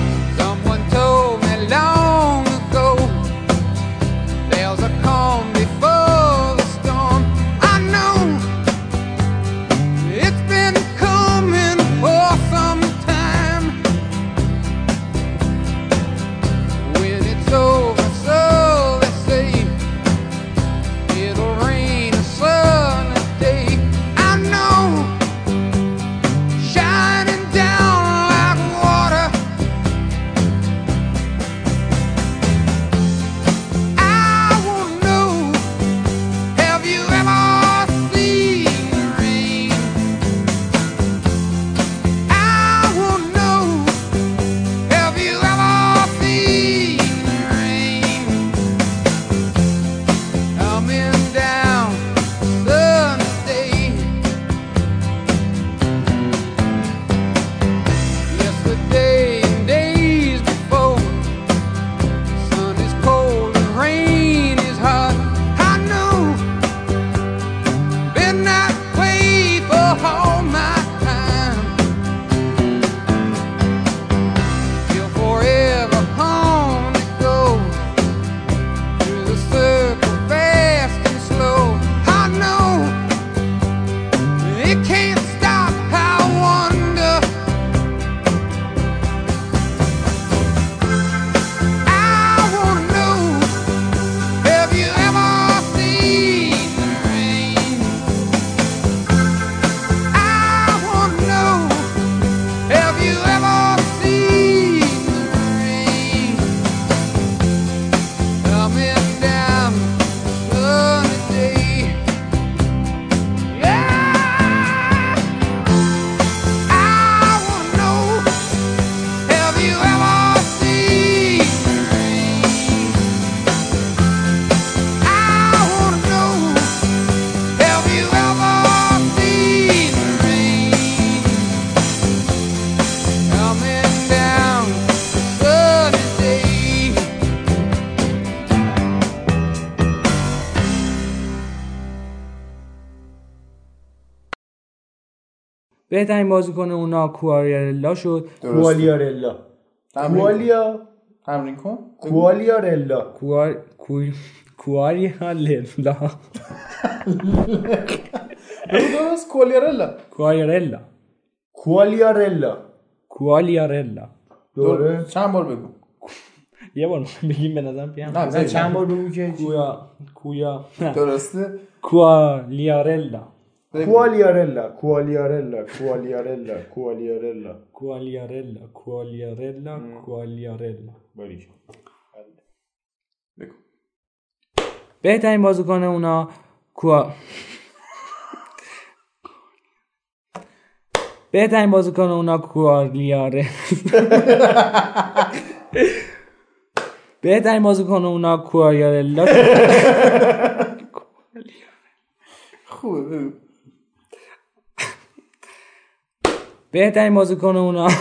بهترین بازیکن اونا کواریارلا شد. کوالیارلا. کوالیا تمرین کن. کوالیارلا. کوار کوی کواریارلا. درست کولیارلا کواریارلا. کوالیارلا. کوالیارلا. دوره چند بار بگو. یه بار بگیم به نظرم پیام. نه، چند بار بگو که کویا. کویا. درسته. کوالیارلا. کوالیارلا کوالیارلا کوالیارلا کوالیارلا کوالیارلا کوالیارلا کوالیارلا بهترین بازیکن اونا کوا بهترین بازیکن اونا کوالیاره بهترین بازیکن اونا کوالیارلا خوبه بهترین بازیکن اونا.